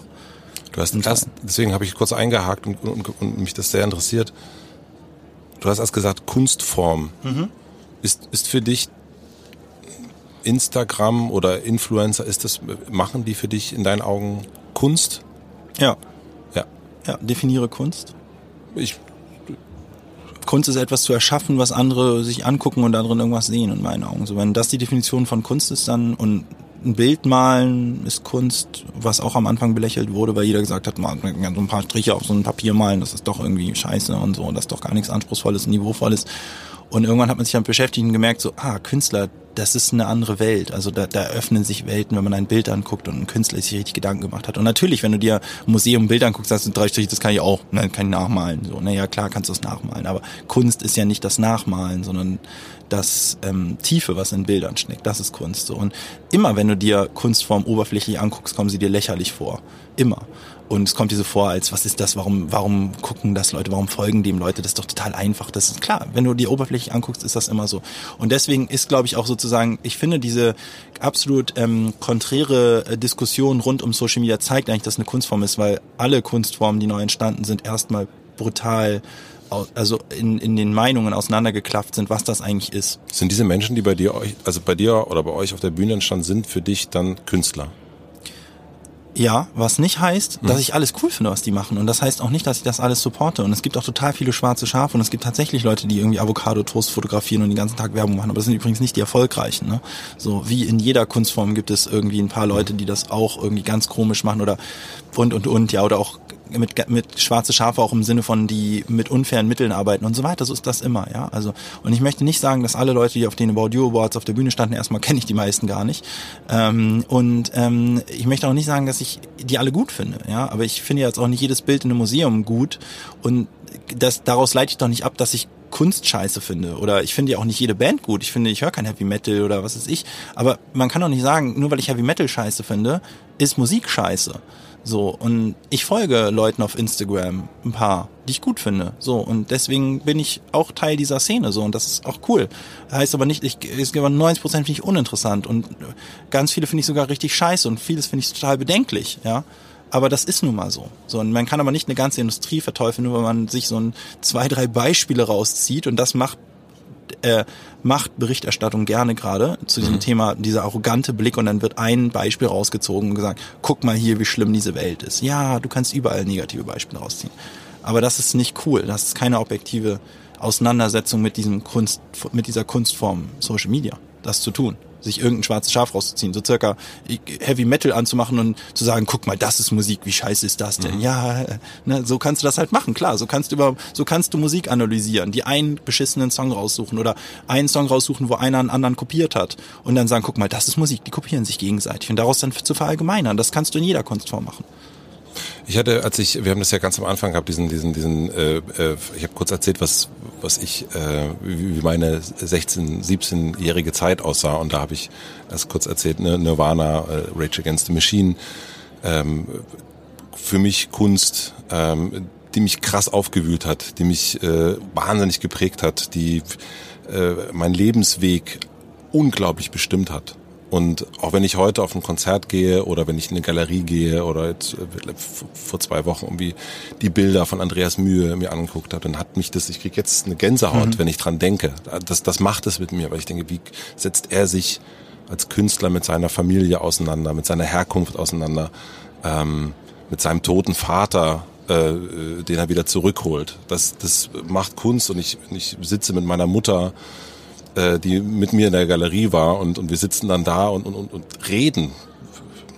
Du hast das, deswegen habe ich kurz eingehakt und, und, und mich das sehr interessiert du hast erst gesagt Kunstform. Mhm. Ist, ist für dich Instagram oder Influencer, ist das, machen die für dich in deinen Augen Kunst? Ja. Ja. Ja, definiere Kunst. Ich, Kunst ist etwas zu erschaffen, was andere sich angucken und darin irgendwas sehen, in meinen Augen. So, wenn das die Definition von Kunst ist, dann, und ein Bild malen ist Kunst, was auch am Anfang belächelt wurde, weil jeder gesagt hat, man kann so ein paar Striche auf so ein Papier malen, das ist doch irgendwie scheiße und so, das ist doch gar nichts Anspruchsvolles, Niveauvolles. Und irgendwann hat man sich damit beschäftigt und gemerkt, so, ah, Künstler, das ist eine andere Welt. Also da, da öffnen sich Welten, wenn man ein Bild anguckt und ein Künstler sich richtig Gedanken gemacht hat. Und natürlich, wenn du dir ein Museum Bild anguckst, sagst du drei Striche, das kann ich auch, ne, kann ich nachmalen. So, naja, klar kannst du das nachmalen. Aber Kunst ist ja nicht das Nachmalen, sondern das ähm, Tiefe, was in Bildern steckt. Das ist Kunst. So. Und immer, wenn du dir Kunstform oberflächlich anguckst, kommen sie dir lächerlich vor. Immer. Und es kommt dir so vor, als was ist das, warum, warum gucken das Leute, warum folgen dem Leute? Das ist doch total einfach. Das ist klar, wenn du die Oberfläche anguckst, ist das immer so. Und deswegen ist, glaube ich, auch sozusagen, ich finde diese absolut ähm, konträre äh, Diskussion rund um Social Media zeigt eigentlich, dass eine Kunstform ist, weil alle Kunstformen, die neu entstanden sind, erstmal brutal also in, in den Meinungen auseinandergeklafft sind, was das eigentlich ist. Sind diese Menschen, die bei dir, also bei dir oder bei euch auf der Bühne entstanden sind, für dich dann Künstler? Ja, was nicht heißt, dass mhm. ich alles cool finde, was die machen. Und das heißt auch nicht, dass ich das alles supporte. Und es gibt auch total viele schwarze Schafe und es gibt tatsächlich Leute, die irgendwie Avocado-Toast fotografieren und den ganzen Tag Werbung machen. Aber das sind übrigens nicht die erfolgreichen. Ne? So wie in jeder Kunstform gibt es irgendwie ein paar Leute, die das auch irgendwie ganz komisch machen oder und und und ja oder auch mit, mit schwarze Schafe auch im Sinne von die mit unfairen Mitteln arbeiten und so weiter. So ist das immer, ja. Also und ich möchte nicht sagen, dass alle Leute, die auf den About You Awards auf der Bühne standen, erstmal <laughs> kenne ich die meisten gar nicht. Ähm, und ähm, ich möchte auch nicht sagen, dass ich die alle gut finde, ja. Aber ich finde jetzt auch nicht jedes Bild in einem Museum gut und das daraus leite ich doch nicht ab, dass ich Kunst scheiße finde. Oder ich finde ja auch nicht jede Band gut. Ich finde, ich höre kein Heavy Metal oder was ist ich. Aber man kann doch nicht sagen, nur weil ich Heavy Metal scheiße finde, ist Musik scheiße. So, und ich folge Leuten auf Instagram, ein paar, die ich gut finde. So, und deswegen bin ich auch Teil dieser Szene, so, und das ist auch cool. Heißt aber nicht, ich, es aber 90 Prozent finde ich uninteressant und ganz viele finde ich sogar richtig scheiße und vieles finde ich total bedenklich, ja. Aber das ist nun mal so. So, und man kann aber nicht eine ganze Industrie verteufeln, nur weil man sich so ein, zwei, drei Beispiele rauszieht und das macht äh, macht Berichterstattung gerne gerade zu diesem mhm. Thema, dieser arrogante Blick und dann wird ein Beispiel rausgezogen und gesagt, guck mal hier, wie schlimm diese Welt ist. Ja, du kannst überall negative Beispiele rausziehen. Aber das ist nicht cool. Das ist keine objektive Auseinandersetzung mit diesem Kunst, mit dieser Kunstform Social Media, das zu tun sich irgendein schwarzes Schaf rauszuziehen, so circa Heavy Metal anzumachen und zu sagen, guck mal, das ist Musik, wie scheiße ist das denn? Mhm. Ja, äh, ne, so kannst du das halt machen, klar, so kannst du über, so kannst du Musik analysieren, die einen beschissenen Song raussuchen oder einen Song raussuchen, wo einer einen anderen kopiert hat und dann sagen, guck mal, das ist Musik, die kopieren sich gegenseitig und daraus dann zu verallgemeinern, das kannst du in jeder Kunstform machen. Ich hatte, als ich, wir haben das ja ganz am Anfang gehabt, diesen, diesen, diesen, äh, äh, ich habe kurz erzählt, was, was ich, äh, wie meine 16, 17-jährige Zeit aussah und da habe ich erst kurz erzählt, ne, Nirvana, äh, Rage Against the Machine, ähm, für mich Kunst, ähm, die mich krass aufgewühlt hat, die mich äh, wahnsinnig geprägt hat, die äh, mein Lebensweg unglaublich bestimmt hat. Und auch wenn ich heute auf ein Konzert gehe oder wenn ich in eine Galerie gehe oder jetzt äh, vor zwei Wochen irgendwie die Bilder von Andreas Mühe mir angeguckt habe, dann hat mich das, ich kriege jetzt eine Gänsehaut, mhm. wenn ich dran denke. Das, das macht es mit mir, weil ich denke, wie setzt er sich als Künstler mit seiner Familie auseinander, mit seiner Herkunft auseinander, ähm, mit seinem toten Vater, äh, den er wieder zurückholt. Das, das macht Kunst und ich, ich sitze mit meiner Mutter äh, die mit mir in der Galerie war und, und wir sitzen dann da und, und, und reden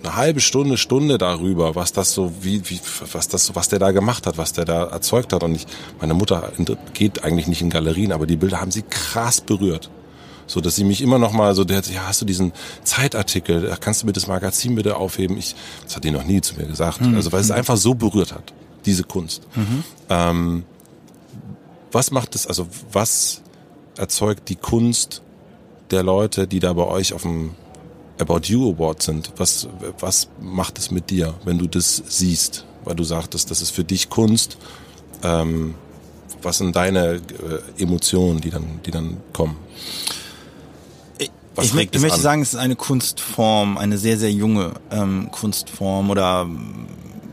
eine halbe Stunde, Stunde darüber, was das so, wie, wie, was das, was der da gemacht hat, was der da erzeugt hat. Und ich, meine Mutter geht eigentlich nicht in Galerien, aber die Bilder haben sie krass berührt. So, dass sie mich immer noch mal so, der ja, hast du diesen Zeitartikel, kannst du mir das Magazin bitte aufheben? Ich, das hat die noch nie zu mir gesagt. Mhm. Also, weil es einfach so berührt hat, diese Kunst. Mhm. Ähm, was macht es, also, was erzeugt die Kunst der Leute, die da bei euch auf dem About You Award sind? Was, was macht es mit dir, wenn du das siehst? Weil du sagtest, das ist für dich Kunst. Ähm, was sind deine äh, Emotionen, die dann, die dann kommen? Was ich, ich möchte an? sagen, es ist eine Kunstform, eine sehr, sehr junge ähm, Kunstform oder ähm,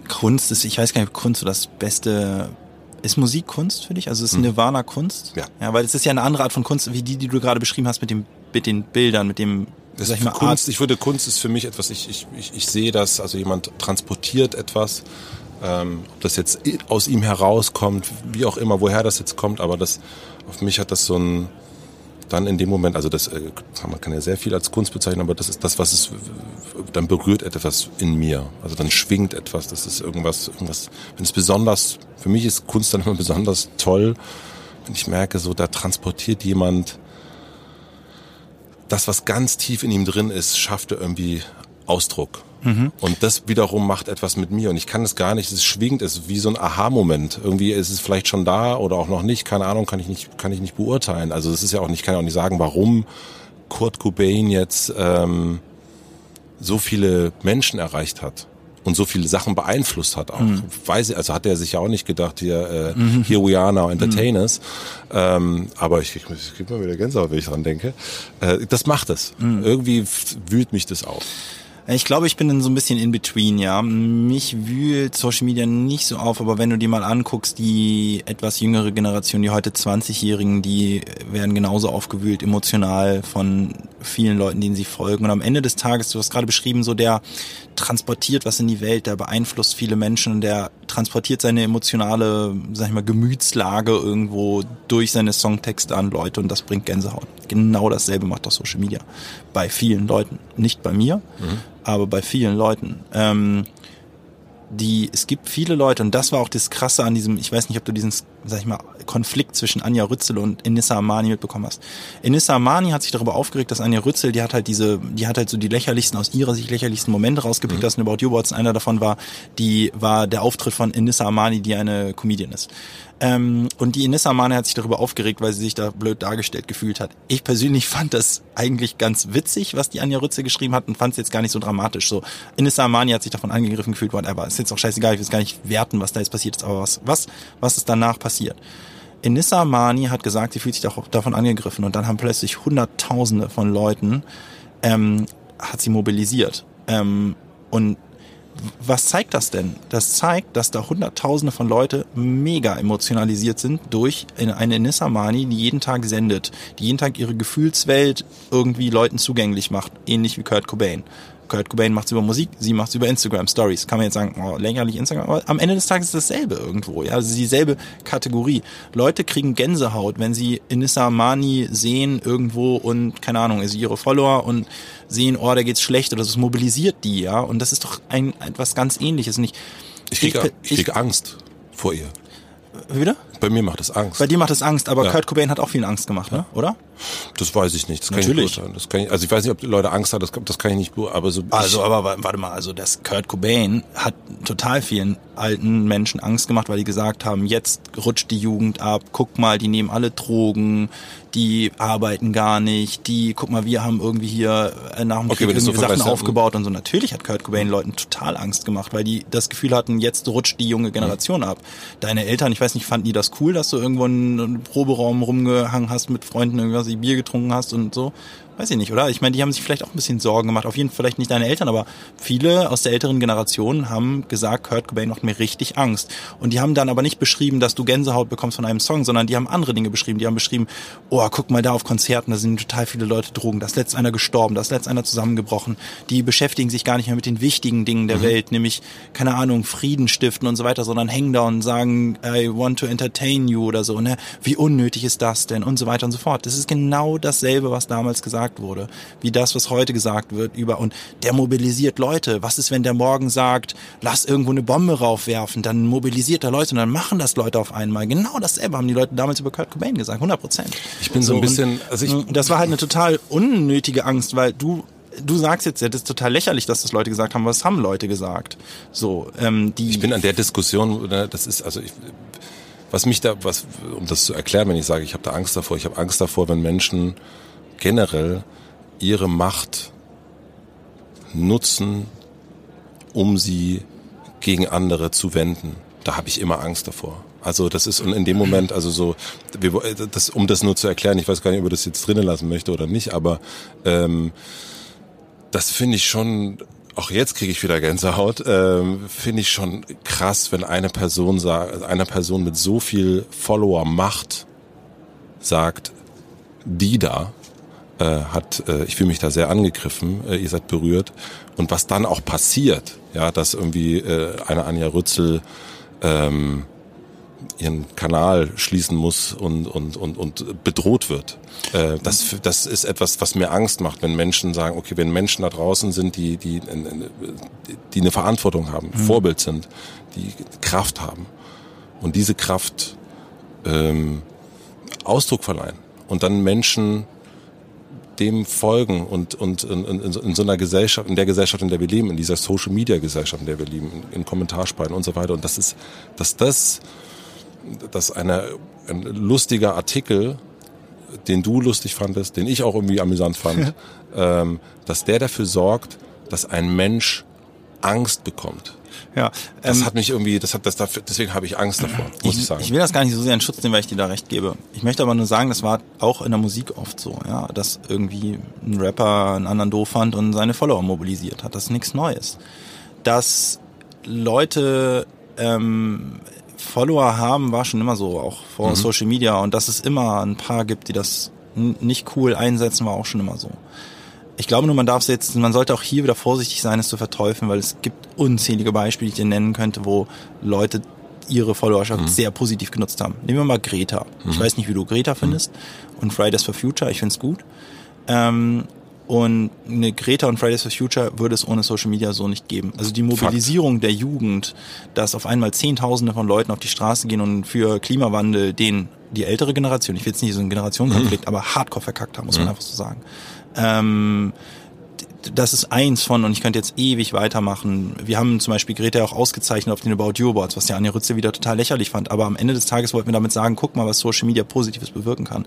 Kunst ist, ich weiß gar nicht, ob Kunst so das beste ist Musik Kunst für dich? Also ist hm. Nirvana Kunst? Ja. Ja, weil es ist ja eine andere Art von Kunst, wie die, die du gerade beschrieben hast mit dem, mit den Bildern, mit dem, das mal, Kunst, Art. ich würde, Kunst ist für mich etwas, ich, ich, ich, ich sehe das, also jemand transportiert etwas, ähm, ob das jetzt aus ihm herauskommt, wie auch immer, woher das jetzt kommt, aber das, auf mich hat das so ein, dann in dem Moment, also das, äh, man kann ja sehr viel als Kunst bezeichnen, aber das ist das, was es, dann berührt etwas in mir. Also dann schwingt etwas, das ist irgendwas, irgendwas, wenn es besonders, für mich ist Kunst dann immer besonders toll, wenn ich merke, so da transportiert jemand das, was ganz tief in ihm drin ist, schafft er irgendwie Ausdruck. Mhm. Und das wiederum macht etwas mit mir und ich kann es gar nicht, es schwingt, es ist wie so ein Aha-Moment. Irgendwie ist es vielleicht schon da oder auch noch nicht, keine Ahnung, kann ich nicht, kann ich nicht beurteilen. Also es ist ja auch nicht, kann auch nicht sagen, warum Kurt Cobain jetzt ähm, so viele Menschen erreicht hat und so viele Sachen beeinflusst hat auch. Mhm. Weiß ich, also hat er sich ja auch nicht gedacht, hier, äh, mhm. here we are now entertainers. Mhm. Ähm, aber ich, ich, ich kriege mal wieder Gänsehaut, wenn ich dran denke. Äh, das macht es. Mhm. Irgendwie wühlt mich das auf. Ich glaube, ich bin dann so ein bisschen in between, ja. Mich wühlt Social Media nicht so auf, aber wenn du dir mal anguckst, die etwas jüngere Generation, die heute 20-Jährigen, die werden genauso aufgewühlt emotional von vielen Leuten, denen sie folgen. Und am Ende des Tages, du hast gerade beschrieben, so der transportiert was in die Welt, der beeinflusst viele Menschen und der transportiert seine emotionale, sag ich mal, Gemütslage irgendwo durch seine Songtexte an Leute und das bringt Gänsehaut. Genau dasselbe macht doch Social Media. Bei vielen Leuten. Nicht bei mir, mhm. aber bei vielen Leuten. Ähm, die, es gibt viele Leute, und das war auch das Krasse an diesem, ich weiß nicht, ob du diesen, sag ich mal, Konflikt zwischen Anja Rützel und Enissa Amani mitbekommen hast. Enissa Amani hat sich darüber aufgeregt, dass Anja Rützel, die hat halt diese, die hat halt so die lächerlichsten, aus ihrer Sicht lächerlichsten Momente rausgepickt mhm. aus den About You Awards. Einer davon war, die, war der Auftritt von Enissa Amani, die eine Comedian ist. Ähm, und die Inessa Mane hat sich darüber aufgeregt, weil sie sich da blöd dargestellt gefühlt hat. Ich persönlich <laughs> fand das eigentlich ganz witzig, was die Anja Rütze geschrieben hat und fand es jetzt gar nicht so dramatisch. So, Inessa Amani hat sich davon angegriffen gefühlt, whatever. Ist jetzt auch scheißegal, ich will es gar nicht werten, was da jetzt passiert ist, aber was, was, was ist danach passiert? Inissa Amani hat gesagt, sie fühlt sich davon angegriffen und dann haben plötzlich Hunderttausende von Leuten ähm, hat sie mobilisiert. Ähm, und was zeigt das denn? Das zeigt, dass da Hunderttausende von Leute mega emotionalisiert sind durch eine Nissa Mani, die jeden Tag sendet, die jeden Tag ihre Gefühlswelt irgendwie Leuten zugänglich macht, ähnlich wie Kurt Cobain. Kurt Cobain macht es über Musik, sie macht es über Instagram Stories. Kann man jetzt sagen, oh, lächerlich Instagram, aber am Ende des Tages ist dasselbe irgendwo, ja, also dieselbe Kategorie. Leute kriegen Gänsehaut, wenn sie Inissa Mani sehen irgendwo und keine Ahnung, ist ihre Follower und sehen, oh, da geht's schlecht oder das mobilisiert die, ja, und das ist doch ein etwas ganz ähnliches. Und ich, kriege ich, ich krieg Angst vor ihr. Wieder? Bei mir macht es Angst. Bei dir macht es Angst, aber ja. Kurt Cobain hat auch viel Angst gemacht, ne? oder? Das weiß ich nicht. Das kann Natürlich. ich Das kann ich, also ich weiß nicht, ob die Leute Angst haben, das, das kann ich nicht aber so. Also, aber warte mal, also das Kurt Cobain hat total vielen alten Menschen Angst gemacht, weil die gesagt haben, jetzt rutscht die Jugend ab, guck mal, die nehmen alle Drogen, die arbeiten gar nicht, die, guck mal, wir haben irgendwie hier äh, nach dem okay, Krieg so Sachen aufgebaut und so. Natürlich hat Kurt Cobain Leuten total Angst gemacht, weil die das Gefühl hatten, jetzt rutscht die junge Generation ab. Deine Eltern, ich weiß nicht, fanden die das cool, dass du irgendwo in einem Proberaum rumgehangen hast mit Freunden, irgendwas Bier getrunken hast und so? Weiß ich nicht, oder? Ich meine, die haben sich vielleicht auch ein bisschen Sorgen gemacht. Auf jeden Fall vielleicht nicht deine Eltern, aber viele aus der älteren Generation haben gesagt, Kurt Cobain macht mir richtig Angst. Und die haben dann aber nicht beschrieben, dass du Gänsehaut bekommst von einem Song, sondern die haben andere Dinge beschrieben. Die haben beschrieben, oh, guck mal da auf Konzerten, da sind total viele Leute Drogen. Da ist letzt einer gestorben, da ist letzt einer zusammengebrochen. Die beschäftigen sich gar nicht mehr mit den wichtigen Dingen der mhm. Welt, nämlich, keine Ahnung, Frieden stiften und so weiter, sondern hängen da und sagen, I want to entertain you oder so, ne? Wie unnötig ist das denn? Und so weiter und so fort. Das ist genau dasselbe, was damals gesagt gesagt wurde, wie das, was heute gesagt wird über und der mobilisiert Leute. Was ist, wenn der morgen sagt, lass irgendwo eine Bombe raufwerfen, dann mobilisiert er Leute und dann machen das Leute auf einmal. Genau dasselbe haben die Leute damals über Kurt Cobain gesagt, 100 Prozent. Ich bin so, so ein bisschen, also ich, das war halt eine total unnötige Angst, weil du du sagst jetzt, ja, das ist total lächerlich, dass das Leute gesagt haben, was haben Leute gesagt? So, ähm, die. Ich bin an der Diskussion, das ist also ich, was mich da, was um das zu erklären, wenn ich sage, ich habe da Angst davor, ich habe Angst davor, wenn Menschen generell ihre Macht nutzen, um sie gegen andere zu wenden. Da habe ich immer Angst davor. Also das ist und in dem Moment, also so, das, um das nur zu erklären, ich weiß gar nicht, ob ich das jetzt drinnen lassen möchte oder nicht, aber ähm, das finde ich schon, auch jetzt kriege ich wieder Gänsehaut, ähm, finde ich schon krass, wenn eine Person sagt, eine Person mit so viel Follower Macht sagt, die da, äh, hat, äh, ich fühle mich da sehr angegriffen, äh, ihr seid berührt. Und was dann auch passiert, ja, dass irgendwie äh, eine Anja Rützel ähm, ihren Kanal schließen muss und, und, und, und bedroht wird. Äh, das, das ist etwas, was mir Angst macht, wenn Menschen sagen, okay, wenn Menschen da draußen sind, die, die, die eine Verantwortung haben, mhm. Vorbild sind, die Kraft haben und diese Kraft ähm, Ausdruck verleihen und dann Menschen dem folgen und, und in, in, in, so einer Gesellschaft, in der Gesellschaft, in der wir leben, in dieser Social Media Gesellschaft, in der wir leben, in, in Kommentarspalten und so weiter. Und das ist, dass das, dass eine, ein lustiger Artikel, den du lustig fandest, den ich auch irgendwie amüsant fand, ähm, dass der dafür sorgt, dass ein Mensch Angst bekommt. Ja, das ähm, hat mich irgendwie, das hat das dafür, deswegen habe ich Angst davor, muss ich, ich, sagen. Ich will das gar nicht so sehr in Schutz nehmen, weil ich dir da recht gebe. Ich möchte aber nur sagen, das war auch in der Musik oft so, ja, dass irgendwie ein Rapper einen anderen doof fand und seine Follower mobilisiert hat. Das ist nichts Neues. Dass Leute ähm, Follower haben, war schon immer so, auch vor mhm. Social Media und dass es immer ein paar gibt, die das nicht cool einsetzen, war auch schon immer so ich glaube nur, man darf es jetzt, man sollte auch hier wieder vorsichtig sein, es zu verteufeln, weil es gibt unzählige Beispiele, die ich dir nennen könnte, wo Leute ihre Followerschaft mhm. sehr positiv genutzt haben. Nehmen wir mal Greta. Mhm. Ich weiß nicht, wie du Greta findest mhm. und Fridays for Future, ich finde es gut. Ähm, und eine Greta und Fridays for Future würde es ohne Social Media so nicht geben. Also die Mobilisierung Fakt. der Jugend, dass auf einmal Zehntausende von Leuten auf die Straße gehen und für Klimawandel den die ältere Generation, ich will jetzt nicht so einen Generationenkonflikt, mhm. aber hardcore verkackt haben, muss man mhm. einfach so sagen. Ähm, das ist eins von, und ich könnte jetzt ewig weitermachen. Wir haben zum Beispiel Greta auch ausgezeichnet auf den About You Awards, was der Anja Rütze wieder total lächerlich fand. Aber am Ende des Tages wollten wir damit sagen, guck mal, was Social Media Positives bewirken kann.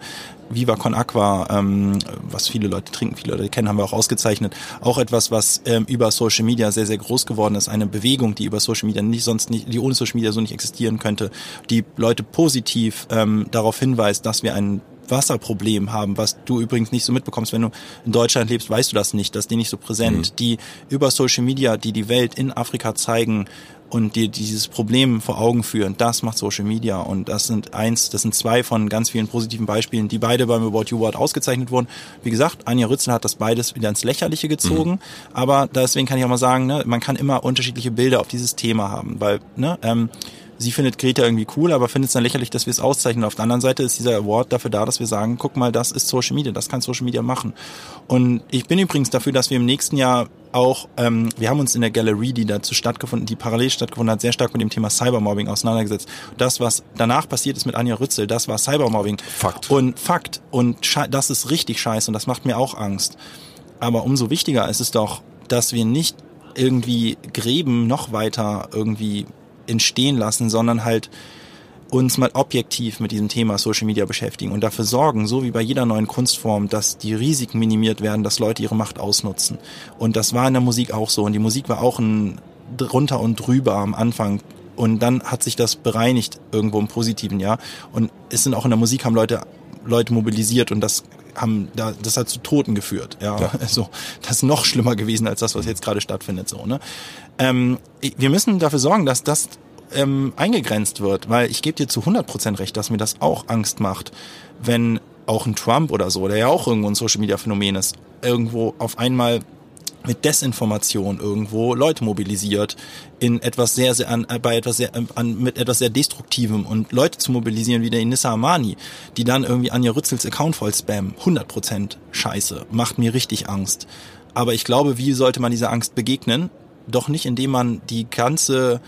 Viva Con Aqua, ähm, was viele Leute trinken, viele Leute kennen, haben wir auch ausgezeichnet. Auch etwas, was ähm, über Social Media sehr, sehr groß geworden ist. Eine Bewegung, die über Social Media nicht sonst nicht, die ohne Social Media so nicht existieren könnte. Die Leute positiv ähm, darauf hinweist, dass wir einen Wasserproblem haben, was du übrigens nicht so mitbekommst, wenn du in Deutschland lebst, weißt du das nicht, das ist dir nicht so präsent, mhm. die über Social Media, die die Welt in Afrika zeigen und dir dieses Problem vor Augen führen, das macht Social Media und das sind eins, das sind zwei von ganz vielen positiven Beispielen, die beide beim About You Award ausgezeichnet wurden. Wie gesagt, Anja Rützel hat das beides wieder ins Lächerliche gezogen, mhm. aber deswegen kann ich auch mal sagen, ne, man kann immer unterschiedliche Bilder auf dieses Thema haben, weil ne, ähm, sie findet Greta irgendwie cool, aber findet es dann lächerlich, dass wir es auszeichnen. Auf der anderen Seite ist dieser Award dafür da, dass wir sagen, guck mal, das ist Social Media, das kann Social Media machen. Und ich bin übrigens dafür, dass wir im nächsten Jahr auch, ähm, wir haben uns in der Galerie, die dazu stattgefunden, die parallel stattgefunden hat, sehr stark mit dem Thema Cybermobbing auseinandergesetzt. Das, was danach passiert ist mit Anja Rützel, das war Cybermobbing. Fakt. Und Fakt. Und das ist richtig scheiße und das macht mir auch Angst. Aber umso wichtiger ist es doch, dass wir nicht irgendwie Gräben noch weiter irgendwie entstehen lassen, sondern halt uns mal objektiv mit diesem Thema Social Media beschäftigen und dafür sorgen, so wie bei jeder neuen Kunstform, dass die Risiken minimiert werden, dass Leute ihre Macht ausnutzen. Und das war in der Musik auch so. Und die Musik war auch ein drunter und drüber am Anfang. Und dann hat sich das bereinigt irgendwo im Positiven, ja. Und es sind auch in der Musik haben Leute Leute mobilisiert und das haben da das hat zu Toten geführt. Ja, ja. <laughs> also das ist noch schlimmer gewesen als das, was jetzt gerade stattfindet. So ne. Ähm, wir müssen dafür sorgen, dass das ähm, eingegrenzt wird, weil ich gebe dir zu 100% recht, dass mir das auch Angst macht, wenn auch ein Trump oder so, der ja auch irgendwo ein Social Media Phänomen ist, irgendwo auf einmal mit Desinformation irgendwo Leute mobilisiert in etwas sehr sehr an, bei etwas sehr an, mit etwas sehr destruktivem und Leute zu mobilisieren wie der Inissa Amani, die dann irgendwie Anja Rützels Account voll spammen, 100% Scheiße, macht mir richtig Angst. Aber ich glaube, wie sollte man dieser Angst begegnen? Doch nicht indem man die ganze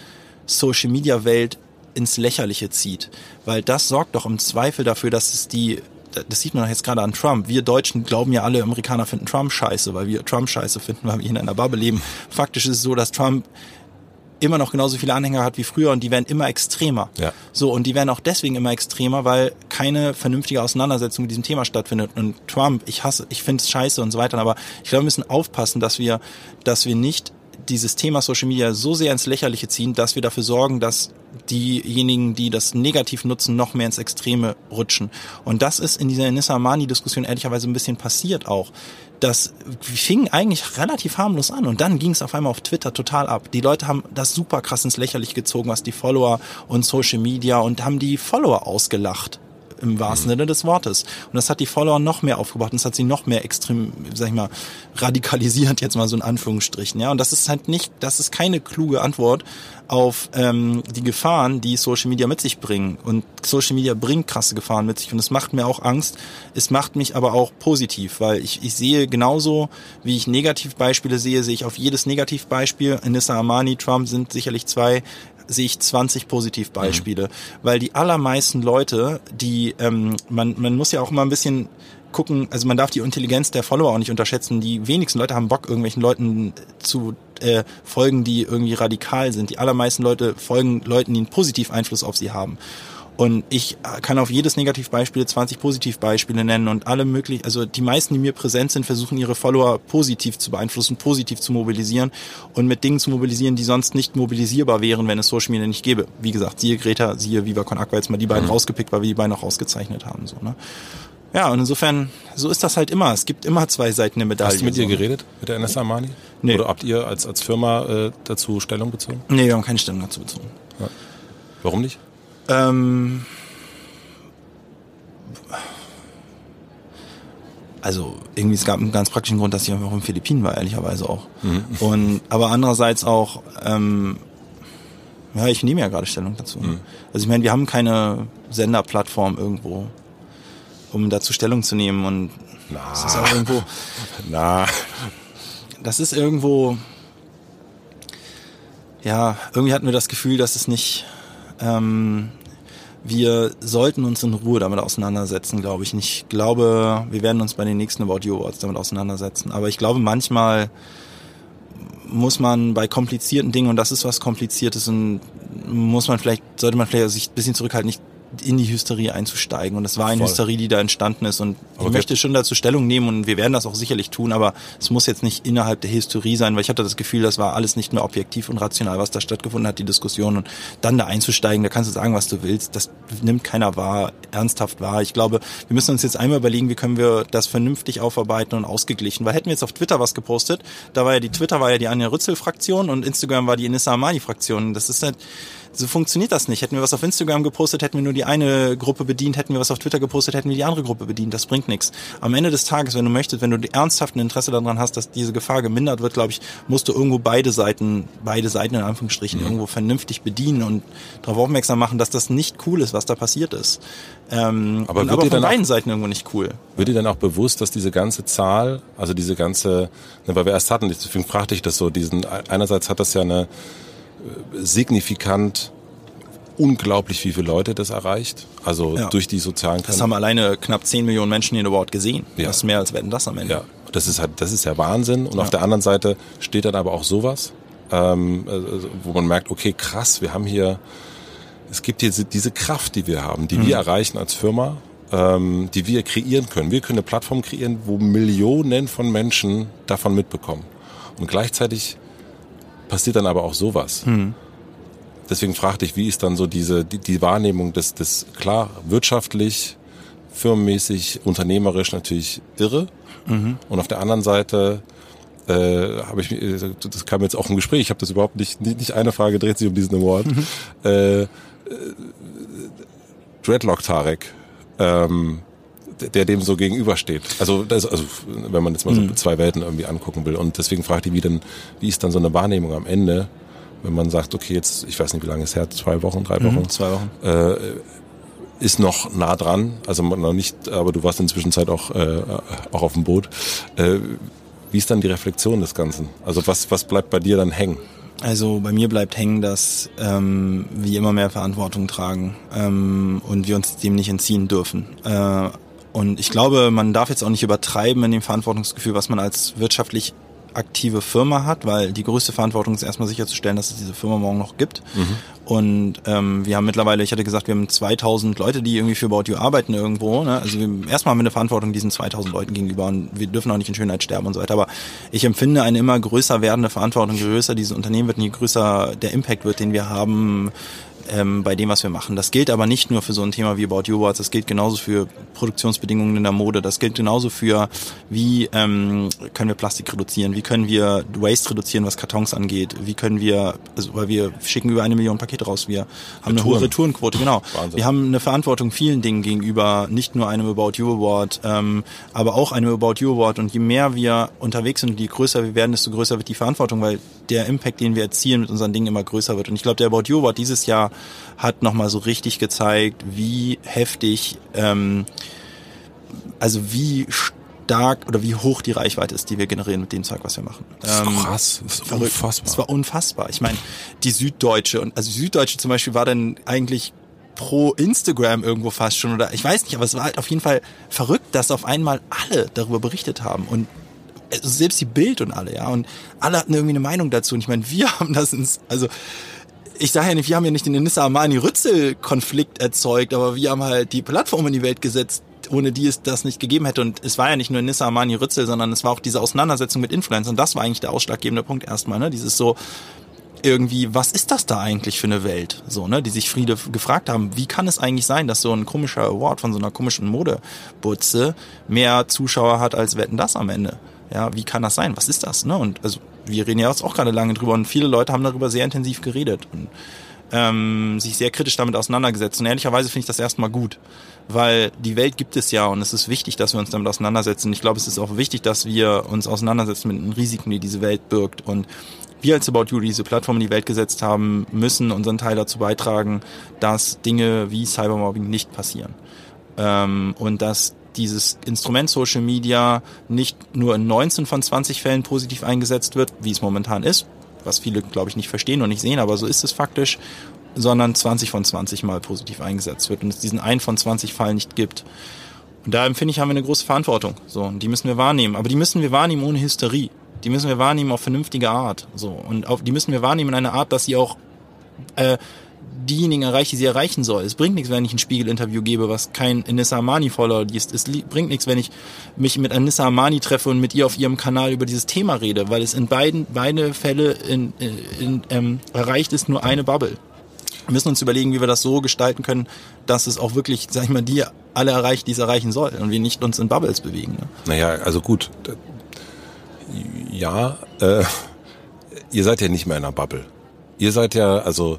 Social Media Welt ins Lächerliche zieht, weil das sorgt doch im Zweifel dafür, dass es die das sieht man jetzt gerade an Trump. Wir Deutschen glauben ja alle, Amerikaner finden Trump scheiße, weil wir Trump scheiße finden, weil wir in einer Bubble leben. Faktisch ist es so, dass Trump immer noch genauso viele Anhänger hat wie früher und die werden immer extremer. Ja. So, und die werden auch deswegen immer extremer, weil keine vernünftige Auseinandersetzung mit diesem Thema stattfindet. Und Trump, ich hasse, ich finde es scheiße und so weiter, aber ich glaube, wir müssen aufpassen, dass wir, dass wir nicht dieses Thema Social Media so sehr ins Lächerliche ziehen, dass wir dafür sorgen, dass diejenigen, die das negativ nutzen, noch mehr ins Extreme rutschen. Und das ist in dieser Nissa Amani-Diskussion ehrlicherweise ein bisschen passiert auch. Das fing eigentlich relativ harmlos an und dann ging es auf einmal auf Twitter total ab. Die Leute haben das super krass ins Lächerliche gezogen, was die Follower und Social Media und haben die Follower ausgelacht im wahrsten mhm. Sinne des Wortes. Und das hat die Follower noch mehr aufgebracht und das hat sie noch mehr extrem, sag ich mal, radikalisiert, jetzt mal so in Anführungsstrichen. Ja, und das ist halt nicht, das ist keine kluge Antwort auf ähm, die Gefahren, die Social Media mit sich bringen. Und Social Media bringt krasse Gefahren mit sich und es macht mir auch Angst. Es macht mich aber auch positiv, weil ich, ich sehe genauso, wie ich Negativbeispiele sehe, sehe ich auf jedes Negativbeispiel. Anissa Armani, Trump sind sicherlich zwei sehe ich 20 Positivbeispiele, mhm. weil die allermeisten Leute, die ähm, man man muss ja auch immer ein bisschen gucken, also man darf die Intelligenz der Follower auch nicht unterschätzen. Die wenigsten Leute haben Bock, irgendwelchen Leuten zu äh, folgen, die irgendwie radikal sind. Die allermeisten Leute folgen Leuten, die einen positiven Einfluss auf sie haben. Und ich kann auf jedes Negativbeispiel 20 Positivbeispiele nennen und alle möglich, also die meisten, die mir präsent sind, versuchen ihre Follower positiv zu beeinflussen, positiv zu mobilisieren und mit Dingen zu mobilisieren, die sonst nicht mobilisierbar wären, wenn es Social Media nicht gäbe. Wie gesagt, siehe Greta, siehe Viva Con Aqua, jetzt mal die beiden mhm. rausgepickt, weil wir die beiden auch rausgezeichnet haben, so, ne? Ja, und insofern, so ist das halt immer. Es gibt immer zwei Seiten der Medaille. Hast du mit ihr geredet, mit der NSA Armani? Nee. Oder habt ihr als, als Firma äh, dazu Stellung bezogen? Nee, wir haben keine Stellung dazu bezogen. Ja. Warum nicht? Ähm, also irgendwie es gab einen ganz praktischen Grund, dass ich einfach in Philippinen war, ehrlicherweise auch. Mhm. Und aber andererseits auch, ähm, ja, ich nehme ja gerade Stellung dazu. Mhm. Also ich meine, wir haben keine Senderplattform irgendwo, um dazu Stellung zu nehmen und Na. das ist auch irgendwo. <laughs> Na. Das ist irgendwo. Ja, irgendwie hatten wir das Gefühl, dass es nicht ähm, wir sollten uns in Ruhe damit auseinandersetzen, glaube ich. Ich glaube, wir werden uns bei den nächsten About Awards damit auseinandersetzen. Aber ich glaube, manchmal muss man bei komplizierten Dingen, und das ist was Kompliziertes, und muss man vielleicht, sollte man vielleicht sich ein bisschen zurückhalten, nicht in die Hysterie einzusteigen. Und es war eine Voll. Hysterie, die da entstanden ist. Und aber ich möchte schon dazu Stellung nehmen und wir werden das auch sicherlich tun, aber es muss jetzt nicht innerhalb der Hysterie sein, weil ich hatte das Gefühl, das war alles nicht mehr objektiv und rational, was da stattgefunden hat, die Diskussion. Und dann da einzusteigen, da kannst du sagen, was du willst. Das nimmt keiner wahr, ernsthaft wahr. Ich glaube, wir müssen uns jetzt einmal überlegen, wie können wir das vernünftig aufarbeiten und ausgeglichen. Weil hätten wir jetzt auf Twitter was gepostet, da war ja die Twitter war ja die Anja Rützel-Fraktion und Instagram war die Inissa Amani-Fraktion. Das ist halt, so funktioniert das nicht. Hätten wir was auf Instagram gepostet, hätten wir nur die eine Gruppe bedient, hätten wir was auf Twitter gepostet, hätten wir die andere Gruppe bedient. Das bringt nichts. Am Ende des Tages, wenn du möchtest, wenn du ernsthaft ein Interesse daran hast, dass diese Gefahr gemindert wird, glaube ich, musst du irgendwo beide Seiten, beide Seiten in Anführungsstrichen, mhm. irgendwo vernünftig bedienen und darauf aufmerksam machen, dass das nicht cool ist, was da passiert ist. Ähm, aber aber von beiden auch, Seiten irgendwo nicht cool. Wird dir dann auch bewusst, dass diese ganze Zahl, also diese ganze, ne, weil wir erst hatten, deswegen fragte ich das so, diesen, einerseits hat das ja eine signifikant unglaublich, wie viele Leute das erreicht. Also ja. durch die sozialen Kanäle. Das haben alleine knapp 10 Millionen Menschen in Award gesehen. Ja. Das ist mehr als werden das am Ende. Ja, das ist halt, das ist ja Wahnsinn. Und ja. auf der anderen Seite steht dann aber auch sowas, ähm, also, wo man merkt, okay, krass, wir haben hier, es gibt hier diese Kraft, die wir haben, die mhm. wir erreichen als Firma, ähm, die wir kreieren können. Wir können eine Plattform kreieren, wo Millionen von Menschen davon mitbekommen. Und gleichzeitig passiert dann aber auch sowas. Mhm. Deswegen fragte ich, wie ist dann so diese die, die Wahrnehmung des, des klar wirtschaftlich, firmenmäßig, unternehmerisch natürlich irre. Mhm. Und auf der anderen Seite äh, habe ich das kam jetzt auch im Gespräch, ich habe das überhaupt nicht, nicht, nicht eine Frage dreht sich um diesen Award. Mhm. Äh, äh, Dreadlock Tarek, ähm, der dem so gegenübersteht. Also, das, also wenn man jetzt mal so mhm. zwei Welten irgendwie angucken will. Und deswegen fragt die, wie denn, wie ist dann so eine Wahrnehmung am Ende, wenn man sagt, okay, jetzt, ich weiß nicht, wie lange es her, zwei Wochen, drei Wochen, mhm, zwei Wochen, äh, ist noch nah dran, also noch nicht, aber du warst inzwischen Zeit auch äh, auch auf dem Boot. Äh, wie ist dann die Reflexion des Ganzen? Also was was bleibt bei dir dann hängen? Also bei mir bleibt hängen, dass ähm, wir immer mehr Verantwortung tragen ähm, und wir uns dem nicht entziehen dürfen. Äh, und ich glaube, man darf jetzt auch nicht übertreiben in dem Verantwortungsgefühl, was man als wirtschaftlich aktive Firma hat, weil die größte Verantwortung ist erstmal sicherzustellen, dass es diese Firma morgen noch gibt. Mhm. Und ähm, wir haben mittlerweile, ich hatte gesagt, wir haben 2000 Leute, die irgendwie für About You arbeiten irgendwo. Ne? Also wir, erstmal haben wir eine Verantwortung diesen 2000 Leuten gegenüber und wir dürfen auch nicht in Schönheit sterben und so weiter. Aber ich empfinde eine immer größer werdende Verantwortung, je größer dieses Unternehmen wird und je größer der Impact wird, den wir haben, ähm, bei dem, was wir machen. Das gilt aber nicht nur für so ein Thema wie About You Awards, das gilt genauso für Produktionsbedingungen in der Mode, das gilt genauso für, wie ähm, können wir Plastik reduzieren, wie können wir Waste reduzieren, was Kartons angeht, wie können wir, also weil wir schicken über eine Million Pakete raus, wir haben Retouren. eine hohe Retourenquote, genau. <laughs> Wahnsinn. Wir haben eine Verantwortung vielen Dingen gegenüber, nicht nur einem About You Award, ähm, aber auch einem About You Award und je mehr wir unterwegs sind je größer wir werden, desto größer wird die Verantwortung, weil der Impact, den wir erzielen mit unseren Dingen immer größer wird. Und ich glaube, der About You Award dieses Jahr hat nochmal so richtig gezeigt, wie heftig, ähm, also wie stark oder wie hoch die Reichweite ist, die wir generieren mit dem Zeug, was wir machen. Das ist ähm, krass, das ist verrückt. unfassbar. Das war unfassbar. Ich meine, die Süddeutsche und also die Süddeutsche zum Beispiel war dann eigentlich pro Instagram irgendwo fast schon oder ich weiß nicht, aber es war halt auf jeden Fall verrückt, dass auf einmal alle darüber berichtet haben und also selbst die Bild und alle, ja, und alle hatten irgendwie eine Meinung dazu und ich meine, wir <laughs> haben das ins, also ich sage ja nicht, wir haben ja nicht den Nissa Armani Rützel Konflikt erzeugt, aber wir haben halt die Plattform in die Welt gesetzt, ohne die es das nicht gegeben hätte. Und es war ja nicht nur Nissa Armani Rützel, sondern es war auch diese Auseinandersetzung mit Influencern. Und das war eigentlich der ausschlaggebende Punkt erstmal, ne? Dieses so, irgendwie, was ist das da eigentlich für eine Welt? So, ne, die sich Friede gefragt haben, wie kann es eigentlich sein, dass so ein komischer Award von so einer komischen Modebutze mehr Zuschauer hat als Wetten das am Ende? Ja, wie kann das sein? Was ist das? Ne? Und also wir reden ja jetzt auch gerade lange drüber und viele Leute haben darüber sehr intensiv geredet und ähm, sich sehr kritisch damit auseinandergesetzt. Und ehrlicherweise finde ich das erstmal gut, weil die Welt gibt es ja und es ist wichtig, dass wir uns damit auseinandersetzen. Ich glaube, es ist auch wichtig, dass wir uns auseinandersetzen mit den Risiken, die diese Welt birgt. Und wir als About You, die diese Plattform in die Welt gesetzt haben, müssen unseren Teil dazu beitragen, dass Dinge wie Cybermobbing nicht passieren. Ähm, und dass dieses Instrument Social Media nicht nur in 19 von 20 Fällen positiv eingesetzt wird, wie es momentan ist, was viele, glaube ich, nicht verstehen und nicht sehen, aber so ist es faktisch, sondern 20 von 20 Mal positiv eingesetzt wird und es diesen einen von 20 Fall nicht gibt. Und da empfinde ich, haben wir eine große Verantwortung. So, und die müssen wir wahrnehmen. Aber die müssen wir wahrnehmen ohne Hysterie. Die müssen wir wahrnehmen auf vernünftige Art. So. Und auf, die müssen wir wahrnehmen in einer Art, dass sie auch äh, diejenigen erreicht, die sie erreichen soll. Es bringt nichts, wenn ich ein Spiegel-Interview gebe, was kein Anissa Armani-Follower liest. Es bringt nichts, wenn ich mich mit Anissa Armani treffe und mit ihr auf ihrem Kanal über dieses Thema rede, weil es in beiden beide Fälle in, in, ähm, erreicht ist nur eine Bubble. Wir müssen uns überlegen, wie wir das so gestalten können, dass es auch wirklich, sag ich mal, die alle erreicht, die es erreichen soll und wir nicht uns in Bubbles bewegen. Ne? Naja, also gut. Ja, äh, ihr seid ja nicht mehr in einer Bubble Ihr seid ja, also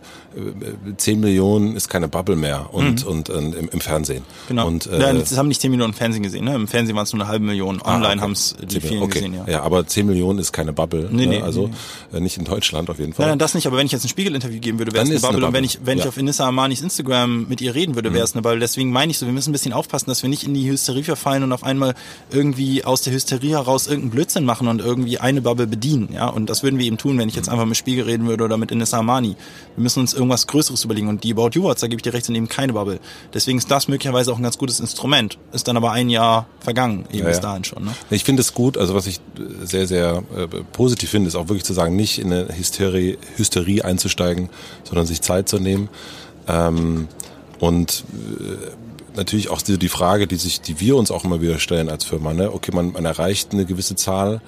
10 äh, Millionen ist keine Bubble mehr und, mhm. und, und im, im, Fernsehen. Genau. Und, äh, ja, das haben nicht 10 Millionen im Fernsehen gesehen. Ne? Im Fernsehen waren es nur eine halbe Million. Ah, Online ah, okay. haben es die vielen okay. gesehen, ja. Ja, aber 10 Millionen ist keine Bubble. Nee, ne? nee, also nee. Äh, nicht in Deutschland auf jeden Fall. Nein, nein, das nicht. Aber wenn ich jetzt ein Spiegel-Interview geben würde, wäre es eine, Bubble. Bubble. Und wenn ich, wenn ja. ich auf Inissa Amanis Instagram mit ihr reden würde, wäre es mhm. eine Bubble. Deswegen meine ich so, wir müssen ein bisschen aufpassen, dass wir nicht in die Hysterie verfallen und auf einmal irgendwie aus der Hysterie heraus irgendeinen Blödsinn machen und irgendwie eine Bubble bedienen. Ja, und das würden wir eben tun, wenn ich jetzt mhm. einfach mit Spiegel reden würde oder mit Inissa Amani. Wir müssen uns irgendwas Größeres überlegen. Und die About You Awards, da gebe ich dir recht, sind eben keine Bubble. Deswegen ist das möglicherweise auch ein ganz gutes Instrument. Ist dann aber ein Jahr vergangen, eben ja, bis dahin schon. Ne? Ich finde es gut, also was ich sehr, sehr äh, positiv finde, ist auch wirklich zu sagen, nicht in eine Hysterie, Hysterie einzusteigen, sondern sich Zeit zu nehmen. Ähm, und äh, natürlich auch die, die Frage, die sich, die wir uns auch immer wieder stellen als Firma, ne? Okay, man, man erreicht eine gewisse Zahl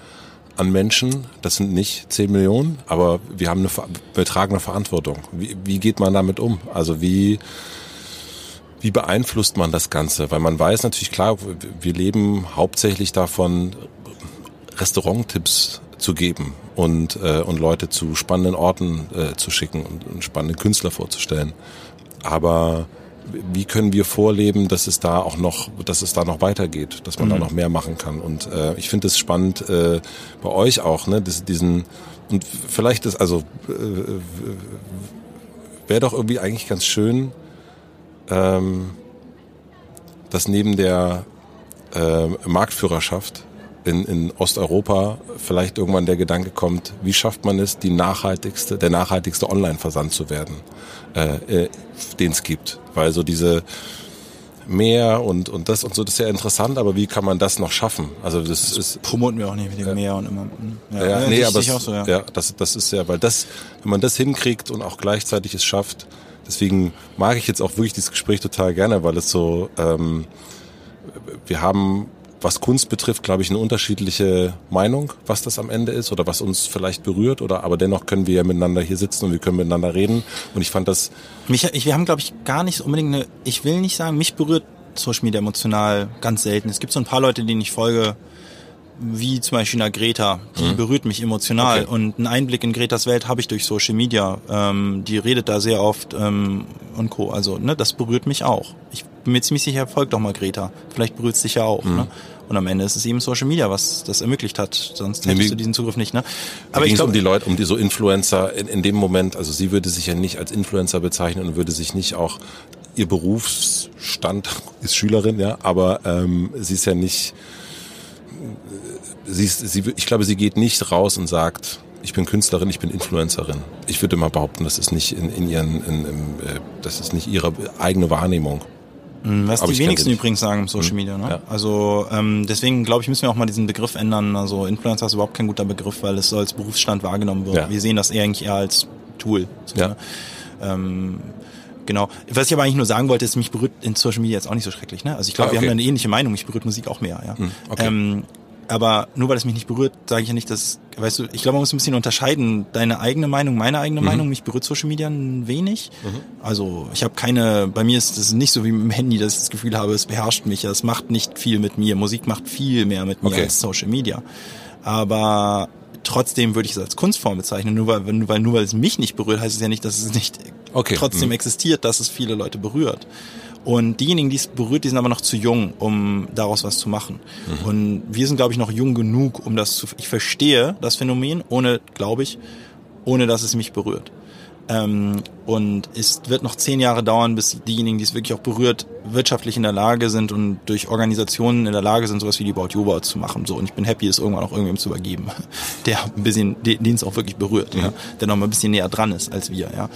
an Menschen. Das sind nicht 10 Millionen, aber wir haben eine, wir tragen eine Verantwortung. Wie, wie geht man damit um? Also wie, wie beeinflusst man das Ganze? Weil man weiß natürlich klar, wir leben hauptsächlich davon, Restauranttipps zu geben und, äh, und Leute zu spannenden Orten äh, zu schicken und, und spannende Künstler vorzustellen. Aber wie können wir vorleben, dass es da auch noch, dass es da noch weitergeht, dass man mhm. da noch mehr machen kann. Und äh, ich finde es spannend äh, bei euch auch, ne, dass diesen und vielleicht ist also äh, wäre doch irgendwie eigentlich ganz schön, ähm, dass neben der äh, Marktführerschaft in, in Osteuropa vielleicht irgendwann der Gedanke kommt, wie schafft man es, die nachhaltigste, der nachhaltigste Online-Versand zu werden, äh, äh, den es gibt. Weil so diese Meer und, und das und so, das ist ja interessant, aber wie kann man das noch schaffen? Also das, das ist promoten wir auch nicht mit dem ja. Meer und immer. Ja, ja, ja nee, aber es, so, ja. ja, das, das ist ja, weil das, wenn man das hinkriegt und auch gleichzeitig es schafft, deswegen mag ich jetzt auch wirklich dieses Gespräch total gerne, weil es so, ähm, wir haben was Kunst betrifft, glaube ich, eine unterschiedliche Meinung, was das am Ende ist oder was uns vielleicht berührt oder aber dennoch können wir ja miteinander hier sitzen und wir können miteinander reden und ich fand das mich ich, wir haben glaube ich gar nicht unbedingt eine ich will nicht sagen, mich berührt Social Media emotional ganz selten. Es gibt so ein paar Leute, denen ich folge, wie zum Beispiel einer Greta, die mhm. berührt mich emotional okay. und einen Einblick in Gretas Welt habe ich durch Social Media. Ähm, die redet da sehr oft ähm, und Co. Also ne, das berührt mich auch. Ich bin mir ziemlich sicher, folgt doch mal Greta. Vielleicht berührt es dich ja auch. Mhm. Ne? Und am Ende ist es eben Social Media, was das ermöglicht hat. Sonst hättest nee, du diesen Zugriff nicht. Ne? Aber ich glaube, um die Leute, um die so Influencer in, in dem Moment, also sie würde sich ja nicht als Influencer bezeichnen und würde sich nicht auch ihr Berufsstand <laughs> ist Schülerin, ja, aber ähm, sie ist ja nicht sie ist, sie, ich glaube, sie geht nicht raus und sagt, ich bin Künstlerin, ich bin Influencerin. Ich würde mal behaupten, das ist nicht in, in ihren, in, in, äh, das ist nicht ihre eigene Wahrnehmung. Hm, was Aber die wenigsten übrigens sagen im Social hm, Media. Ne? Ja. Also ähm, deswegen glaube ich, müssen wir auch mal diesen Begriff ändern. Also Influencer ist überhaupt kein guter Begriff, weil es so als Berufsstand wahrgenommen wird. Ja. Wir sehen das eher eigentlich eher als Tool. So, ja. Ne? ähm, Genau. Was ich aber eigentlich nur sagen wollte, ist, mich berührt in Social Media jetzt auch nicht so schrecklich. Ne? Also ich glaube, ah, okay. wir haben eine ähnliche Meinung. Mich berührt Musik auch mehr. Ja. Hm, okay. Ähm, aber nur weil es mich nicht berührt, sage ich ja nicht, dass, weißt du, ich glaube, man muss ein bisschen unterscheiden. Deine eigene Meinung, meine eigene mhm. Meinung, mich berührt Social Media ein wenig. Mhm. Also ich habe keine, bei mir ist es nicht so wie mit dem Handy, dass ich das Gefühl habe, es beherrscht mich. Es macht nicht viel mit mir. Musik macht viel mehr mit mir okay. als Social Media. Aber trotzdem würde ich es als Kunstform bezeichnen. Nur weil, weil, nur weil es mich nicht berührt, heißt es ja nicht, dass es nicht okay. trotzdem mhm. existiert, dass es viele Leute berührt. Und diejenigen, die es berührt, die sind aber noch zu jung, um daraus was zu machen. Mhm. Und wir sind, glaube ich, noch jung genug, um das zu. Ich verstehe das Phänomen, ohne, glaube ich, ohne dass es mich berührt. Ähm, und es wird noch zehn Jahre dauern, bis diejenigen, die es wirklich auch berührt, wirtschaftlich in der Lage sind und durch Organisationen in der Lage sind, sowas wie die You About zu machen. So und ich bin happy, es irgendwann auch irgendwem zu übergeben, <laughs> der ein bisschen, den es auch wirklich berührt, mhm. ja, der noch mal ein bisschen näher dran ist als wir. Ja.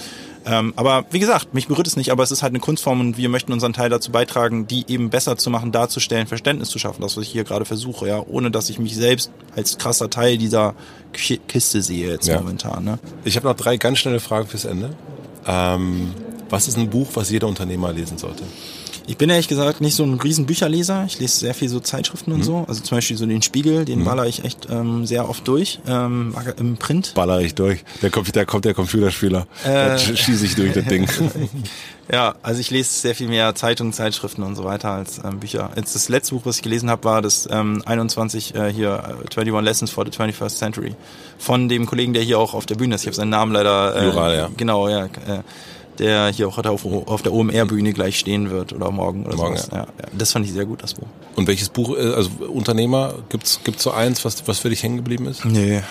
Ähm, aber wie gesagt, mich berührt es nicht, aber es ist halt eine Kunstform und wir möchten unseren Teil dazu beitragen, die eben besser zu machen, darzustellen, Verständnis zu schaffen, das, was ich hier gerade versuche, ja, ohne dass ich mich selbst als krasser Teil dieser Kiste sehe jetzt ja. momentan. Ne? Ich habe noch drei ganz schnelle Fragen fürs Ende. Ähm, was ist ein Buch, was jeder Unternehmer lesen sollte? Ich bin ehrlich gesagt nicht so ein riesen Bücherleser. Ich lese sehr viel so Zeitschriften und Mhm. so. Also zum Beispiel so den Spiegel, den baller ich echt ähm, sehr oft durch. Ähm, im Print. Baller ich durch. Der kommt, da kommt der Computerspieler. da Äh. schieße ich durch das Ding. <laughs> Ja, also ich lese sehr viel mehr Zeitungen, Zeitschriften und so weiter als ähm, Bücher. Jetzt das letzte Buch, was ich gelesen habe, war das ähm, 21 äh, hier äh, 21 Lessons for the 21st Century von dem Kollegen, der hier auch auf der Bühne ist. Ich habe seinen Namen leider. Äh, Jural, ja. Genau, ja. Äh, der hier auch heute auf, auf der OMR-Bühne gleich stehen wird oder morgen oder Morgen, sowas. Ja. Ja, das fand ich sehr gut, das Buch. Und welches Buch, äh, also Unternehmer, gibt's gibt's so eins, was, was für dich hängen geblieben ist? Nee.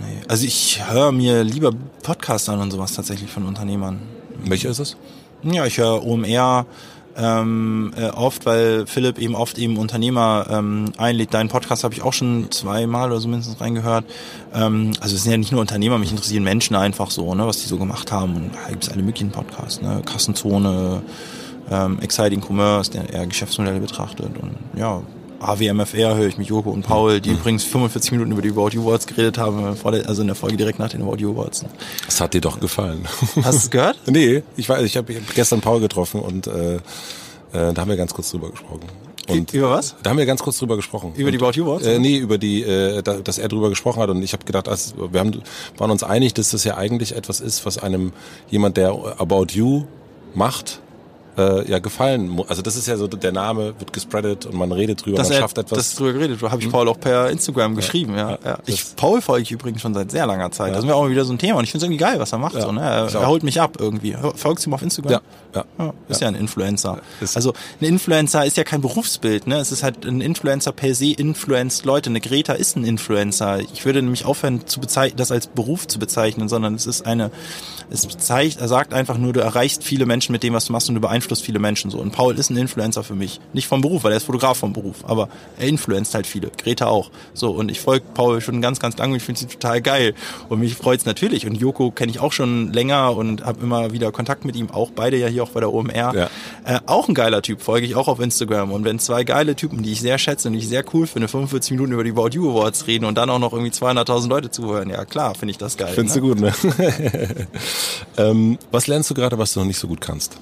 nee. Also ich höre mir lieber Podcasts an und sowas tatsächlich von Unternehmern. Welcher ist es? Ja, ich höre OMR ähm, äh, oft, weil Philipp eben oft eben Unternehmer ähm, einlädt. Deinen Podcast habe ich auch schon zweimal oder so mindestens reingehört. Ähm, also es sind ja nicht nur Unternehmer, mich interessieren Menschen einfach so, ne, was die so gemacht haben. Und da gibt es alle möglichen Podcasts, ne? Kassenzone, ähm, Exciting Commerce, der eher Geschäftsmodelle betrachtet. Und ja, AWMFR höre ich mit Joko und Paul, die übrigens 45 Minuten über die About You Awards geredet haben, der, also in der Folge direkt nach den About You Awards. Das hat dir doch gefallen. Hast du es gehört? <laughs> nee, ich weiß, ich habe gestern Paul getroffen und äh, äh, da haben wir ganz kurz drüber gesprochen. Und Über was? Da haben wir ganz kurz drüber gesprochen. Über die About You Awards? Äh, nee, über die, äh, da, dass er drüber gesprochen hat und ich habe gedacht, also, wir haben, waren uns einig, dass das ja eigentlich etwas ist, was einem jemand, der About You macht, äh, ja gefallen muss. Also das ist ja so, der Name wird gespreadet und man redet drüber, dass man er schafft etwas. Hm? das drüber geredet. Da habe ich Paul auch per Instagram geschrieben. Ja, ja. Ich Paul folge ich übrigens schon seit sehr langer Zeit. Das ist mir auch mal wieder so ein Thema und ich finde es irgendwie geil, was er macht. Ja, so, ne? er, er holt mich ab irgendwie. Folgst du ihm auf Instagram? ja, ja. Ja, ist ja, ein Influencer. Ist- also ein Influencer ist ja kein Berufsbild, ne? Es ist halt ein Influencer per se influenced Leute. Eine Greta ist ein Influencer. Ich würde nämlich aufhören, zu bezeichnen, das als Beruf zu bezeichnen, sondern es ist eine, es zeigt, er sagt einfach nur, du erreichst viele Menschen mit dem, was du machst und du beeinflusst viele Menschen so. Und Paul ist ein Influencer für mich. Nicht vom Beruf, weil er ist Fotograf vom Beruf, aber er influenzt halt viele. Greta auch. So, und ich folge Paul schon ganz, ganz lange und ich finde sie total geil. Und mich freut's natürlich. Und Joko kenne ich auch schon länger und habe immer wieder Kontakt mit ihm, auch beide ja hier auch bei der OMR. Ja. Äh, auch ein geiler Typ, folge ich auch auf Instagram. Und wenn zwei geile Typen, die ich sehr schätze und die ich sehr cool finde, 45 Minuten über die About You Awards reden und dann auch noch irgendwie 200.000 Leute zuhören, ja klar, finde ich das geil. Findest ne? du gut, ne? <laughs> ähm, was lernst du gerade, was du noch nicht so gut kannst?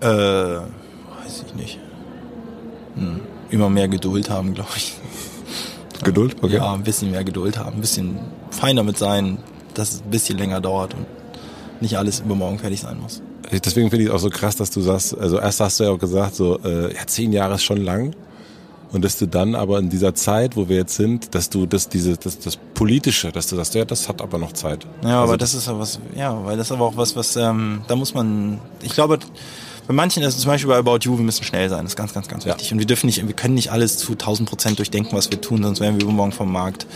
Äh, weiß ich nicht. Hm. Immer mehr Geduld haben, glaube ich. Geduld? Okay. Ja, ein bisschen mehr Geduld haben, ein bisschen fein damit sein, dass es ein bisschen länger dauert und nicht alles übermorgen fertig sein muss. Deswegen finde ich es auch so krass, dass du sagst, also erst hast du ja auch gesagt, so, äh, ja, zehn Jahre ist schon lang. Und dass du dann aber in dieser Zeit, wo wir jetzt sind, dass du das, diese, das, das Politische, dass du sagst, ja, das hat aber noch Zeit. Ja, also, aber das ist aber was, ja, weil das ist aber auch was, was, ähm, da muss man, ich glaube, bei manchen, also zum Beispiel bei About You, wir müssen schnell sein, das ist ganz, ganz, ganz Ja. wichtig. Und wir dürfen nicht, wir können nicht alles zu 1000 Prozent durchdenken, was wir tun, sonst wären wir übermorgen vom Markt.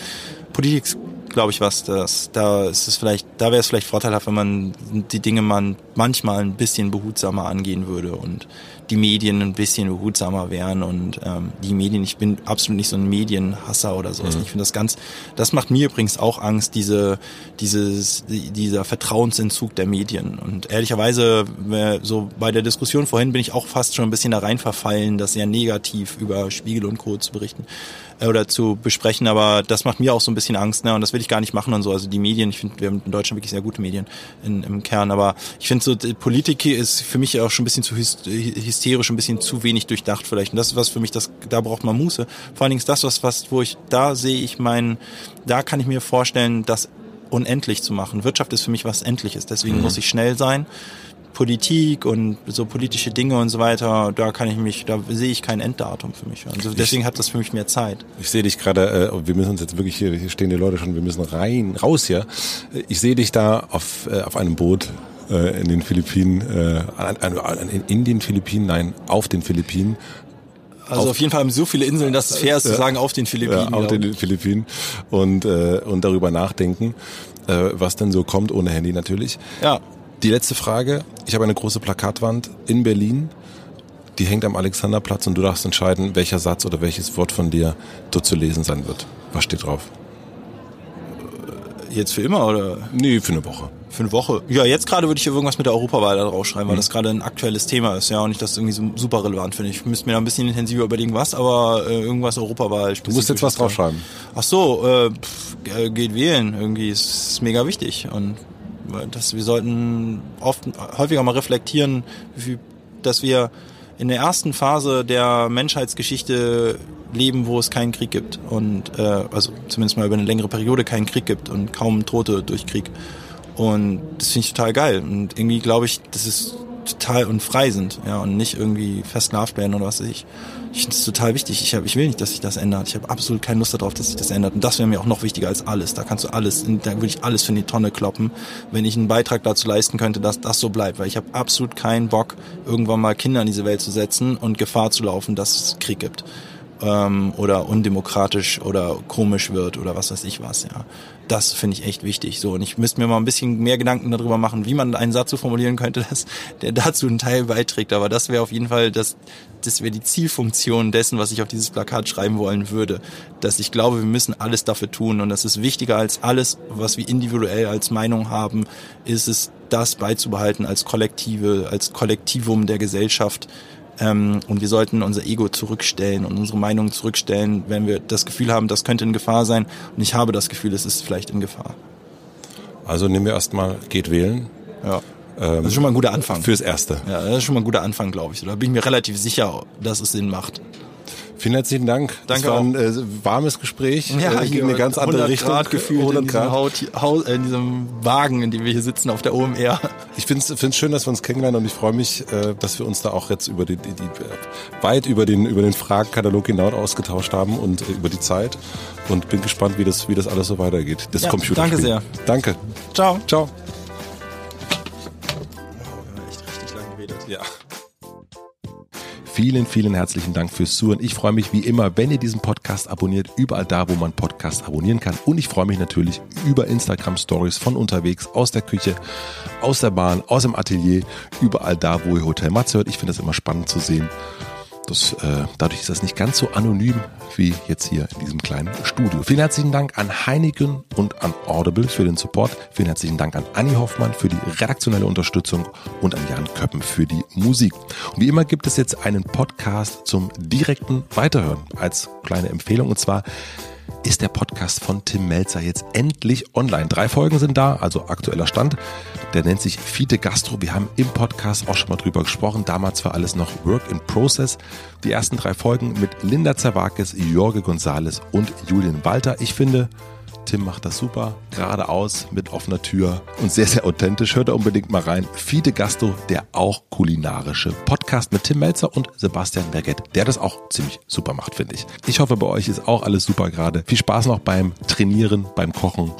Politik ist, glaube ich, was, das, da ist es vielleicht, da wäre es vielleicht vorteilhaft, wenn man die Dinge man manchmal ein bisschen behutsamer angehen würde und die Medien ein bisschen behutsamer wären und ähm, die Medien, ich bin absolut nicht so ein Medienhasser oder sowas. Ich finde das ganz, das macht mir übrigens auch Angst, diese, dieses, die- dieser Vertrauensentzug der Medien. Und ehrlicherweise, äh, so bei der Diskussion vorhin bin ich auch fast schon ein bisschen da rein verfallen, das sehr negativ über Spiegel und Co. zu berichten oder zu besprechen, aber das macht mir auch so ein bisschen Angst, ne? Und das will ich gar nicht machen und so. Also die Medien, ich finde, wir haben in Deutschland wirklich sehr gute Medien in, im Kern, aber ich finde so, Politik ist für mich auch schon ein bisschen zu hys- hysterisch, ein bisschen zu wenig durchdacht vielleicht. Und das ist was für mich, das, da braucht man Muße. Vor allen Dingen ist das was, was, wo ich, da sehe ich meinen, da kann ich mir vorstellen, das unendlich zu machen. Wirtschaft ist für mich was Endliches, deswegen muss ich schnell sein. Politik und so politische Dinge und so weiter, da kann ich mich, da sehe ich kein Enddatum für mich. Also deswegen hat das für mich mehr Zeit. Ich sehe dich gerade, äh, wir müssen uns jetzt wirklich hier, hier stehen die Leute schon, wir müssen rein, raus hier. Ich sehe dich da auf, äh, auf einem Boot äh, in den Philippinen, äh, an, an, an, in, den Philippinen, nein, auf den Philippinen, Also Auf- auf, jeden Fall haben so viele Inseln, dass es fair ist zu sagen, auf den Philippinen. ja, auf ich. den Philippinen und, äh, und darüber nachdenken, äh, was denn so kommt, ohne Handy natürlich. ja. Die letzte Frage. Ich habe eine große Plakatwand in Berlin. Die hängt am Alexanderplatz und du darfst entscheiden, welcher Satz oder welches Wort von dir dort zu lesen sein wird. Was steht drauf? Jetzt für immer oder Nee, für eine Woche. für eine Woche? Ja, jetzt gerade würde ich hier irgendwas mit der Europawahl da draufschreiben, Mhm. weil das gerade ein aktuelles Thema ist, ja, und ich das irgendwie so super relevant finde. Ich müsste mir da ein bisschen intensiver überlegen, was, aber äh, irgendwas Europawahl. Du musst jetzt was draufschreiben. Ach so, äh, pff, äh, geht wählen irgendwie, ist, ist mega wichtig und weil das, wir sollten oft häufiger mal reflektieren, dass wir in der ersten Phase der Menschheitsgeschichte leben, wo es keinen Krieg gibt und äh, also zumindest mal über eine längere Periode keinen Krieg gibt und kaum Tote durch Krieg. Und das finde ich total geil. Und irgendwie glaube ich, dass es total und frei sind, ja, und nicht irgendwie festgehaft werden oder was weiß ich. Ich finde es total wichtig. Ich, hab, ich will nicht, dass sich das ändert. Ich habe absolut keine Lust darauf, dass sich das ändert. Und das wäre mir auch noch wichtiger als alles. Da kannst du alles, da würde ich alles für die Tonne kloppen, wenn ich einen Beitrag dazu leisten könnte, dass das so bleibt. Weil ich habe absolut keinen Bock, irgendwann mal Kinder in diese Welt zu setzen und Gefahr zu laufen, dass es Krieg gibt ähm, oder undemokratisch oder komisch wird oder was weiß ich was, ja. Das finde ich echt wichtig. So, und ich müsste mir mal ein bisschen mehr Gedanken darüber machen, wie man einen Satz so formulieren könnte, <laughs> dass der dazu einen Teil beiträgt. Aber das wäre auf jeden Fall das, das wäre die Zielfunktion dessen, was ich auf dieses Plakat schreiben wollen würde. Dass ich glaube, wir müssen alles dafür tun. Und das ist wichtiger als alles, was wir individuell als Meinung haben, ist es, das beizubehalten als Kollektive, als Kollektivum der Gesellschaft ähm, und wir sollten unser Ego zurückstellen und unsere Meinung zurückstellen, wenn wir das Gefühl haben, das könnte in Gefahr sein. Und ich habe das Gefühl, es ist vielleicht in Gefahr. Also nehmen wir erstmal, geht wählen. Ja. Ähm, das ist schon mal ein guter Anfang. Fürs Erste. Ja, das ist schon mal ein guter Anfang, glaube ich. Da bin ich mir relativ sicher, dass es Sinn macht. Vielen herzlichen Dank. Danke das war ein äh, warmes Gespräch. Ja, äh, ging eine ganz andere Richtung. Grad gefühlt 100 in diesem, Grad. Haut, Haus, äh, in diesem Wagen, in dem wir hier sitzen auf der OMR. Ich finde es schön, dass wir uns kennenlernen und ich freue mich, äh, dass wir uns da auch jetzt über die, die, die weit über den über den Fragenkatalog hinaus ausgetauscht haben und äh, über die Zeit und bin gespannt, wie das wie das alles so weitergeht. Das Ja, Computerspiel. danke sehr. Danke. Ciao. Ciao. Vielen, vielen herzlichen Dank fürs Zuhören. Ich freue mich wie immer, wenn ihr diesen Podcast abonniert, überall da, wo man Podcast abonnieren kann. Und ich freue mich natürlich über Instagram Stories von unterwegs, aus der Küche, aus der Bahn, aus dem Atelier, überall da, wo ihr Hotel Matze hört. Ich finde das immer spannend zu sehen. Das, äh, dadurch ist das nicht ganz so anonym wie jetzt hier in diesem kleinen Studio. Vielen herzlichen Dank an Heineken und an Audible für den Support. Vielen herzlichen Dank an Anni Hoffmann für die redaktionelle Unterstützung und an Jan Köppen für die Musik. Und wie immer gibt es jetzt einen Podcast zum direkten Weiterhören als kleine Empfehlung. Und zwar ist der Podcast von Tim Melzer jetzt endlich online. Drei Folgen sind da, also aktueller Stand. Der nennt sich Fiete Gastro. Wir haben im Podcast auch schon mal drüber gesprochen. Damals war alles noch Work in Process. Die ersten drei Folgen mit Linda Zerwakis, Jorge González und Julian Walter. Ich finde, Tim macht das super, geradeaus, mit offener Tür und sehr, sehr authentisch. Hört da unbedingt mal rein. Fide Gasto, der auch kulinarische Podcast mit Tim Melzer und Sebastian Berget, der das auch ziemlich super macht, finde ich. Ich hoffe, bei euch ist auch alles super gerade. Viel Spaß noch beim Trainieren, beim Kochen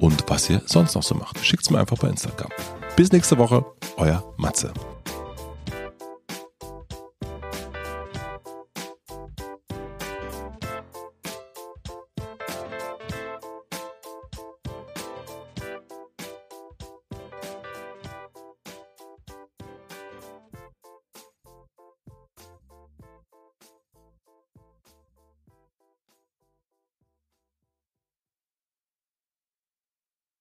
und was ihr sonst noch so macht. Schickt's mir einfach bei Instagram. Bis nächste Woche, euer Matze.